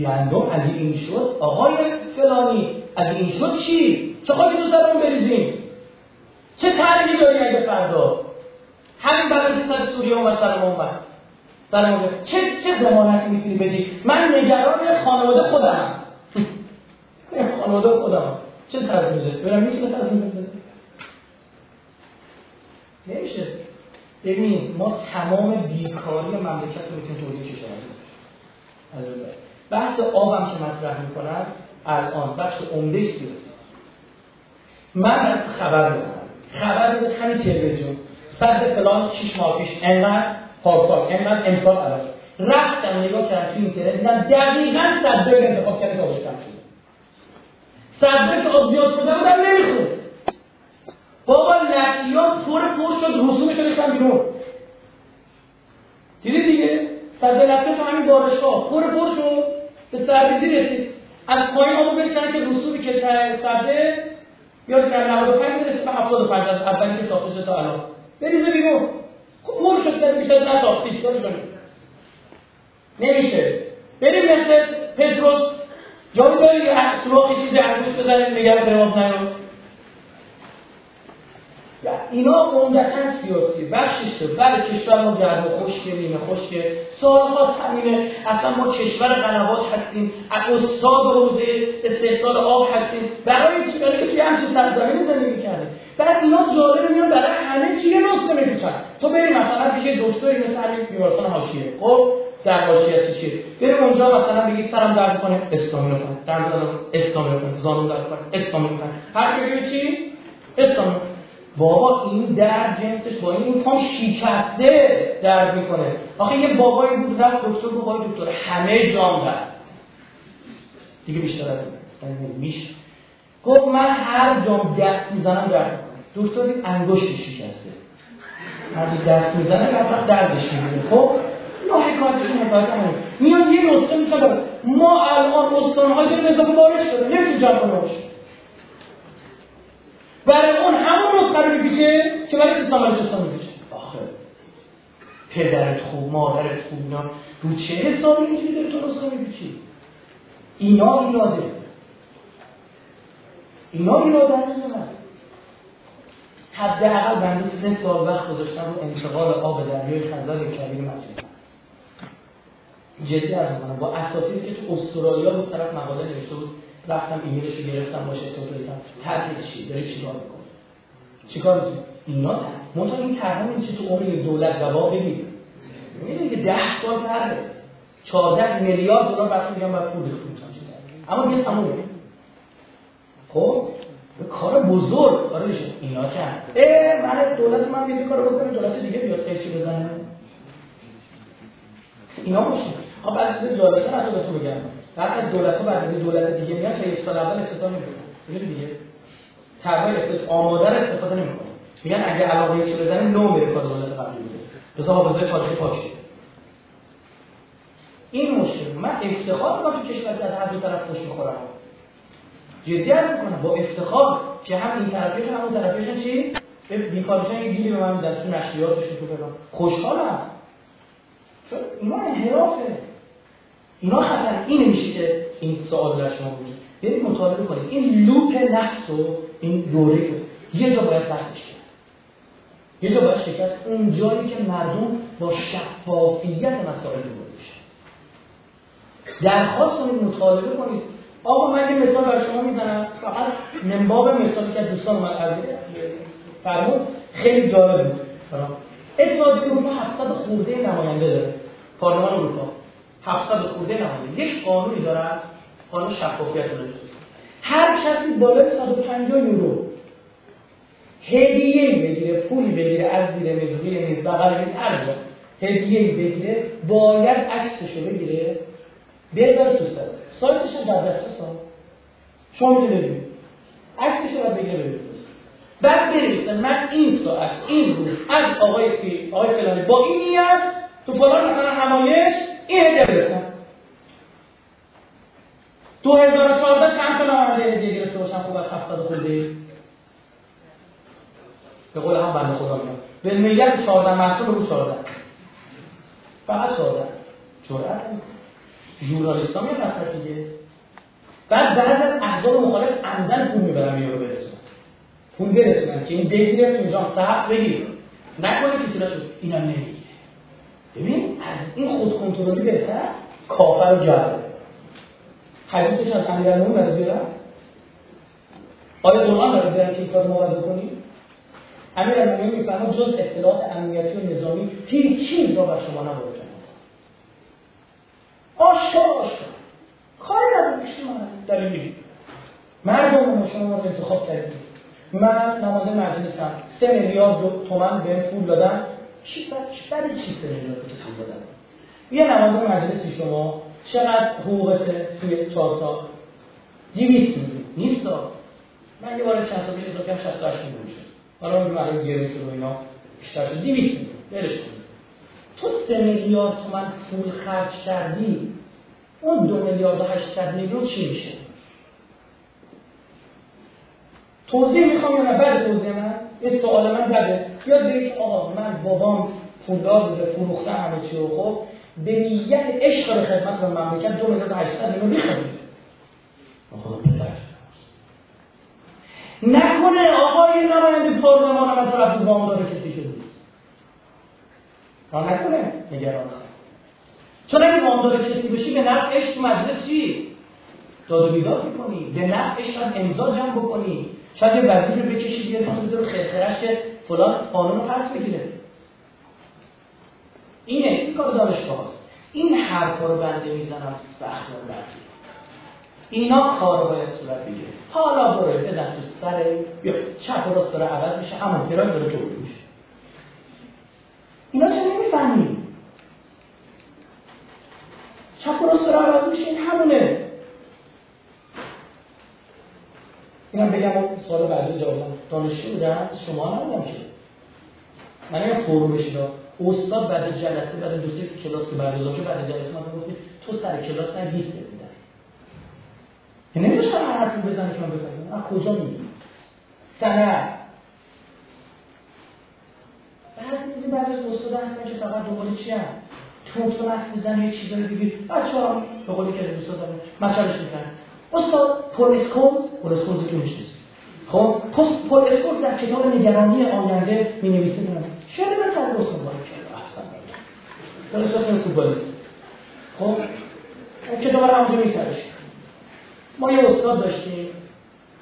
گندم اگه این شد آقای فلانی. اگه این شد چی؟ چه خواهی دوست دارم بریزیم. چه تحریمی داری اگه فردا؟ همین برای سر سوریه و سلام اومد. سلام چه چه ضمانتی می‌تونی بدی؟ من نگران خانواده خودم. <laughs> خانواده خودم. چه تصمیم بده برم می‌تونه تصمیم بده نمیشه. ببین ما تمام بیکاری مملکت رو می‌تونیم توضیح از بحث آبم که مطرح می‌کنم الان. بخش عمده سیاسی من خبر می‌کنم خبر همین تلویزیون. صد فلان شیش ماه پیش انقدر پارسال انقدر امسال عوض رفتم نگاه کردم تو اینترنت دیدم دقیقا صدره رو انتخاب کردم که آبش کم شده صدره که آب زیاد شده بودم نمی‌خورد بابا لکیات پر پر شد رسومش رو ریختم بیرون. دیدی دیگه؟ صدره لکیات تو همین بارشگاه. پر پر شد. به سرریزی رسید. از پایین آبو بکنن که رسومی که صدره بیاد در 95 می‌رسه به 75 از اولی که ساخته شده تا الان. بریزه بیرون خب پر شد در بیشتر نساختی چیکارش کنیم؟ نمیشه. بریم مثل پتروس جایی داری سراخ چیزی انگوش بزنیم نگه به ما نیاد اینا عمدتا سیاسی. بخشش شد بله ما گرم و خشک نیمه خشک سالها تمینه اصلا ما کشور قنوات هستیم استاد حوزه استحصال آب هستیم. برای چیزایی که توی همچین سرزمین زندگی کردیم بعد اینا جالبه میان برای همه چی یه نسخه می‌کشن تو بری مثلا پیش دکتری مثل همین بیمارستان حاشیه. خب در حاشیه چیه بریم اونجا مثلا بگید سرم درد کنه اسلامی رو کن. درد اسلامی رو کن. زانو درد کنه اسلامی رو کن. هر چی؟ اسلامی بابا این در جنسش با این پام شکسته درد می‌کنه. آخه یه بابایی بود رفت دکتر گفت آقای دکتر همه جام درد دیگه بیشتر از میش گفت من هر جام دست می‌زنم درد دکتر این انگشتش شکسته. هر دست می‌زنه رفت دردش می‌گیره. خب؟ اینا حکایتش متوجه میاد یه نسخه میشه ما الان استانهای داریم اضافه بارش شده نمی‌تونی جمع کنه برای اون همون نسخه رو میپیچه که برای سیستان بلوچستان میپیچه آخه پدرت خوب مادرت خوب اینا رو چه حسابی اینجوری داری تو نسخه میپیچی اینا ایراده اینا ایراده نه حداقل بنده سه سال وقت گذاشتم رو انتقال آب دریای خزر کبیر مسجد. جدی از با اساسی که تو استرالیا بود طرف مقاله نوشته بود رفتم ایمیلش رو گرفتم باشه توتالیتم ترکیب چی؟ داره چیکار می‌کنه چیکار می‌کنه اینا منتها این طرح میشه تو عمر دولت گواه بگیر می‌دونی که ده سال طرحه 14 میلیارد دلار وقتی میگم بعد پول بخونم اما دیگه تمومه خب؟ کار بزرگ. آره میشه. اینا کرد اه من دولت من یه کار بکنم دولت دیگه بیاد قیچی بزنه. اینا باشه. خب بعد از جالبه از بهتون بگم. بعد از دولت ها بعد دولت دیگه میاد تا یک سال اول استفاده نمی‌کنه دیگه؟ طرح آماده رو استفاده نمی‌کنه میگن اگه علاقه یکی بزنه نو میره کار دولت قبلی بوده بذار حافظه خارجی پاک این مشکل. من افتخار می‌کنم تو کشور از هر دو طرف خوش می‌خورم. جدی می‌کنم با افتخار که هم این طرفیش هم اون طرفیش چی؟ بیکارشن یه گیری به من در تو نشریاتش تو فلان خوشحالم. چون اینا انحرافه. اینا خطر این میشه که این سوال در شما بود برید مطالعه کنید. این لوپ نفس و این دوره یه جا باید کرد یه جا باید شکست. اون جایی که مردم با شفافیت مسائل رو درخواست کنید مطالعه کنید. آقا من یه مثال برای شما می‌زنم. فقط منباب مثالی که دوستان من از فرمود خیلی جالب بود. اتحادیه اروپا 700 خورده نماینده داره. پارلمان اروپا. 700 خورده نماینده. یک قانونی دارن. قانون شفافیت رو هر کسی بالای 150 یورو هدیه بگیره پولی بگیره از زیر میز زیر میز بغل میز هر جا هدیه بگیره باید عکسشو بگیره. بذاره تو سر. سایتش در دسترس شما می‌تونید ببینید عکسش رو بگیره ببینید بعد برید من این ساعت این روز از آقای فی آقای فلانی با این نیت تو فلان همایش این هدیه برسن 2014 چند تا نماینده هدیه گرفته باشن خوب از 70 خورده به قول هم بنده خدا میگم. به میت 14 محصول رو 14 فقط 14 جرأت ژورنالیست هم رفتن دیگه. بعد بعد از احزاب مخالف عمدن پول می‌برن یورو برسونن. پول برسونن که این بگیره تو اینجا صحب بگیر. نکنه که تیرا شد اینا نمی‌گیره ببین از این خود کنترلی بهتر کافر و جهره حدیثش از امیرالمومنین برای بیارم آیا قرآن برای بیارم که این کار ما بکنیم؟ امیرالمومنین میفرما جز اطلاعات امنیتی و نظامی هیچ چیز را بر شما نباید. آشکار آشکار. کاری نداره شما داریم میگیم. مردم شما رو انتخاب کردیم. من نماینده مجلسم سه میلیارد تومن به پول دادن. چی برای چی سه پول دادن؟ یه نماز مجلسی شما چقدر حقوقته توی چهار سال؟ 200 میلیون. نیست من یه بار چند سال پیش حساب کردم 68 میلیون شد. حالا اون الان گیره شد و اینا بیشتر شد. 200 میلیون. برش تو 3 میلیارد تومن پول خرج کردی اون 2 میلیارد و 800 میلیون چی میشه؟ توضیح می‌خوام یا نه؟ بعد توضیح من. این سوال من بده. یا بگید آقا من بابام پولدار بوده فروخته همه چی و خب به نیت عشق به خدمت به مملکت دو و 800 میلیون می‌خرید نکنه آقای نماینده پارلمان هم از وام داره کسی شده ها نکنه نگران چون اگه وام داره کسی بشی به نفع عشق مجلس چی؟ داد و بیداد می‌کنی. به نفع عشق امضا جمع بکنی. شاید یه وزیر رو بکشی بیاد مثلا بذاره خرخرش که فلان قانون رو پس بگیره. اینه این کار دانشگاه این حرفا رو بنده می‌زنم سخت و اینا کار رو باید صورت بگیره. حالا برو بزن تو سر یا چپ و راست عوض میشه همون کرای داره تو میشه. اینا چه نمی‌فهمی چپ و راست داره عوض میشه این همونه. اینم بگم سوال بعدی جواب دانشجو بودن شما نبودم که من این فرو بشید استاد بعد جلسه بعد دو سه کلاس که برگزار که بعد جلسه ما گفتید تو سر کلاس نه 20 بدید یعنی نمیشه هر حرفی بزنه که من کجا میگی سند. بعد میزی بعد از استاد هستن که فقط دنبال چی هم؟ تون تون حرف می‌زنه یه چیزایی بگید بچه ها به قولی که استاد مطرحش می‌کنن استاد پل اسکول که میشنیست خب پست پل اسکول در کتاب نگرانی آینده می نویسه شده من استاد باری کرده. احسن فوتبالیست خب کتاب رو همونجا میترش ما یه استاد داشتیم.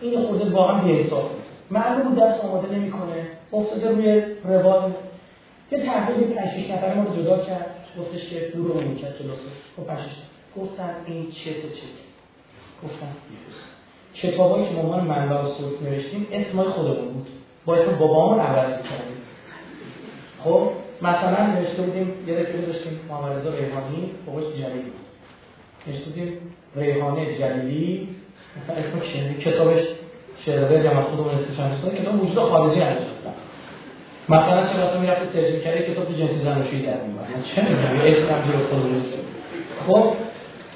این خود واقعا بی‌حساب معلوم بود درس آماده نمی‌کنه. افتاده روی روال یه تحقیق 5 6 نفر ما رو جدا کرد. گفتش که دور رو کرد جلوسه. خب 5 گفتن این چه چه گفتن. کتابایی که ما منبع و سورس نوشتیم اسمای خودمون بود. با اسم بابامون عوض کردیم خب مثلا نوشته بودیم یه دفعه داشتیم محمد رضا ریحانی فوقش جلیلی. نوشته بودیم ریحانه جلیلی. مثلا اسم شنی کتابش شعرهای جمع خودمون اسمش هم کتاب وجود خارجی نداشت مثلا چه وقتی می‌رفت ترجمه کرده کتاب جنسی زناشویی در میومد چه می‌دونم یه اسم هم جلو خودمون خب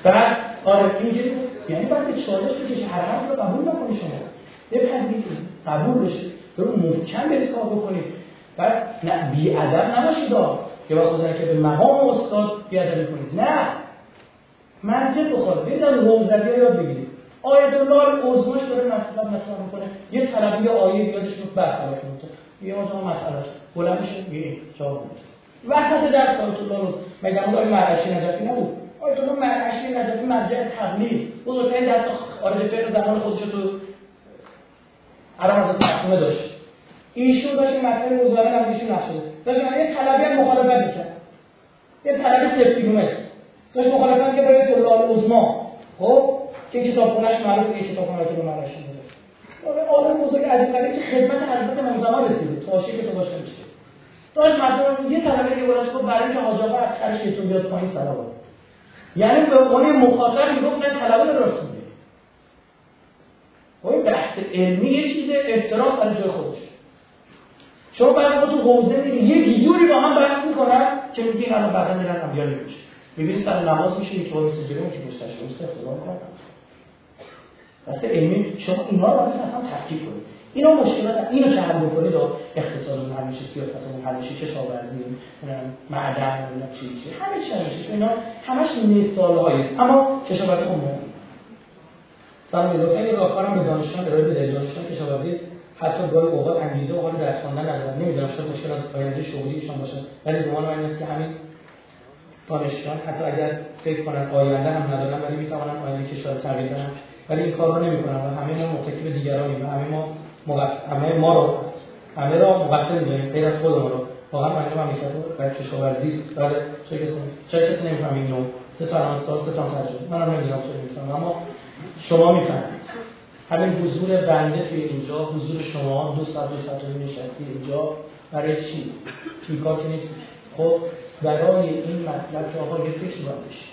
بعد آره اینجوری یعنی باید چالش بکشی هر حرف رو قبول نکنی شما. بپذیرید قبول بشه. رو محکم برید کار بکنید بعد نه بی ادب نباشید که وقت که به مقام استاد بی ادبی کنید نه. منطق بخواد. از حوزوی یاد بگیرید آیت الله عظماش داره مثلا مثلا می‌کنه. یه طلبی آیه یادش بود برخلاف می‌کنه یه ما مسئله بلند میشه جواب میده وسط درس آیت الله رو. مگه اون مرعشی نجفی نبود؟ آیت الله مرعشی نجفی مرجع تبلیغ بزرگترین در آرز فعل زمان خودش تو عرب از تقسیمه داشت. ایشون داشت مطلب روزانه نزدیشون نشده داشت یه طلبی هم مخالفت می‌کرد. یه طلبی صفر کیلومتر داشت مخالفت که برای طلاب عظما. خب؟ که کتابخونهش معروف یه کتابخونه که به مرشی بوده آدم بزرگ این که خدمت حضرت امام رسیده. تاشی که تو باشه میشه داشت مردم یه طلبه که براش گفت برای اینکه حاج آقا از خرش ایتون بیاد پایین سلام. یعنی به عنوان مخاطب می‌گفت نه طلبه درست میگه خب بحث علمی یه چیز احترام برای جای خودش. شما باید تو حوزه میری یه جوری با هم بحث می‌کنن که میگین الان بعدا میرن هم بیان میشه. می‌بینید سر نماز میشه یک طور مثل جلو که مستشفی استفاده کنن واسه علمی شما اینا رو اصلا تفکیک کنید. اینا مشکلات اینو که حل بکنید اقتصاد حل میشه سیاست حل میشه کشاورزی معدن اینا چی چی. همه چی میشه اینا همش مثال هایی اما کشاورزی مهم در اضافه این راهکارم به دانشجویان ارائه بده. دانشجویان کشاورزی حتی گاهی اوقات انگیزه و حال درس خواندن ندارن. نمی‌دونم شاید مشکل از آینده شغلیشان باشه. ولی به من که همین دانشجویان حتی اگر فکر کنن آینده هم ندارن ولی می‌توانن آینده کشور تغییر بدن. ولی این کار رو نمی‌کنن و همه ما متکی به دیگرانیم و همه ما همه ما رو همه را مقصر می‌دونیم غیر از خودمون رو واقعا من مملکت رو برای کشاورزی برای چه کسی چه کسی نمیفهم نوع سه تا استاد سه تا ترجمه منم نمی‌دونم چه می‌فهمم اما شما می‌فهمید همین حضور بنده توی اینجا حضور شما دو ساعت دو ساعت نشستی اینجا برای چی؟ توی کار که نیست خب برای این مطلب که آقا یه فکر باید بشه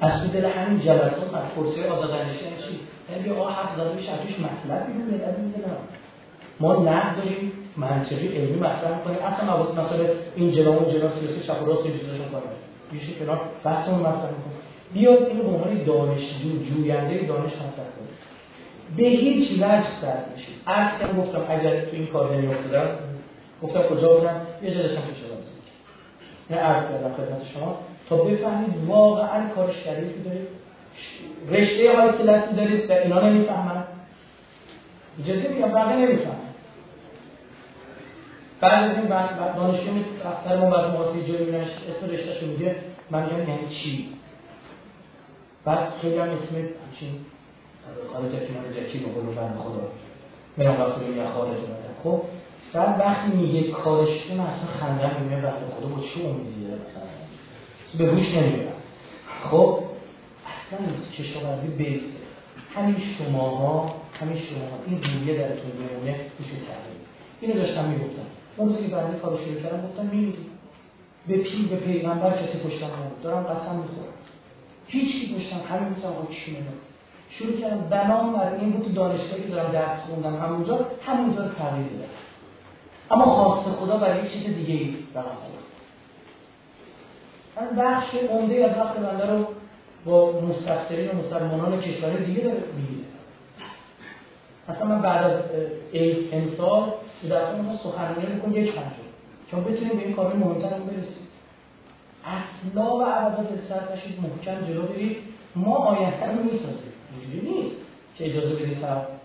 از تو دل همین جلسات از فرصه آزادانشی چی یعنی آقا حق زده بشه ازش مطلب بیرون از این ما نه داریم منطقی علمی مطرح می‌کنیم. اصلا مباحث مثلا این جنا اون جنا سیاسی چپ و راست چیزاشون کنیم میشه کنار بحثمون مطرح می‌کنیم بیاد اینو به عنوان دانشجو جوینده دانش مطرح کنیم. به هیچ وجه سر میشه اصلا گفتم اگر تو این کار نمیافتادم گفتم کجا بودم؟ یه جلسه پیش نه عرض کردم خدمت شما. تا بفهمید واقعا کار شریفی دارید. رشته های کلاسی دارید و اینا نمی‌فهمن. جدی میگم بقیه نمی‌فهمن. بعد از این دانشجو افتر ما بعد محاسی جایی میرنش اسم رشتهشو میگه. من میگم یعنی چی؟ بعد خیلی هم اسم چی خارج جکی من جکی به قول بند خدا. میرم وقتی میگه خارج خب بعد وقتی میگه کارش کنه اصلا خنده میگه وقتی خدا با چی امیدی داره مثلا؟ به روش نمیاد خب اصلا کشاورزی بیسته همین شماها همین شماها این رویه درتون میمونه میشه تغییر. اینو داشتم می‌گفتم. اون روزی که بعدی کارو شروع کردم گفتم میمیری به پی به پیغمبر کسی پشتم نبود. دارم قسم می‌خورم. هیچ کی پشتم همین مثلا آقا کی شروع کردم بنام بر این بود دانشگاهی که دارم درس خوندم همونجا همونجا تغییر دادم اما خواست خدا برای چیز دیگه ای برام من بخش عمده از وقت بنده رو با مستفسرین و مسلمانان کشور دیگه داره می‌گیره اصلا من بعد از ایت امسال در ما سخنرانی می‌کنم یک پنجم چون بتونیم به این کار مهمتر برسیم. اصلا و عبدات سر نشید محکم جلو برید. ما آینده رو می‌سازیم. اینجوری نیست که اجازه بدید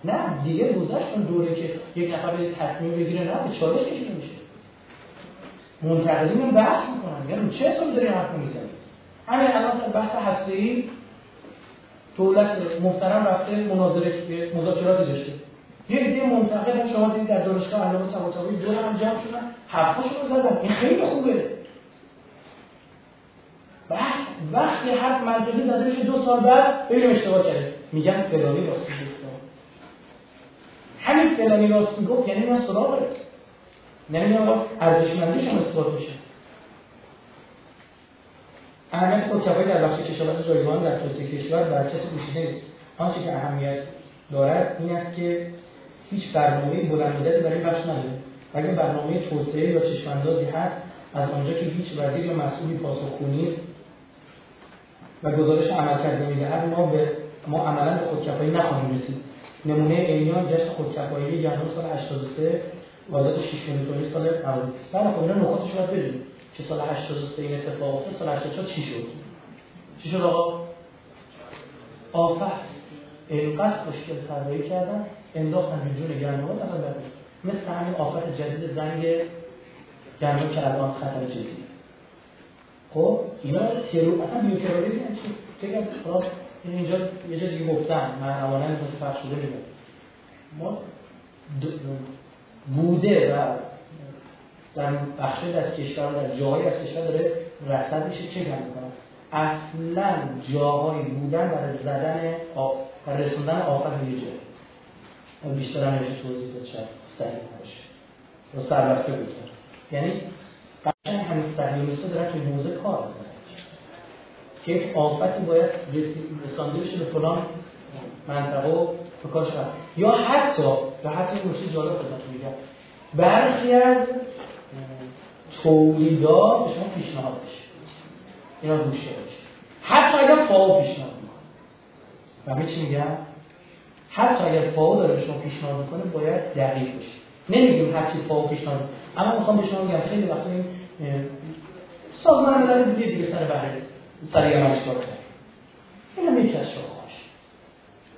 نه دیگه گذشت اون دوره که یک نفر به تصمیم بگیره نه به چالش کشیده میشه. منتقدین بحث می‌کنن. یعنی چه حسابی داری حرف می‌زنی همین الان بحث هسته دولت محترم رفته مناظره مذاکرات داشته یه ایده منتقد شما دیدید در دانشگاه علامه طباطبایی دور هم جمع شدن حرفاشون رو زدن. این خیلی خوبه. وقتی حرف منطقی زده بشه دو سال بعد ببینیم اشتباه کرده. میگن فلانی راست می‌گفت همین فلانی راست می‌گفت یعنی من سراغ یعنی آقا ارزشمندیش هم اثبات میشه. اهمیت خودکفایی در بخش کشاورزی جایگان در توسعه کشور بر کسی پوشیده نیست. آنچه که اهمیت دارد این است که هیچ برنامه بلند مدتی برای بخش نداره. اگر برنامه توسعه یا چشماندازی هست از آنجا که هیچ وزیر یا مسئولی پاسخگو نیست و گزارش عملکرد نمی‌دهد ما به ما عملا به خودکفایی نخواهیم رسید. نمونه عینیان جشن خودکفایی گندم سال 83 واردات 6 میلیون سال 90 بعد خب اینا نکاتش باید بدونیم که سال 83 این اتفاق افتاد سال 84 چی شد؟ چی شد آقا؟ آفت. اینقدر مشکل طراحی کردن. انداختن به جون گندم اصلا مثل همین آفت جدید زنگ گندم که الان خطر جدی خب اینا ترور اصلا بیوتروریسم چی؟ فکر خلاص اینجا یه جا دیگه گفتم من امانه فرق شده میگم ما بوده و در بخشی از کشور در جاهای از کشور داره رسد میشه. چه کم می‌کنه؟ اصلا جاهایی بودن برای زدن آف... و رسوندن آفت به جای بیشتر هم توضیح داد شاید سریع باشه. و سربسته بود. یعنی قشنگ همین مثل دارن توی موزه کار می‌کنن که یک آفتی باید رسانده بشه به فلان منطقه و به کارش یا حتی یا حتی این جالب خدمتتون میگم. برخی از تولیدات به شما پیشنهاد بشه اینا گوشه باشه حتی اگر فاو پیشنهاد می‌کنه. و چی میگم؟ حتی اگر فاو داره به شما پیشنهاد می‌کنه باید دقیق بشه. نمیگیم هر کی فاو پیشنهاد اما می‌خوام به شما بگم خیلی وقتا این سازمان ملل دیگه دیگه سر بهره سر یه این هم یکی از شاخهاش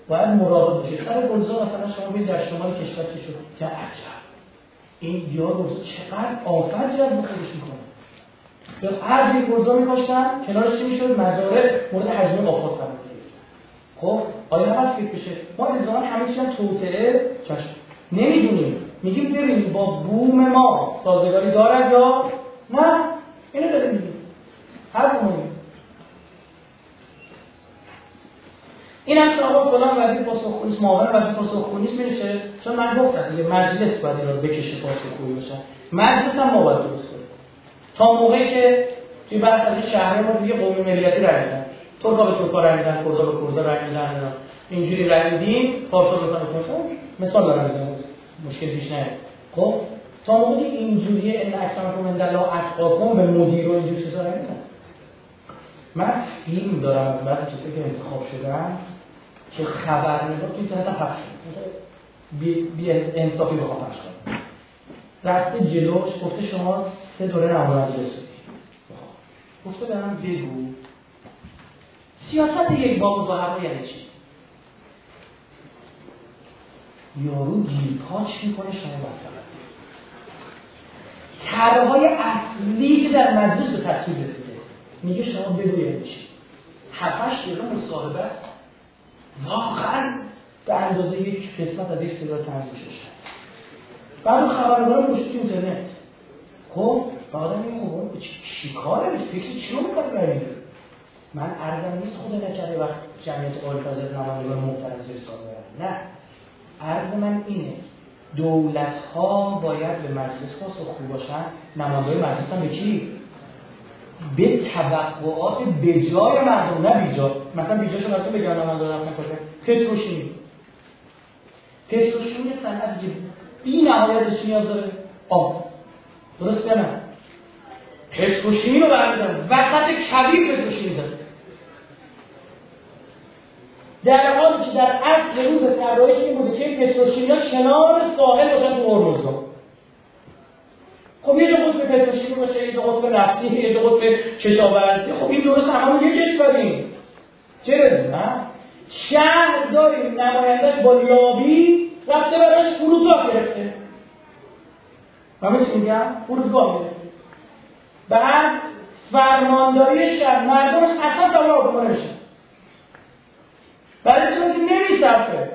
باید مراقب باشید سر گلزار مثلا شما بید در شمال کشور چی شد؟ که عجب. این دیار چقدر آفت جذب خودش می‌کنه. یا هر یک گلزار میکاشتن کنارش چی می‌شد؟ مزارع مورد حجم آفات قرار خب آیا نباید فکر بشه؟ ما الزاما همه چیز توطعه چشم. نمی‌دونیم. میگیم ببینیم با بوم ما سازگاری دارد یا نه؟ اینو داریم میگیم. هر این هم آقا فلان وزیر پاسخگویی معاون وزیر پاسخگویی میشه؟ چون من گفتم دیگه مجلس باید این رو بکشه پاسخگویی باشن مجلس هم ما باید درست کنیم تا موقعی که توی بحث از شهر ما دیگه قومی ملیتی میدن ترکا به ترکا رای میدن کردا به کردا رای میدن اینجوری رای میدیم پارسا مثلا مثال دارم می‌زنم مشکل پیش نیاد. خب تا موقعی اینجوری ان اکرمکم عند الله اتقاکم به مدیر و اینجور چیزا نمیدن من فیلم دارم بعد کسی که انتخاب شدن که خبرنگار تو اینترنت هم پخش بی, بی انصافی بخوام پخش کنم. رفته جلوش گفته شما سه دوره نمایان مجلس گفته برم بگو. سیاست یک باب با هوا یعنی چی؟ یارو گیرپاچ می‌کنه شما مثلا. طرحهای اصلی که در مجلس به تصویر رسیده میگه شما بگوید یعنی چی. هفتش دقیقه مصاحبه واقعا به اندازه یک قسمت از یک سریال تنظیمش بعد اون خبرنگار رو تو اینترنت. خب آدم این خب چی کاره؟ فکر چی رو می‌کنه من عرضم نیست خدا نکرده وقت جمعیت آل فضل نمایندگان محترم زیر نه. عرض من اینه. دولت ها باید به مجلس خوب باشن. نماینده مجلس هم به کی؟ به توقعات بجای مردم نه بیجا مثلا بیجاشو مثلا بگم نماینده رفتن کجا پتروشیمی. پتروشیمی صنعت بی نهایتش نیاز داره؟ آب. درسته نه؟ پتروشیمی رو برمیدارن وسط کبیر پتروشیمی داره. در حالی که در اصل روز طراحیش این بوده که پتروشیمیا کنار ساحل باشن تو هرمزگان خب یه قطب پتروشیمی باشه یه قطب نفتی یه قطب کشاورزی. خب این درست همون یه کشوریم چرا؟ نه. شهر داریم نمایندهش با لابی رفته براش فرودگاه گرفته. چی میگم فرودگاه گرفته. بعد فرمانداری شهر مردمش اصلا سوار کنه برای چون که نمیصرفه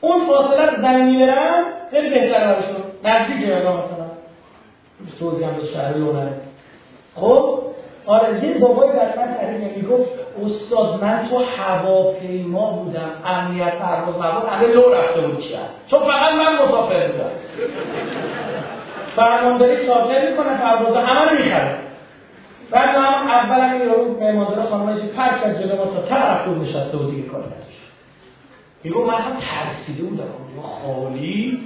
اون فاصله رو زمین می‌برن خیلی بهتر براشون نزدیک یا مثلا. توضیح هم به شهر لونه خب؟ آره یه بابای در من تعریف می‌گفت استاد من تو هواپیما بودم. امنیت پرواز نبود همه لو رفته بود کرد چون فقط من مسافر بودم. فرمانداری سافر می‌کنه پرواز همه رو می‌خره. بعد هم اول این رو مهماندارا خانم چی پرش از جلو ما تا طرف خود نشسته و دیگه کار نداشت. میگو من هم ترسیده بودم. خالی.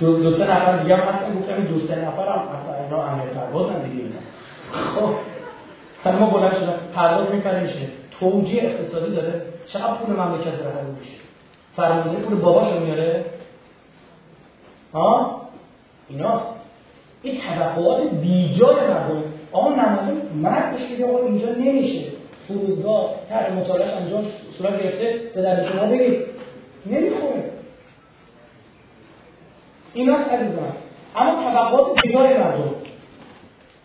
دو, دو سه نفر دیگه هم هستن. گفتم دو سه نفر هم اصلا اینا امیر پرواز هم دیگه. خب. مثلا ما بلند شدن. پرواز می‌کنه میشه توجیه اقتصادی داره. چقدر پول مملکت داره؟ میشه. فرمانده پول باباشو میاره. ها؟ اینا. این توقعات بیجای مردم. آقا نماینده مرد بشه آقا اینجا نمیشه. فرودگاه طرح مطالعهش انجام صورت گرفته به در شما بگید. نمی‌خوره اینا عزیزان. اما توقعات بجای مردم.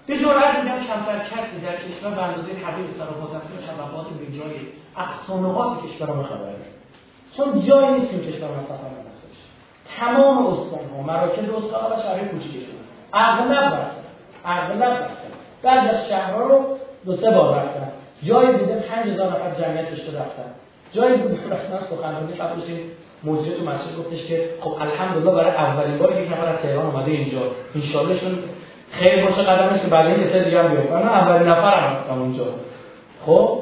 به جرأت میگم کمتر کسی در کشور به اندازه حقیق صرافات توقعات بجای اقصانقات کشور ما خبره چون جایی نیست که کشور ما سفر تمام استانها مراکز استانها و شهرهای کوچیکشون. اغلب بستن اغلب بستن بعد از شهرها رو دو سه بار رفتن. جایی بوده پنج هزار نفر جمعیت داشته رفتن. جایی بوده رفتن سخنرانی قبلش موجود تو مسجد گفتش که خب الحمدلله برای اولین بار یک نفر از تهران اومده اینجا. ان شون خیر باشه قدمش که بعد این سه دیگه هم بیاد. من اولین نفر هم اونجا. خب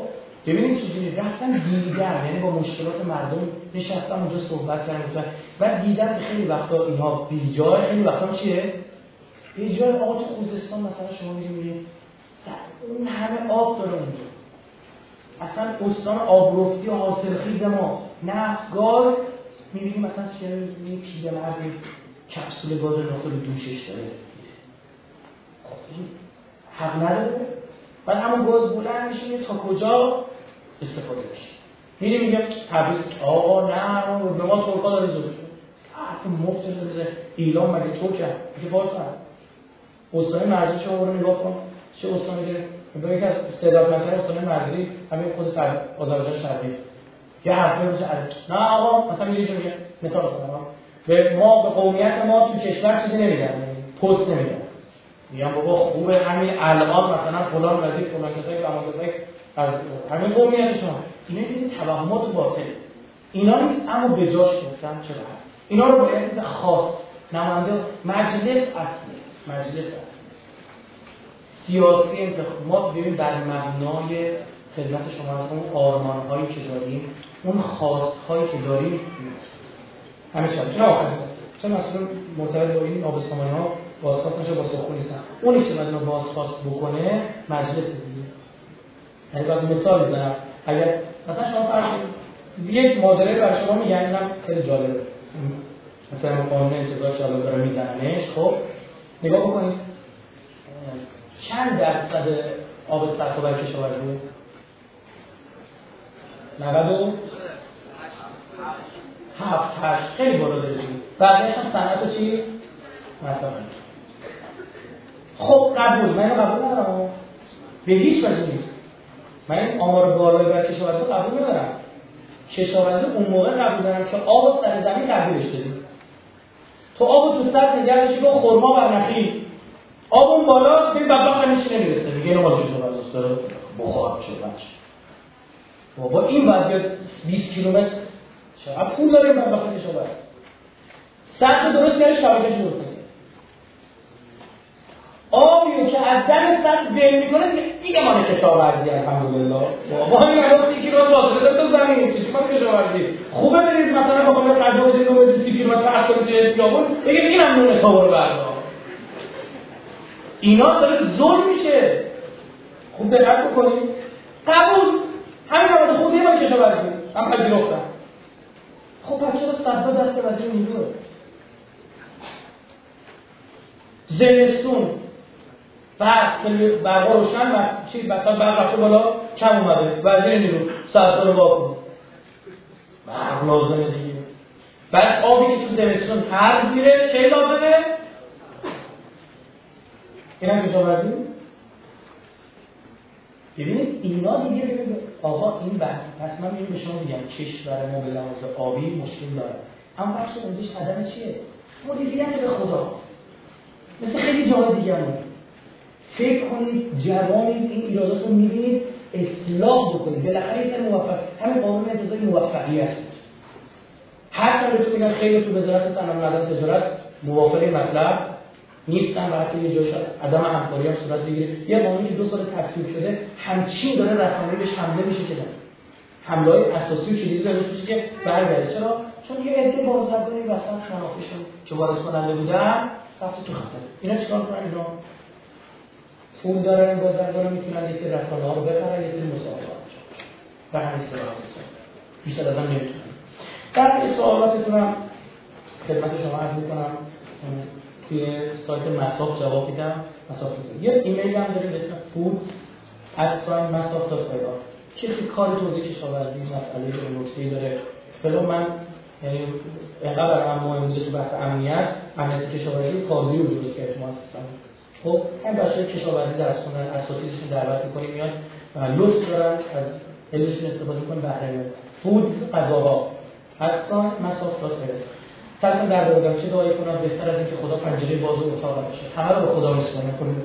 ببینید چجوری رفتن دیدن یعنی با مشکلات مردم نشستن اونجا صحبت کردن و دیدن خیلی وقتا اینها بیجای خیلی وقتا چیه؟ یه جای آقا تو خوزستان مثلا شما میگیم اون همه آب داره اونجا. اصلا استان آبرفتی و حاصل خیز ما. نفت گاز می‌بینیم مثلا چه یه پیده مرد کپسول گاز داخل دوشش داره. این حق نداره. بعد همون گاز بلند میشه تا کجا استفاده بشه میری میگم تبریز آقا نه به ما ترکا داره زور حرف مفت ایران مگه تو کرد که باز استان مرزی شما رو نگاه کن. چه استانی که به یکی از استعدادمندترین استان مرزی همین خود آذربایجان شرقی یه حرفی میشه نه آقا مثلا میگه میگه مثال بزنم. به ما به قومیت ما تو کشور چیزی نمیگن. پست نمیگن. میگم بابا خوبه همین الان مثلا فلان وزیر فلان کسایی فلان کسایی. از همین قومیت شما. اینا یه توهمات باطل. اینا نیست اما به جاش گفتن چرا؟ هست اینا رو باید خاص. نماینده مجلس اصلی مجلس سیاسی انتخاب ما ببین بر مبنای خدمت شما از اون آرمان هایی که داریم اون خواست هایی که داریم همه چند چون آخر چون اصلا مرتبط با این آبستمانی ها بازخواست نشه با سخون نیستن. اونی که باید بازخواست بکنه مجلس دیگه. یعنی باید مثال بزنم. اگر مثلا شما فرض یک ماجرای برای شما میگن خیلی جالبه. مثلا قانون انتظار جالب داره میزننش خب؟ نگاه بکنید. چند درصد آب سطح برای کشاورزی؟ 90 و هفت هشت. خیلی بالا برسید بعدش هم صنعت چی؟ مثلا خب قبول. من اینو قبول ندارم. به هیچ وجه نیست. من این آمار بالای بر کشاورزی قبول ندارم. کشاورزی اون موقع قبول دارم که آب سر زمین تحویلش بدیم تو آب تو سر نگردشی با خورما و نخیل آب اون بالا خیلی بدبخت همیشه نمی‌رسه. میگه اینو مال کشاورزی داره. بخار میشه بچه بابا این باید 20 کیلومتر. چقدر پول داره این بدبخت کشاورز؟ سطح درست کرده شبکه درست آبی که از دم سطح ول می‌کنه دیگه مال کشاورزی الحمدلله. بابا همین الان سی کیلومتر فاصله تو زمین چیزی مال کشاورزی؟ خوبه برید مثلا با خود قضا بدید رو سی کیلومتر هر کنید توی خیابون بگید اینم نون تو برو بردار اینا داره ظلم میشه. خوب دقت بکنید. قبول. همین مواد خوبیه با کشاورزی. هم پذیرفتم خب پس چرا صدها دست وزیر نیروه زمستون. بعد برقا روشن و چی مثلا برق رفته بالا کم اومده. وزیر نیرو صدها رو واکن برق لازمه دیگه. بعد آبی که تو زمستون هر میره چه لازمه. این هم کشاورزی ببینید اینا دیگه آقا این بحث پس من به شما میگم کشور ما به لحاظ آبی مشکل داره. اما بخش اونجاش عدم چیه؟ مدیریت به خدا؟ مثل خیلی جاهای دیگه هم. فکر کنید جوانید این ایرادات رو می‌بینید اصلاح بکنید. بالاخره یه موفق همین قانون انتظاری موفقیت هر سال تو میگن خیلی تو وزارت صنایع معدن تجارت موافق مطلب نیستن و حتی یه جاش عدم همکاری هم صورت بگیره. یه قانونی دو سال تصویب شده همچین داره رسانه‌ای بهش حمله میشه که حمله های اساسی و کلیدی داره میشه که برگرده. چرا؟ چون یه عده بازرگانی وسط شناختشون که وارد کننده بودن رفته تو خطر. اینا چیکار کنن اینا؟ پول دارن بازرگان می‌تونن یه سری رسانه ها رو بخرن یه سری مسابقه و همین بیشتر از هم نمی‌تونن در سوالاتتون هم خدمت شما عرض می‌کنم. توی سایت مساف جواب میدم. مساف یه ایمیل هم داریم به اسم فود ادساین مساف تا سایت کسی کار توضیح کشاورزی مسئله نکته داره؟ فلو من یعنی اینقدر هم مهم بوده تو بحث امنیت امنیت کشاورزی کاردی رو درست کرد ما خب این بچه کشاورزی درس خوندن اساتیدشون دعوت می‌کنیم میاد و لطف دارن از علمشون استفاده کنن بهره فود غذاها. ادساین مساف تا سایت سرتون در بردم چه دعایی کنم بهتر از اینکه خدا پنجره باز و اتاق بشه همه رو به خدا کنید